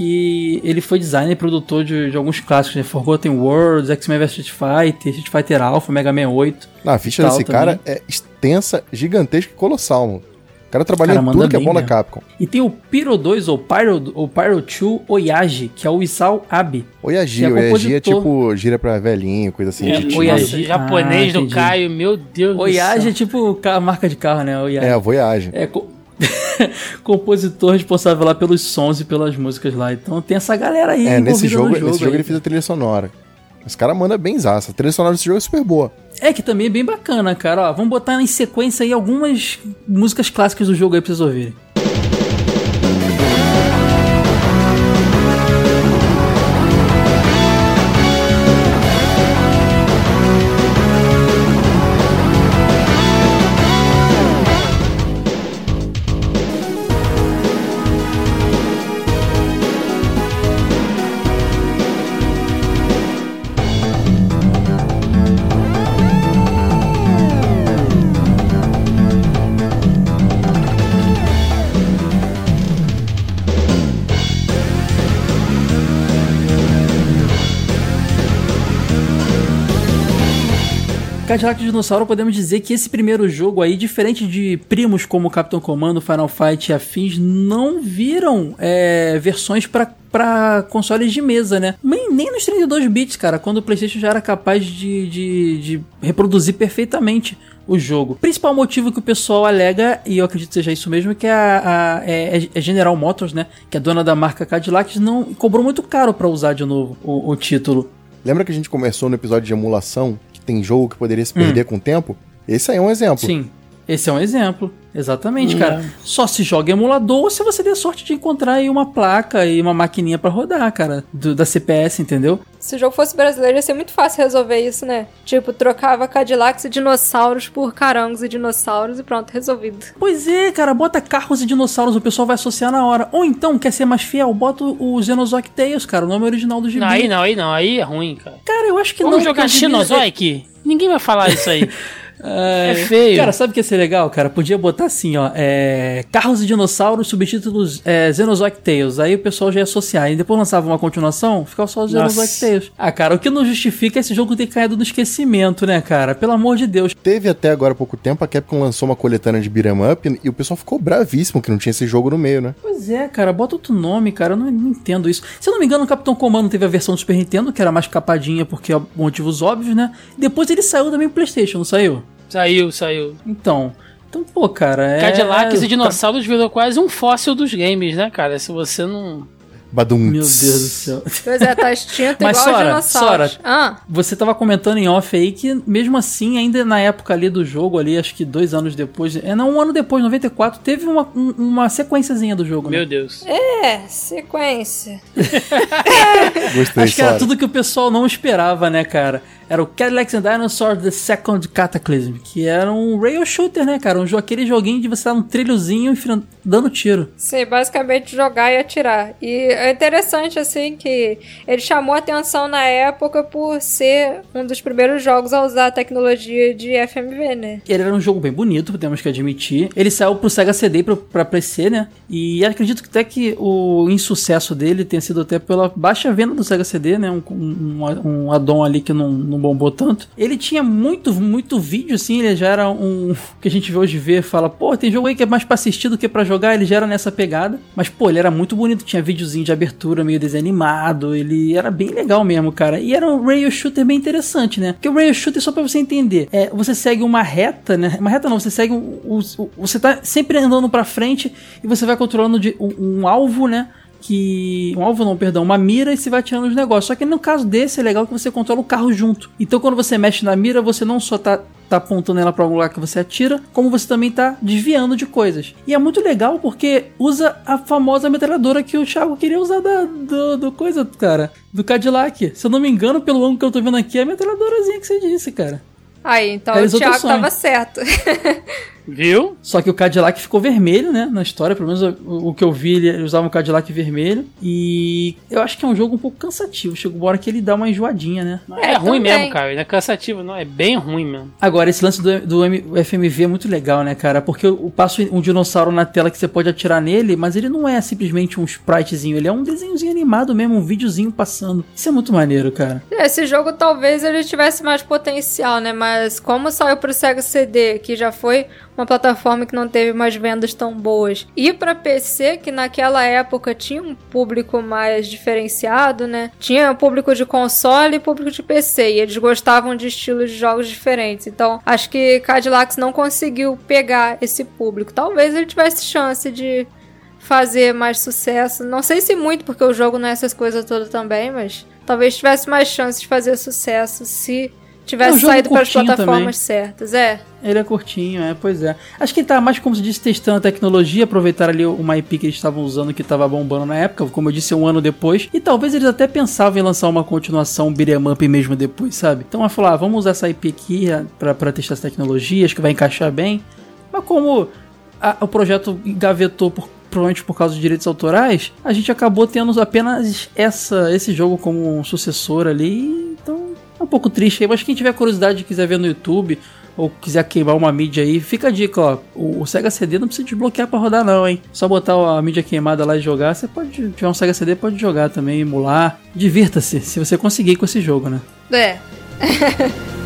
[SPEAKER 1] que ele foi designer e produtor de, de alguns clássicos, né? Forgotten Worlds, X-Men vs Street Fighter, Street Fighter Alpha, Mega Man 8.
[SPEAKER 4] Ah, a ficha desse
[SPEAKER 1] também.
[SPEAKER 4] cara é extensa, gigantesca e colossal, mano. O cara trabalhou
[SPEAKER 1] Cara,
[SPEAKER 4] em tudo que é bom na
[SPEAKER 1] mesmo.
[SPEAKER 4] Capcom.
[SPEAKER 1] E tem o Pyro 2 ou Pyro, ou Pyro 2 Oyaji, que é o Isao Abe.
[SPEAKER 4] Oyaji,
[SPEAKER 1] é
[SPEAKER 4] Oyaji é tipo gira pra velhinho, coisa assim.
[SPEAKER 3] É,
[SPEAKER 4] de
[SPEAKER 1] Oyaji.
[SPEAKER 3] japonês
[SPEAKER 1] Ah,
[SPEAKER 3] do
[SPEAKER 1] entendi.
[SPEAKER 3] Caio, meu Deus do
[SPEAKER 1] Oyaji é
[SPEAKER 3] céu.
[SPEAKER 1] tipo ca- marca de carro, né? Oyaji.
[SPEAKER 4] É, a Voyage.
[SPEAKER 1] É, co- [laughs] compositor responsável lá pelos sons e pelas músicas lá. Então tem essa galera aí
[SPEAKER 4] É, nesse jogo,
[SPEAKER 1] jogo
[SPEAKER 4] nesse jogo
[SPEAKER 1] aí.
[SPEAKER 4] ele fez a trilha sonora. Esse cara manda bem zaça. A trilha sonora desse jogo é super boa.
[SPEAKER 1] É, que também é bem bacana, cara. Ó, vamos botar em sequência aí algumas músicas clássicas do jogo aí pra vocês ouvirem. Cadillac Dinossauro, podemos dizer que esse primeiro jogo aí, diferente de primos como Capitão Comando, Final Fight e afins, não viram é, versões pra para consoles de mesa, né? Nem, nem nos 32 bits, cara, quando o PlayStation já era capaz de, de, de reproduzir perfeitamente o jogo. Principal motivo que o pessoal alega, e eu acredito que seja isso mesmo, é que a, a- é, é General Motors, né? Que é dona da marca Cadillac, não cobrou muito caro pra usar de novo o, o título.
[SPEAKER 4] Lembra que a gente começou no episódio de emulação, tem jogo que poderia se perder com o tempo? Esse aí é um exemplo.
[SPEAKER 1] Sim, esse é um exemplo. Exatamente,
[SPEAKER 3] Hum.
[SPEAKER 1] cara. Só se joga em emulador ou se você der sorte de encontrar aí uma placa e uma maquininha pra rodar, cara, do- da CPS, entendeu?
[SPEAKER 2] Se o jogo fosse brasileiro, ia ser muito fácil resolver isso, né? Tipo, trocava Cadillacs e dinossauros por carangos e dinossauros e pronto, resolvido.
[SPEAKER 1] Pois é, cara, bota carros e dinossauros, o pessoal vai associar na hora. Ou então, quer ser mais fiel, bota o Xenozoic Tales, cara, o nome original do gibi.
[SPEAKER 3] Não, aí não, aí não, aí é ruim, cara.
[SPEAKER 1] Cara, eu acho que
[SPEAKER 3] Vamos
[SPEAKER 1] não.
[SPEAKER 3] jogar
[SPEAKER 1] porque o gibi-
[SPEAKER 3] Xenozoic? Ninguém vai falar isso aí. [laughs]
[SPEAKER 1] É,
[SPEAKER 3] É feio.
[SPEAKER 1] Cara, sabe o que ia ser legal, cara? Podia botar assim, ó. é, Carros e dinossauros, subtítulos é, Xenozoic Tales. Aí o pessoal já ia associar. E depois lançava uma continuação, ficava só o Xenozoic. Tales. Ah, cara, o que não justifica é esse jogo ter caído no esquecimento, né, cara? Pelo amor de Deus.
[SPEAKER 4] Teve até agora há pouco tempo, a Capcom lançou uma coletânea de beat'em up e o pessoal ficou bravíssimo que não tinha esse jogo no meio, né?
[SPEAKER 1] Pois é, cara, bota outro nome, cara. Eu não, não entendo isso. Se eu não me engano, o Capitão Comando teve a versão do Super Nintendo, que era mais capadinha, porque é motivos óbvios, né? Depois ele saiu também pro PlayStation, não saiu?
[SPEAKER 3] Saiu, saiu.
[SPEAKER 1] Então. Então, pô, cara. É...
[SPEAKER 3] Cadillacs e dinossauros virou quase um fóssil dos games, né, cara? Se você não.
[SPEAKER 4] Badum.
[SPEAKER 1] Meu Deus do céu. [laughs]
[SPEAKER 2] Pois é, tá extinto
[SPEAKER 1] Mas,
[SPEAKER 2] igual
[SPEAKER 1] Sora. Sora,
[SPEAKER 2] Ah,
[SPEAKER 1] Você tava comentando em off aí que, mesmo assim, ainda na época ali do jogo, ali, acho que dois anos depois, é não, um ano depois, 94, teve uma, um- uma sequenciazinha do jogo, né?
[SPEAKER 3] Meu Deus.
[SPEAKER 2] é, sequência. [laughs]
[SPEAKER 4] Gostei,
[SPEAKER 1] Acho que era
[SPEAKER 4] Sora.
[SPEAKER 1] tudo que o pessoal não esperava, né, cara? Era o Cadillacs and Dinosaurs The Second Cataclysm, que era um rail shooter, né, cara? Um, jo- aquele joguinho de você estar num trilhozinho e dando tiro.
[SPEAKER 2] Sim, basicamente jogar e atirar. E é interessante, assim, que ele chamou atenção na época por ser um dos primeiros jogos a usar a tecnologia de FMV, né?
[SPEAKER 1] Ele era um jogo bem bonito, temos que admitir. Ele saiu pro Sega CD e pro, pra PC, né? E acredito que até que o insucesso dele tenha sido até pela baixa venda do Sega CD, né? Um, um, um addon ali que não, não bombou tanto. Ele tinha muito, muito vídeo, assim. Ele já era um. [laughs] que a gente hoje vê, fala, pô, tem jogo aí que é mais pra assistir do que pra jogar. Ele já era nessa pegada. Mas, pô, ele era muito bonito. Tinha videozinho de abertura meio desanimado. Ele era bem legal mesmo, cara. E era um rail shooter bem interessante, né? Porque o rail shooter, só pra você entender, é, você segue uma reta, né? Uma reta não, você segue o- você tá sempre andando pra frente e você vai controlando de um, um alvo, né? Que. Um alvo não, perdão, uma mira e você vai tirando os negócios. Só que no caso desse é legal que você controla o carro junto. Então quando você mexe na mira, você não só tá tá apontando ela para algum lugar que você atira, como você também tá desviando de coisas. E é muito legal porque usa a famosa metralhadora que o Thiago queria usar da, do, do coisa, cara, do Cadillac. Se eu não me engano, pelo ângulo que eu tô vendo aqui, é a metralhadorazinha que você disse, cara.
[SPEAKER 2] Aí, então
[SPEAKER 1] Realizou
[SPEAKER 2] o Thiago tava certo. [laughs]
[SPEAKER 3] Viu?
[SPEAKER 1] Só que o Cadillac ficou vermelho, né? Na história, pelo menos o, o que eu vi, ele usava um Cadillac vermelho. E eu acho que é um jogo um pouco cansativo. Chega uma hora que ele dá uma enjoadinha, né?
[SPEAKER 3] É,
[SPEAKER 2] É,
[SPEAKER 3] ruim
[SPEAKER 2] também.
[SPEAKER 3] mesmo, cara. Não é cansativo, não. É bem ruim mesmo.
[SPEAKER 1] Agora, esse lance do, do M- FMV é muito legal, né, cara? Porque eu passo um dinossauro na tela que você pode atirar nele, mas ele não é simplesmente um spritezinho, ele é um desenhozinho animado mesmo, um videozinho passando. Isso é muito maneiro, cara.
[SPEAKER 2] Esse jogo talvez ele tivesse mais potencial, né? Mas como saiu pro Sega CD, que já foi uma plataforma que não teve mais vendas tão boas, e pra PC, que naquela época tinha um público mais diferenciado, né? Tinha público de console e público de PC, e eles gostavam de estilos de jogos diferentes. Então, acho que Cadillacs não conseguiu pegar esse público. Talvez ele tivesse chance de fazer mais sucesso. Não sei se muito, porque o jogo não é essas coisas todas também, mas talvez tivesse mais chance de fazer sucesso se
[SPEAKER 1] É um
[SPEAKER 2] tivesse saído para as plataformas
[SPEAKER 1] também.
[SPEAKER 2] certas. É.
[SPEAKER 1] Ele é curtinho, é, pois é. Acho que ele tá mais, como se disse, testando a tecnologia, aproveitar ali uma IP que eles estavam usando que tava bombando na época, como eu disse, um ano depois. E talvez eles até pensavam em lançar uma continuação um beat'em up mesmo depois, sabe? Então vai falar, ah, vamos usar essa IP aqui pra, pra testar as tecnologias, que vai encaixar bem. Mas como a- o projeto engavetou por, provavelmente por causa dos direitos autorais, a gente acabou tendo apenas essa, esse jogo como um sucessor ali. Então é um pouco triste aí, mas quem tiver curiosidade e quiser ver no YouTube ou quiser queimar uma mídia aí, fica a dica, ó. O, o Sega CD não precisa desbloquear pra rodar, não, hein? Só botar a mídia queimada lá e jogar. Você pode, tiver um Sega CD, pode jogar também, emular. Divirta-se, se você conseguir com esse jogo, né?
[SPEAKER 2] É. [laughs]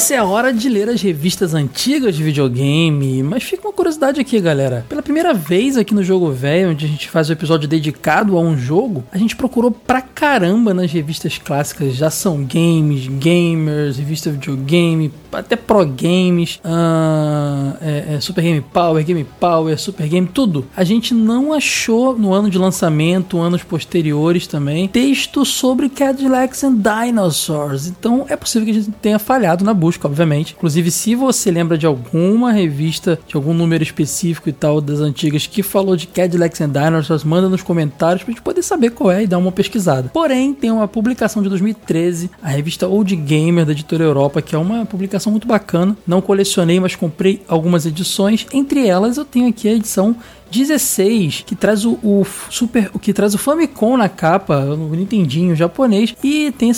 [SPEAKER 1] essa é a hora de ler as revistas antigas de videogame. Mas fica uma curiosidade aqui, galera. Pela primeira vez aqui no Jogo Velho, onde a gente faz o episódio dedicado a um jogo, a gente procurou pra caramba nas revistas clássicas. Já são games, gamers, revista videogame, até pro games, ah, é, é Super Game Power, Game Power, Super Game, tudo. A gente não achou no ano de lançamento, anos posteriores também, texto sobre Cadillacs and Dinosaurs. Então é possível que a gente tenha falhado na busca, obviamente. Inclusive, se você lembra de alguma revista, de algum número específico e tal das antigas que falou de Cadillacs and Dinosaurs, manda nos comentários pra gente poder saber qual é e dar uma pesquisada. Porém, tem uma publicação de 2013, a revista Old Gamer da editora Europa, que é uma publicação muito bacana. Não colecionei, mas comprei algumas edições. Entre elas, eu tenho aqui a edição 16, que traz o, o Super, o que traz o Famicom na capa, o Nintendinho japonês, e tem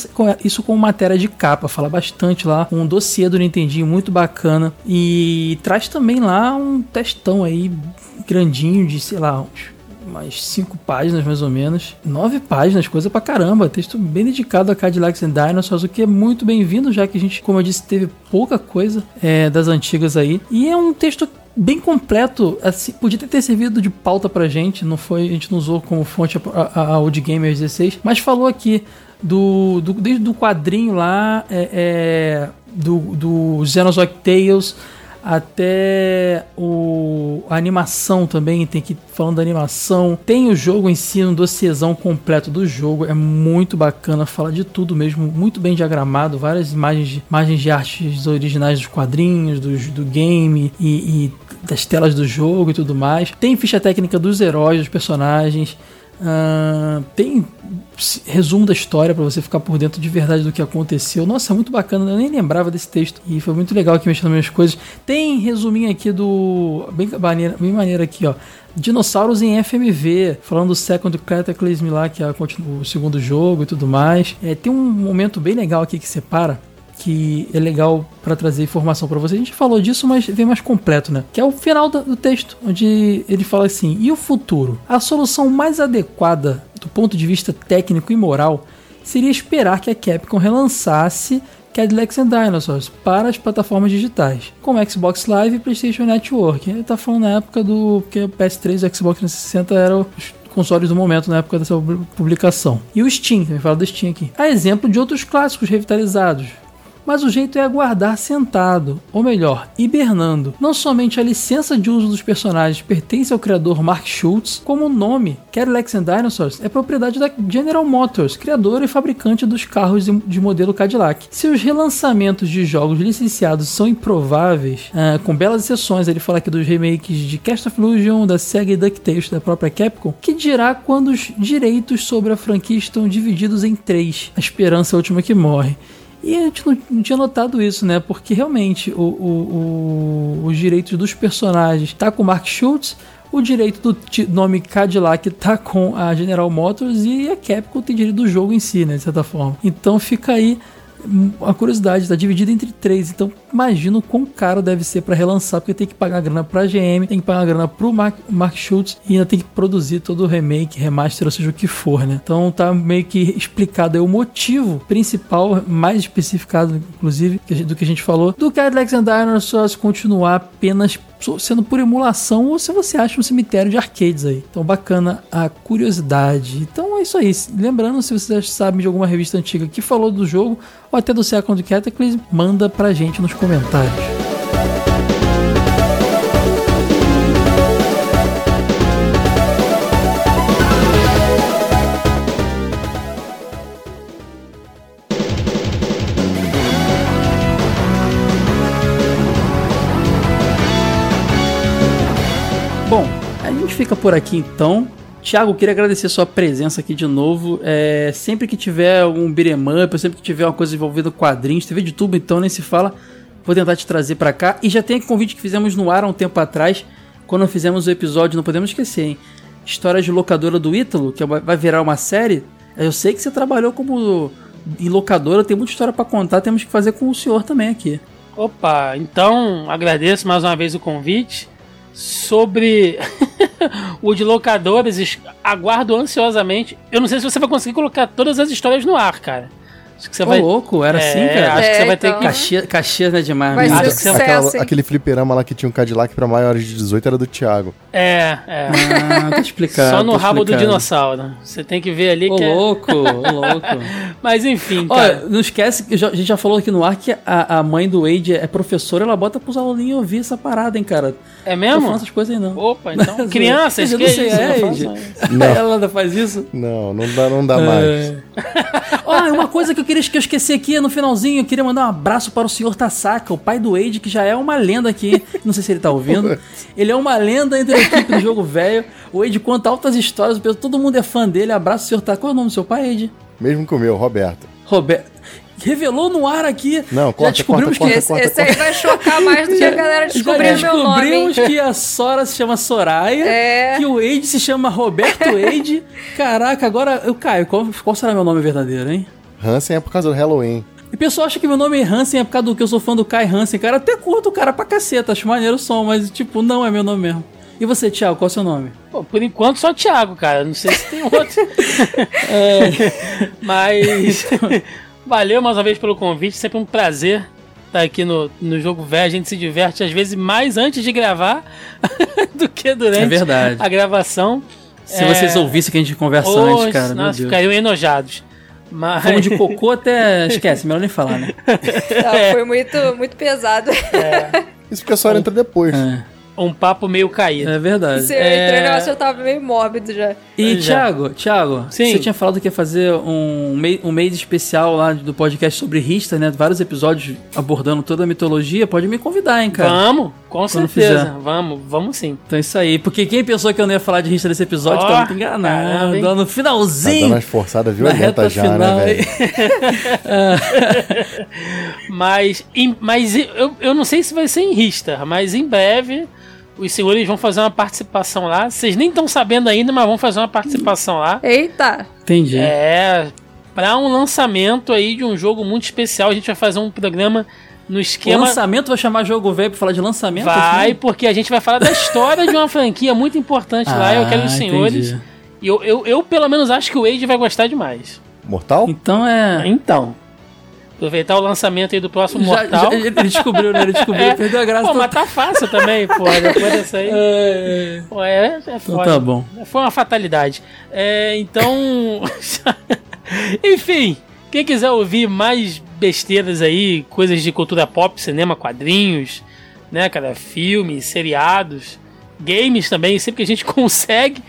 [SPEAKER 1] isso como matéria de capa, fala bastante lá, um dossiê do Nintendinho muito bacana e traz também lá um testão aí grandinho de, sei lá, uns umas cinco páginas mais ou menos. Nove páginas, coisa pra caramba. Texto bem dedicado a Cadillacs and Dinosaurs, o que é muito bem-vindo, já que a gente, como eu disse, teve pouca coisa é, das antigas aí. E é um texto bem completo, assim, podia ter servido de pauta pra gente, não foi, a gente não usou como fonte a, a, a Old Gamer 16, mas falou aqui do, do desde o quadrinho lá, é, é, do, do Xenozoic Tales até o, a animação também, tem que falando da animação, tem o jogo em si, um dossiezão completo do jogo, é muito bacana, fala de tudo mesmo, muito bem diagramado, várias imagens de, imagens de artes originais dos quadrinhos, do, do game e, e das telas do jogo e tudo mais. Tem ficha técnica dos heróis, dos personagens. Uh, tem resumo da história para você ficar por dentro de verdade do que aconteceu. Nossa, muito bacana, eu nem lembrava desse texto e foi muito legal aqui mexendo nas minhas coisas. Tem resuminho aqui do. Bem maneiro, bem maneiro aqui, ó. Dinossauros em FMV, falando do Second Cataclysm lá, que é o segundo jogo e tudo mais. É, tem um momento bem legal aqui que separa que é legal para trazer informação para você. A gente falou disso, mas vem mais completo, né? Que é o final do texto, onde ele fala assim: "E o futuro? A solução mais adequada do ponto de vista técnico e moral seria esperar que a Capcom relançasse Cadillacs and Dinosaurs para as plataformas digitais, como Xbox Live e PlayStation Network. Ele tá falando na época do que o PS3 e o Xbox 360 eram os consoles do momento na época dessa publicação. E o Steam, também fala do Steam aqui. A exemplo de outros clássicos revitalizados, mas o jeito é aguardar sentado, ou melhor, hibernando. Não somente a licença de uso dos personagens pertence ao criador Mark Schultz, como o nome Cadillacs and Dinosaurs é propriedade da General Motors, criadora e fabricante dos carros de modelo Cadillac. Se os relançamentos de jogos licenciados são improváveis, ah, com belas exceções, ele fala aqui dos remakes de Cast of Illusion, da Sega e DuckTales da própria Capcom, que dirá quando os direitos sobre a franquia estão divididos em três, a esperança é a última que morre. E a gente não, tinha notado isso, né? Porque realmente o, o, o, os direitos dos personagens tá com o Mark Schultz, o direito do nome Cadillac tá com a General Motors e a Capcom tem direito do jogo em si, né? De certa forma. Então fica aí a curiosidade, está dividida entre três. Então, imagina o quão caro deve ser para relançar, porque tem que pagar grana para a GM, tem que pagar grana para o Mark, Mark Schultz e ainda tem que produzir todo o remake, remaster, ou seja, o que for, né? Então, tá meio que explicado aí o motivo principal, mais especificado, inclusive, do que a gente falou, do Cadillacs and Dinosaurs continuar apenas sendo por emulação ou se você acha um cemitério de arcades aí. Então bacana a curiosidade. Então é isso aí. Lembrando, se você sabe de alguma revista antiga que falou do jogo ou até do Second Cataclysm, manda pra gente nos comentários. Fica por aqui então. Tiago, queria agradecer sua presença aqui de novo. É, sempre que tiver algum beat'em sempre que tiver uma coisa envolvida com quadrinhos, TV de tubo, então nem se fala. Vou tentar te trazer para cá. E já tem aquele convite que fizemos no ar há um tempo atrás, quando fizemos o episódio, não podemos esquecer, hein? História de locadora do Ítalo, que vai virar uma série. Eu sei que você trabalhou como em locadora, tem muita história para contar, temos que fazer com o senhor também aqui.
[SPEAKER 3] Opa, então agradeço mais uma vez o convite sobre [laughs] o de locadores. Aguardo ansiosamente. Eu não sei se você vai conseguir colocar todas as histórias no ar, cara.
[SPEAKER 1] Acho que você Ô, vai. louco, era
[SPEAKER 3] é,
[SPEAKER 1] assim, cara?
[SPEAKER 3] Acho é, que você vai ter
[SPEAKER 1] então. que. Caxias, Caxias né, demais.
[SPEAKER 2] Vai
[SPEAKER 1] né?
[SPEAKER 4] Aquela, aquele fliperama lá que tinha um Cadillac pra maiores de 18 era do Thiago.
[SPEAKER 3] É, é.
[SPEAKER 1] Ah, tá explicado.
[SPEAKER 3] Só no rabo
[SPEAKER 1] explicado.
[SPEAKER 3] do dinossauro. Você tem que ver ali
[SPEAKER 1] Ô,
[SPEAKER 3] que.
[SPEAKER 1] louco, ô, [laughs] louco.
[SPEAKER 3] Mas enfim,
[SPEAKER 1] Olha,
[SPEAKER 3] cara.
[SPEAKER 1] não esquece que a gente já falou aqui no ar que a, a mãe do Wade é professora, ela bota pros aluninhos ouvir essa parada, hein, cara.
[SPEAKER 3] É
[SPEAKER 1] Não
[SPEAKER 3] mesmo?
[SPEAKER 1] faço essas coisas aí, não.
[SPEAKER 3] Opa, então. [laughs] Crianças,
[SPEAKER 1] Eu
[SPEAKER 3] que
[SPEAKER 1] não sei,
[SPEAKER 3] isso?
[SPEAKER 1] é,
[SPEAKER 3] Não.
[SPEAKER 4] Não. [laughs]
[SPEAKER 1] Ela ainda faz isso?
[SPEAKER 4] Não, não dá, não dá mais.
[SPEAKER 1] É. Olha, uma coisa que eu queria que eu esqueci aqui no finalzinho, eu queria mandar um abraço para o senhor Tasaka, o pai do Wade, que já é uma lenda aqui. [laughs] Não sei se ele tá ouvindo. Ele é uma lenda entre a equipe do jogo velho. O Wade conta altas histórias, todo mundo é fã dele. Abraço, senhor Tasaka. Qual é o nome do seu pai, Wade?
[SPEAKER 4] Mesmo com o meu, Roberto.
[SPEAKER 1] Roberto. Revelou no ar aqui.
[SPEAKER 4] Não,
[SPEAKER 1] já
[SPEAKER 4] corta,
[SPEAKER 1] descobrimos
[SPEAKER 4] corta,
[SPEAKER 1] que
[SPEAKER 2] Esse, esse aí vai chocar mais do que a galera descobrir
[SPEAKER 1] já
[SPEAKER 2] meu nome.
[SPEAKER 1] descobrimos que a Sora se chama Soraya,
[SPEAKER 2] É.
[SPEAKER 1] que o Wade se chama Roberto Wade. [laughs] Caraca, agora eu caio. Qual, qual será meu nome verdadeiro, hein?
[SPEAKER 4] Hansen é por causa do Halloween.
[SPEAKER 1] E o pessoal acha que meu nome é Hansen é por causa do que eu sou fã do Kai Hansen, cara. Até curto o cara pra caceta, acho maneiro o som, mas tipo, não é meu nome mesmo. E você, Thiago, qual é o seu nome?
[SPEAKER 3] Pô, por enquanto só Thiago, cara. Não sei se tem outro. [laughs] é, [laughs] mas [laughs] valeu mais uma vez pelo convite. Sempre um prazer estar aqui no, no Jogo Velho. A gente se diverte, às vezes, mais antes de gravar do que durante
[SPEAKER 1] é verdade.
[SPEAKER 3] a gravação.
[SPEAKER 1] Se é... vocês ouvissem que a gente conversa antes, cara.
[SPEAKER 3] Nossa, ficariam enojados. Mas...
[SPEAKER 1] Fomos de cocô até. Esquece, melhor nem falar, né?
[SPEAKER 2] Não, [laughs] é. Foi muito, muito pesado.
[SPEAKER 4] É. [laughs] Isso porque a senhora entra depois. É
[SPEAKER 3] um papo meio caído.
[SPEAKER 1] É verdade.
[SPEAKER 2] Você é... entrou negócio, eu tava meio mórbido já.
[SPEAKER 1] E, já. Thiago, Thiago, Sim. você tinha falado que ia fazer um, um mês especial lá do podcast sobre Rista, né? Vários episódios abordando toda a mitologia. Pode me convidar, hein, cara?
[SPEAKER 3] Vamos, com certeza. Vamos, vamos sim.
[SPEAKER 1] Então é isso aí. Porque quem pensou que eu não ia falar de Rista nesse episódio oh, tá muito enganado. Caramba, no finalzinho. Tá
[SPEAKER 4] dando umas forçadas violenta já, né, final, né, velho? [laughs]
[SPEAKER 3] mas, mas eu, eu não sei se vai ser em Rista, mas em breve os senhores vão fazer uma participação lá. Vocês nem estão sabendo ainda, mas vão fazer uma participação lá.
[SPEAKER 2] Eita!
[SPEAKER 1] Entendi.
[SPEAKER 3] É, para um lançamento aí de um jogo muito especial, a gente vai fazer um programa no esquema.
[SPEAKER 1] O lançamento vai chamar jogo velho pra falar de lançamento?
[SPEAKER 3] Vai, assim? porque a gente vai falar da história de uma franquia muito importante ah, lá. Eu [laughs] quero os senhores. Entendi. E eu, eu, eu, pelo menos, acho que o Wade vai gostar demais.
[SPEAKER 4] Mortal?
[SPEAKER 1] Então é.
[SPEAKER 3] Então. Aproveitar o lançamento aí do próximo já, Mortal.
[SPEAKER 1] Já, ele descobriu, né? Ele descobriu, é. perdeu a graça.
[SPEAKER 3] Pô, mas tá fácil também, pô. [laughs] Depois dessa aí. É, pô, é, é então foda.
[SPEAKER 1] tá bom.
[SPEAKER 3] Foi uma fatalidade. É, então. [laughs] Enfim, quem quiser ouvir mais besteiras aí, coisas de cultura pop, cinema, quadrinhos, né, cara? Filmes, seriados, games também, sempre que a gente [laughs] consegue,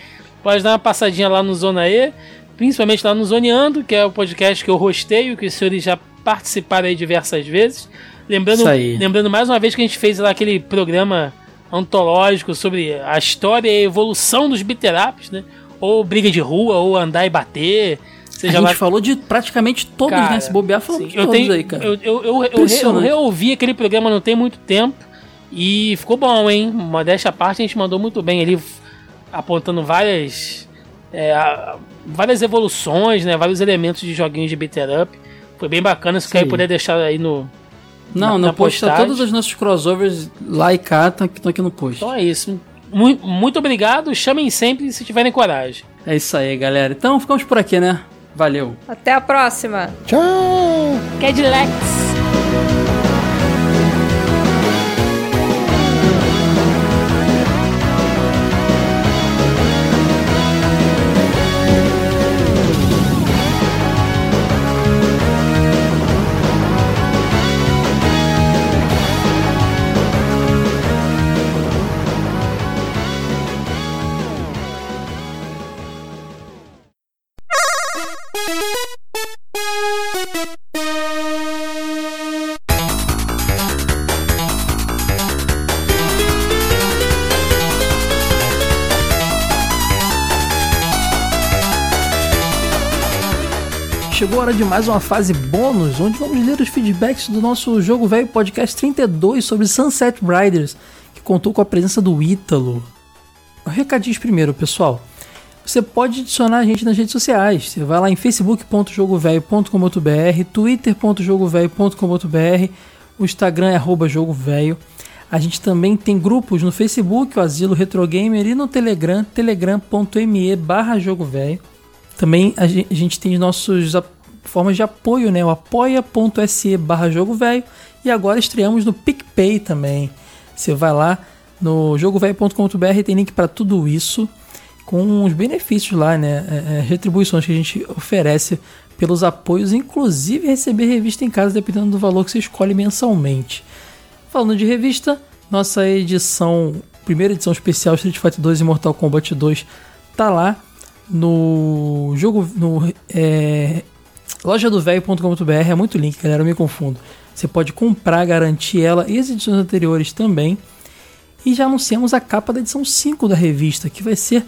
[SPEAKER 3] pode dar uma passadinha lá no Zona E. Principalmente lá no Zoneando, que é o podcast que eu rosteio, que os senhores já participaram aí diversas vezes. Lembrando, lembrando mais uma vez que a gente fez lá aquele programa antológico sobre a história e a evolução dos beateraps, né? Ou briga de rua, ou andar e bater.
[SPEAKER 1] Seja a gente lá... falou de praticamente todos, cara, né? Se bobear, falou sim, de
[SPEAKER 3] eu
[SPEAKER 1] todos
[SPEAKER 3] tenho,
[SPEAKER 1] aí, cara.
[SPEAKER 3] Eu, eu, eu, eu, eu reouvi aquele programa não tem muito tempo e ficou bom, hein? Modéstia à parte, a gente mandou muito bem ali, apontando várias... É, várias evoluções, né? Vários elementos de joguinhos de beater up. Foi bem bacana, se quer puder deixar aí no.
[SPEAKER 1] Não, na, no post tá todos os nossos crossovers lá e cá, estão aqui, aqui no post.
[SPEAKER 3] Então é isso. Muito, muito obrigado, chamem sempre se tiverem coragem.
[SPEAKER 1] É isso aí, galera. Então ficamos por aqui, né? Valeu.
[SPEAKER 2] Até a próxima.
[SPEAKER 4] Tchau.
[SPEAKER 3] Cadillacs.
[SPEAKER 1] Hora de mais uma fase bônus, onde vamos ler os feedbacks do nosso Jogo Velho Podcast 32 sobre Sunset Riders, que contou com a presença do Ítalo. Recadinhos primeiro, pessoal. Você pode adicionar a gente nas redes sociais. Você vai lá em facebook.jogovelho.com.br, twitter.jogovelho.com.br, o Instagram é jogovelho. A gente também tem grupos no Facebook, o Asilo Retro Gamer, e no Telegram, telegram.me barra jogovelho. Também a gente tem nossos formas de apoio, né? O apoia.se barra jogo velho. E agora estreamos no PicPay também. Você vai lá no jogovelho.com.br, tem link para tudo isso, com os benefícios lá, né? É, é, retribuições que a gente oferece pelos apoios, inclusive receber revista em casa, dependendo do valor que você escolhe mensalmente. Falando de revista, nossa edição, primeira edição especial Street Fighter 2 e Mortal Kombat 2 tá lá no jogo no é, loja do velho.com.br é muito link, galera, eu me confundo. Você pode comprar, garantir ela e as edições anteriores também. E já anunciamos a capa da edição 5 da revista, que vai ser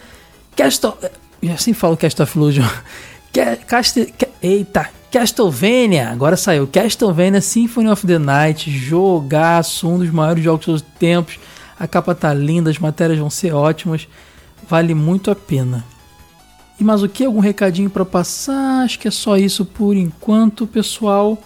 [SPEAKER 1] Castle. Eu assim falo Castle of Illusion. [laughs] Castle, eita, Castlevania! Agora saiu Castlevania Symphony of the Night. Jogaço, um dos maiores jogos dos tempos. A capa tá linda, as matérias vão ser ótimas. Vale muito a pena. E mais o que? Algum recadinho para passar? Acho que é só isso por enquanto, pessoal.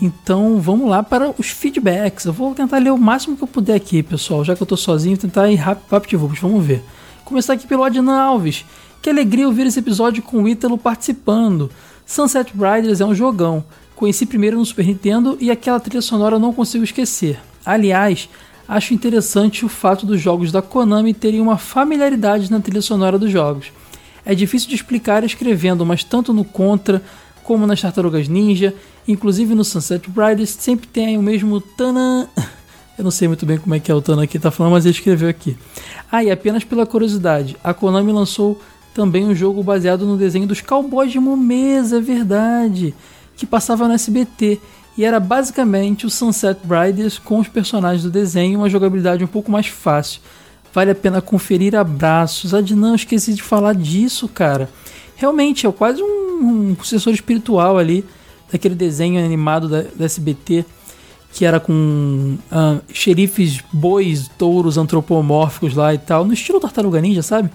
[SPEAKER 1] Então vamos lá para os feedbacks. Eu vou tentar ler o máximo que eu puder aqui, pessoal. Já que eu tô sozinho, tentar ir rápido, rápido Vamos ver. Começar aqui pelo Adnan Alves. Que alegria ouvir esse episódio com o Ítalo participando. Sunset Riders é um jogão. Conheci primeiro no Super Nintendo e aquela trilha sonora eu não consigo esquecer. Aliás, acho interessante o fato dos jogos da Konami terem uma familiaridade na trilha sonora dos jogos. É difícil de explicar escrevendo, mas tanto no Contra como nas Tartarugas Ninja, inclusive no Sunset Riders, sempre tem o mesmo Tana. Eu não sei muito bem como é que é o Tana aqui tá falando, mas ele escreveu aqui. Ah, e apenas pela curiosidade, a Konami lançou também um jogo baseado no desenho dos Cowboys de Momesa, é verdade, que passava no SBT e era basicamente o Sunset Riders com os personagens do desenho e uma jogabilidade um pouco mais fácil. Vale a pena conferir abraços. Adnan, esqueci de falar disso, cara realmente é quase um, um sucessor espiritual ali daquele desenho animado da, da SBT que era com uh, xerifes, bois, touros antropomórficos lá e tal, no estilo Tartaruga Ninja, sabe?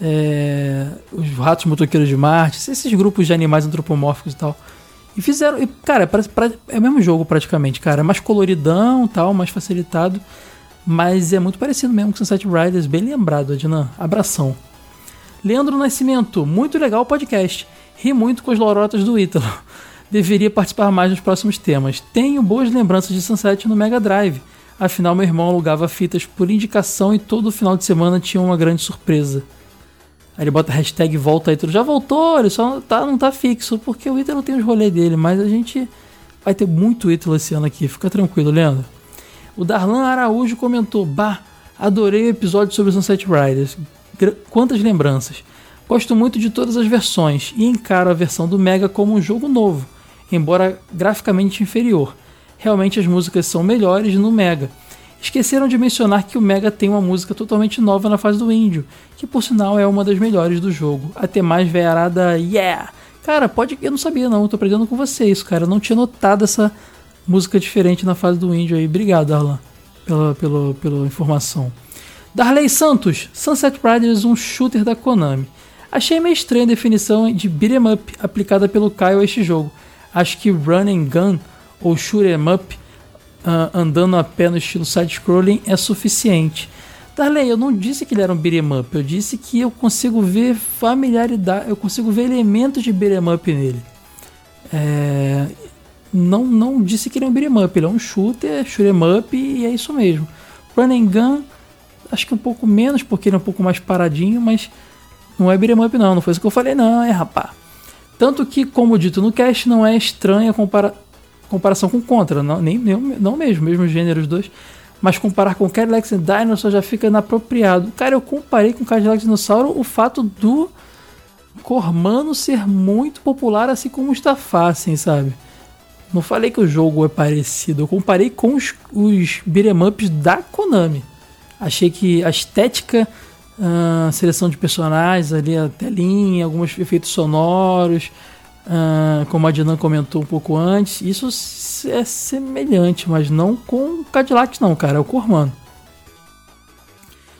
[SPEAKER 1] É, os ratos motoqueiros de Marte, esses grupos de animais antropomórficos e tal. E fizeram, e, cara, pra, pra, é o mesmo jogo praticamente, cara. É mais coloridão tal, mais facilitado. Mas é muito parecido mesmo com Sunset Riders, bem lembrado, Adnan. Abração. Leandro Nascimento, muito legal o podcast. Ri muito com as lorotas do Ítalo. [laughs] Deveria participar mais nos próximos temas. Tenho boas lembranças de Sunset no Mega Drive. Afinal, meu irmão alugava fitas por indicação e todo final de semana tinha uma grande surpresa. Aí ele bota a hashtag volta. Já voltou, ele só tá, não tá fixo, porque o Ítalo tem os rolês dele, mas a gente vai ter muito Ítalo esse ano aqui. Fica tranquilo, Leandro. O Darlan Araújo comentou: Bah, adorei o episódio sobre Sunset Riders quantas lembranças. Gosto muito de todas as versões e encaro a versão do Mega como um jogo novo, embora graficamente inferior. Realmente as músicas são melhores no Mega. Esqueceram de mencionar que o Mega tem uma música totalmente nova na fase do Índio, que por sinal é uma das melhores do jogo. Até mais veiarada Yeah! Cara, pode. Eu não sabia não, tô aprendendo com vocês, cara. Eu não tinha notado essa música diferente na fase do Índio aí. Obrigado, Arlan, pela, pela, pela informação. Darley Santos, Sunset Riders um shooter da Konami. Achei meio estranha a definição de beat'em up aplicada pelo Caio a este jogo. Acho que run and gun ou shoot 'em up uh, andando a pé no estilo side-scrolling é suficiente. Darley, eu não disse que ele era um beat'em up, eu disse que eu consigo ver familiaridade, eu consigo ver elementos de beat'em up nele. É, não, não disse que ele é um beat'em up, ele é um shooter, shoot 'em up e é isso mesmo. Run and gun acho que um pouco menos, porque ele é um pouco mais paradinho, mas não é beat'em up não, não foi isso que eu falei não, é rapá. Tanto que, como dito no cast, não é estranha compara comparação com Contra, não, nem, nem, não mesmo, mesmo gênero os dois, mas comparar com Cadillac and Dinosaur já fica inapropriado. Cara, eu comparei com Cadillac Dinossauro o fato do Cormano ser muito popular, assim como o Stafassen, sabe? Não falei que o jogo é parecido, eu comparei com os, os beat'em ups da Konami. Achei que a estética, a seleção de personagens ali, a telinha, alguns efeitos sonoros, como a Dinan comentou um pouco antes, isso é semelhante, mas não com o Cadillac não, cara, é o Cormano.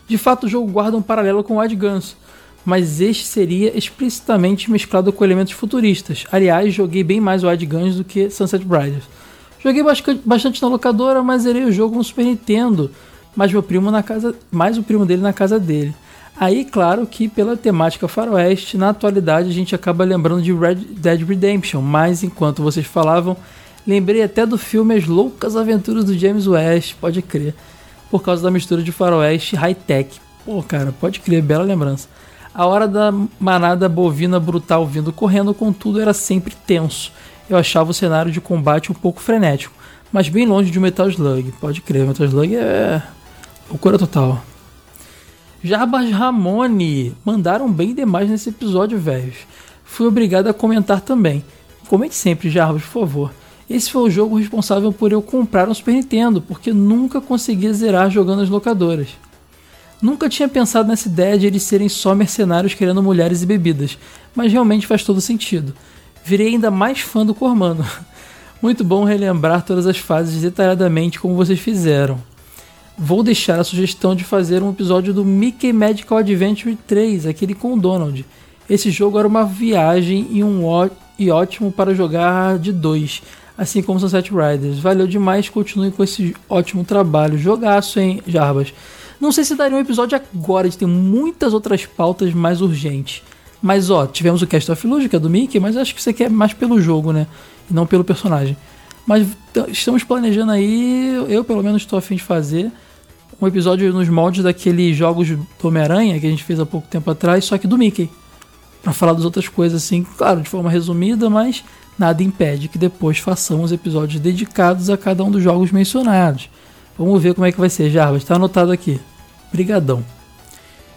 [SPEAKER 1] De fato, o jogo guarda um paralelo com o Wild Guns, mas este seria explicitamente mesclado com elementos futuristas. Aliás, joguei bem mais Wild Guns do que Sunset Riders. Joguei bastante na locadora, mas zerei o jogo no Super Nintendo, mas meu primo na casa, mais o primo dele na casa dele. Aí, claro que pela temática faroeste, na atualidade a gente acaba lembrando de Red Dead Redemption, mas enquanto vocês falavam, lembrei até do filme As Loucas Aventuras do James West, pode crer, por causa da mistura de faroeste e high-tech. Pô, cara, pode crer, bela lembrança. A hora da manada bovina brutal vindo correndo, contudo, era sempre tenso. Eu achava o cenário de combate um pouco frenético, mas bem longe de Metal Slug. Pode crer, Metal Slug é Loucura total. Jarbas Ramone mandaram bem demais nesse episódio, velhos. Fui obrigado a comentar também. Comente sempre, Jarbas, por favor. Esse foi o jogo responsável por eu comprar um Super Nintendo, porque nunca conseguia zerar jogando as locadoras. Nunca tinha pensado nessa ideia de eles serem só mercenários querendo mulheres e bebidas, mas realmente faz todo sentido. Virei ainda mais fã do Cormano. [laughs] Muito bom relembrar todas as fases detalhadamente como vocês fizeram vou deixar a sugestão de fazer um episódio do Mickey Magical Adventure 3, aquele com o Donald. Esse jogo era uma viagem e um e ótimo para jogar de dois. assim como Sunset Riders. Valeu demais, continue com esse ótimo trabalho. Jogaço, hein, Jarbas? Não sei se daria um episódio agora, a gente tem muitas outras pautas mais urgentes. Mas ó, tivemos o Cast of Illusion, que é do Mickey, mas acho que você quer mais pelo jogo, né? E não pelo personagem. Mas estamos planejando aí, eu pelo menos estou afim de fazer um episódio nos moldes daqueles jogos do Homem-Aranha que a gente fez há pouco tempo atrás, só que do Mickey. Para falar das outras coisas assim, claro, de forma resumida, mas nada impede que depois façamos episódios dedicados a cada um dos jogos mencionados. Vamos ver como é que vai ser, Jarbas, está anotado aqui. Brigadão.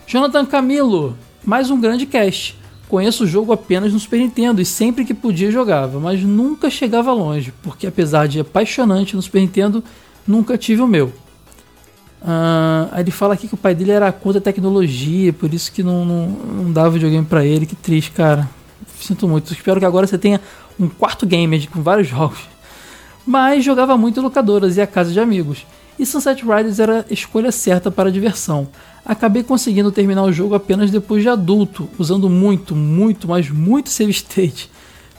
[SPEAKER 1] Jonathan Camilo, mais um grande cast. Conheço o jogo apenas no Super Nintendo e sempre que podia jogava, mas nunca chegava longe, porque apesar de apaixonante no Super Nintendo, nunca tive o meu. Uh, ele fala aqui que o pai dele era contra a tecnologia, por isso que não, não, não dava videogame para ele. Que triste, cara. Sinto muito. Espero que agora você tenha um quarto gamer com vários [laughs] jogos. Mas jogava muito em locadoras e a casa de amigos. E Sunset Riders era a escolha certa para a diversão. Acabei conseguindo terminar o jogo apenas depois de adulto, usando muito, muito, mas muito save state.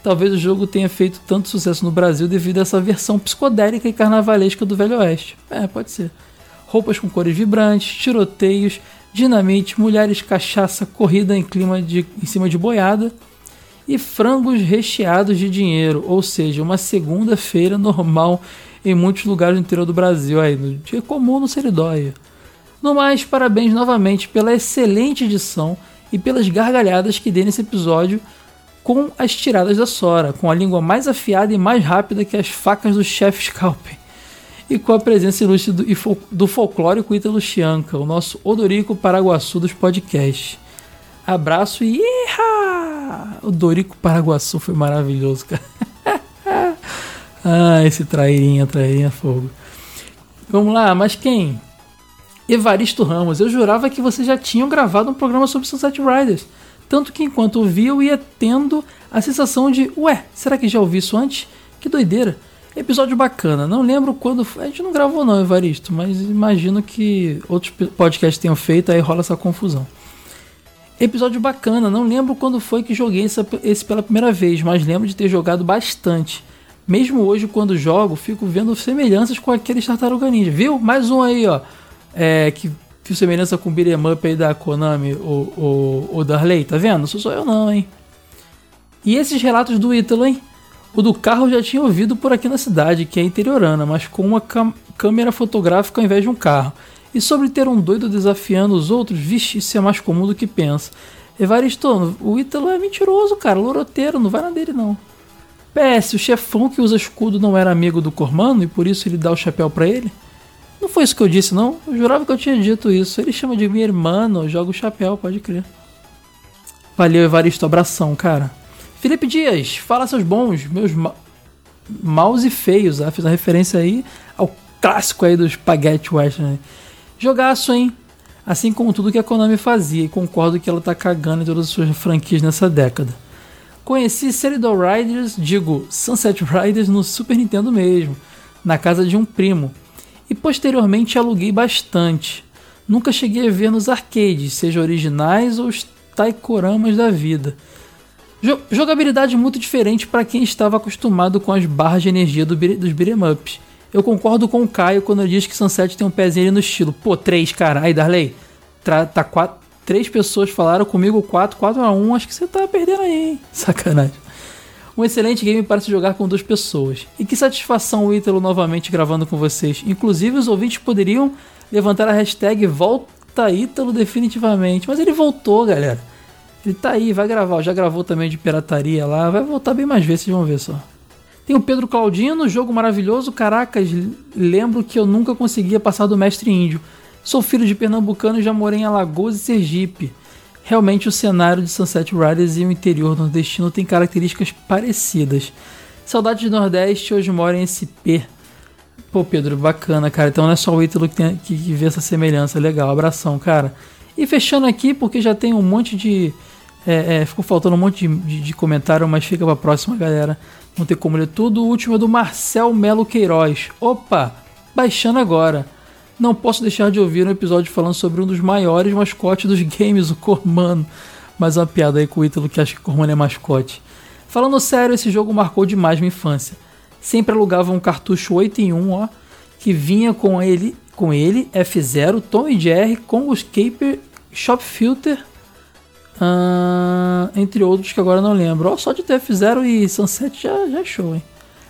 [SPEAKER 1] Talvez o jogo tenha feito tanto sucesso no Brasil devido a essa versão psicodélica e carnavalesca do Velho Oeste. É, pode ser. Roupas com cores vibrantes, tiroteios, dinamite, mulheres, cachaça, corrida em clima de, em cima de boiada e frangos recheados de dinheiro, ou seja, uma segunda-feira normal em muitos lugares do interior do Brasil, aí, no dia comum no Seridóia. No mais, parabéns novamente pela excelente edição e pelas gargalhadas que dei nesse episódio com as tiradas da Sora, com a língua mais afiada e mais rápida que as facas do chefe Scalpen. E com a presença ilustre do, do folclórico Ítalo Chianca, o nosso Odorico Paraguaçu dos podcasts. Abraço e! O Dorico Paraguaçu foi maravilhoso, cara. [laughs] ah, esse trairinha, trairinha fogo. Vamos lá, mas quem? Evaristo Ramos, eu jurava que vocês já tinham gravado um programa sobre Sunset Riders. Tanto que enquanto ouvia eu ia tendo a sensação de, ué, será que já ouvi isso antes? Que doideira. Episódio bacana. Não lembro quando. A gente não gravou, não, Evaristo, mas imagino que outros podcasts tenham feito, aí rola essa confusão. Episódio bacana. Não lembro quando foi que joguei esse pela primeira vez, mas lembro de ter jogado bastante. Mesmo hoje, quando jogo, fico vendo semelhanças com aquele Tartaruga Ninja. Viu? Mais um aí, ó é, que fio semelhança com o beat'em up aí da Konami, o, o, o Darley, tá vendo? Não sou eu não, hein? E esses relatos do Ítalo, hein? O do carro eu já tinha ouvido por aqui na cidade, que é interiorana, mas com uma câmera fotográfica ao invés de um carro. E sobre ter um doido desafiando os outros, vixe, isso é mais comum do que pensa. Evaristo, o Ítalo é mentiroso, cara, loroteiro, não vai na dele não. PS, o chefão que usa escudo não era amigo do Cormano e por isso ele dá o chapéu para ele? Não foi isso que eu disse, não. Eu jurava que eu tinha dito isso. Ele chama de minha irmã, joga o chapéu, pode crer. Valeu, Evaristo, abração, cara. Felipe Dias, fala seus bons, meus ma maus e feios. Ah, fiz uma referência aí ao clássico aí do Spaghetti Western. Jogaço, hein? Assim como tudo que a Konami fazia, e concordo que ela tá cagando em todas as suas franquias nessa década. Conheci Serial Riders, digo Sunset Riders, no Super Nintendo mesmo, na casa de um primo e posteriormente aluguei bastante. Nunca cheguei a ver nos arcades, seja originais ou os taikoramas da vida. Jogabilidade muito diferente para quem estava acostumado com as barras de energia do, dos beat'em ups. Eu concordo com o Caio quando ele diz que Sunset tem um pezinho no estilo. Pô, três, cara. Aí, Darley, tá quatro, três pessoas falaram comigo, quatro, quatro a um. Acho que você tá perdendo aí, hein? [laughs] Sacanagem. Um excelente game para se jogar com duas pessoas. E que satisfação o Ítalo novamente gravando com vocês. Inclusive, os ouvintes poderiam levantar a hashtag Volta Ítalo definitivamente. Mas ele voltou, galera. Ele tá aí, vai gravar. Já gravou também de pirataria lá. Vai voltar bem mais vezes, vocês vão ver só. Tem o Pedro Claudino, jogo maravilhoso. Caracas, lembro que eu nunca conseguia passar do Mestre Índio. Sou filho de pernambucano e já morei em Alagoas e Sergipe. Realmente o cenário de Sunset Riders e o interior nordestino tem características parecidas. Saudades do Nordeste, hoje moro em SP. Pô, Pedro, bacana, cara. Então não é só o Ítalo que, tem, que, que vê essa semelhança. Legal, abração, cara. E fechando aqui, porque já tem um monte de. É, é, ficou faltando um monte de, de, de, comentário, mas fica pra próxima, galera. Não tem como ler tudo. O último é do Marcel Melo Queiroz. Opa! Baixando agora não posso deixar de ouvir um episódio falando sobre um dos maiores mascotes dos games, o Cormano. Mais uma piada aí com o Ítalo que acha que Cormano é mascote. Falando sério, esse jogo marcou demais minha infância. sempre alugava um cartucho 8 em 1, ó, que vinha com ele, com ele F0, Tom e Jerry, com os Caper, Shop Filter, uh, entre outros que agora não lembro. Ó, só de ter F0 e Sunset já, já é show, hein?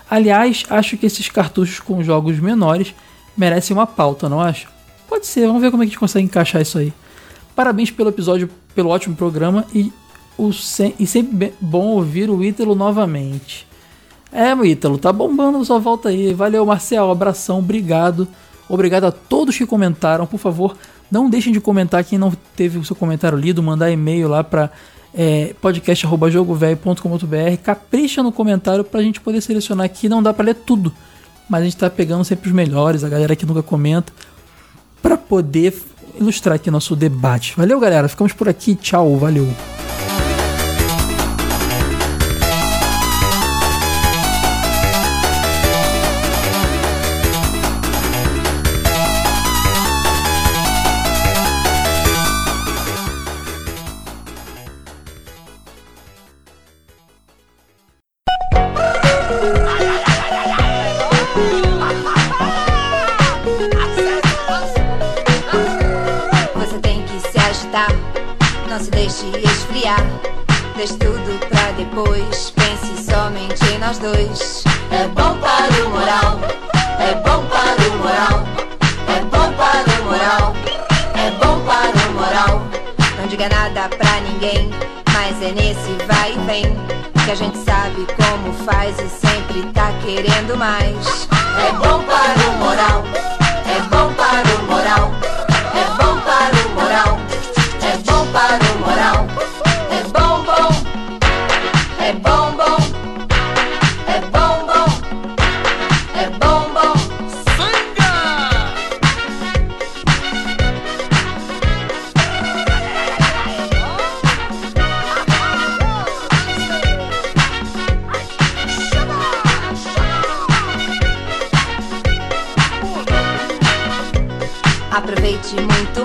[SPEAKER 1] Aliás, acho que esses cartuchos com jogos menores merecem uma pauta, não acho? Pode ser, vamos ver como é que a gente consegue encaixar isso aí. Parabéns pelo episódio, pelo ótimo programa e, o e sempre bom ouvir o Ítalo novamente. É, Ítalo, tá bombando sua volta aí. Valeu, Marcel, abração, obrigado. Obrigado a todos que comentaram. Por favor, não deixem de comentar quem não teve o seu comentário lido, mandar e-mail lá para é, podcast.jogovelho.com.br. Capricha no comentário pra gente poder selecionar aqui. Não dá para ler tudo, mas a gente tá pegando sempre os melhores, a galera que nunca comenta, para poder ilustrar aqui nosso debate. Valeu, galera. Ficamos por aqui. Tchau, valeu.
[SPEAKER 6] Deixe tudo pra depois. Pense somente em nós dois. É bom para o moral. É bom para o moral. É bom para o moral. É bom para o moral. Não diga nada pra ninguém. Mas é nesse vai e vem. Que a gente sabe como faz e sempre tá querendo mais. É bom para o moral. É bom para o moral. É bom para o moral. É bom para o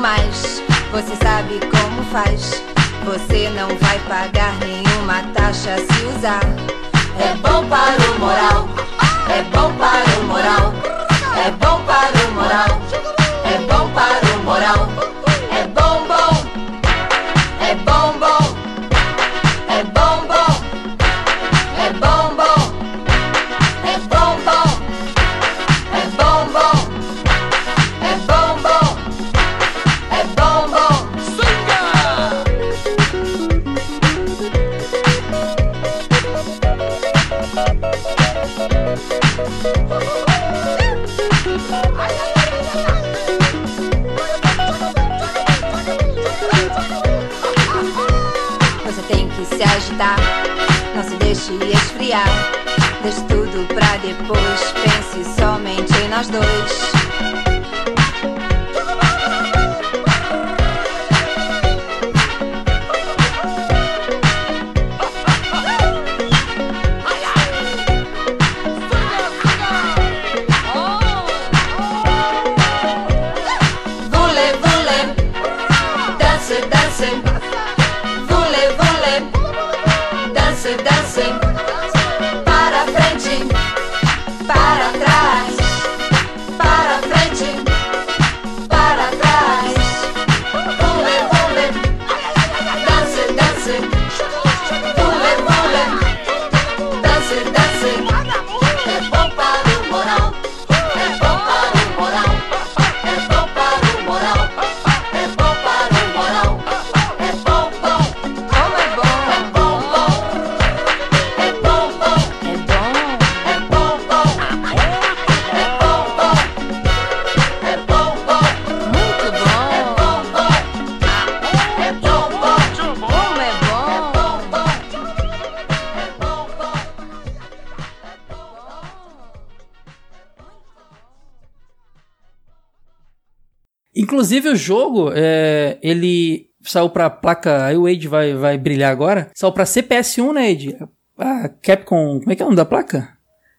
[SPEAKER 6] mais. Você sabe como faz. Você não vai pagar nenhuma taxa se usar. É bom para o moral. É bom para o moral. É bom para o moral. É bom para o moral. Deutsch.
[SPEAKER 1] Inclusive o jogo, é, ele saiu pra placa. Aí o Age vai, vai brilhar agora. Saiu pra CPS1, né, Age? A Capcom. Como é que é o nome da placa?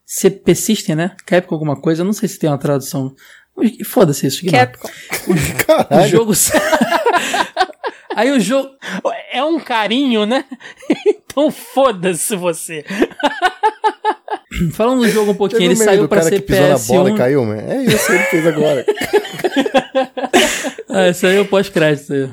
[SPEAKER 1] CP System, né? Capcom alguma coisa. Eu não sei se tem uma tradução. Foda-se isso. ignora.
[SPEAKER 2] Capcom. [laughs]
[SPEAKER 1] O
[SPEAKER 4] Caralho.
[SPEAKER 1] jogo. [laughs] Aí o jogo.
[SPEAKER 3] É um carinho, né? [laughs] então foda-se você.
[SPEAKER 1] Falando do jogo um pouquinho, ele
[SPEAKER 4] o
[SPEAKER 1] saiu
[SPEAKER 4] do
[SPEAKER 1] pra ser
[SPEAKER 4] que pisou na bola e
[SPEAKER 1] PS1.
[SPEAKER 4] caiu, mano. É isso, ele fez agora.
[SPEAKER 1] Ah, esse aí é o pós-crédito. aí.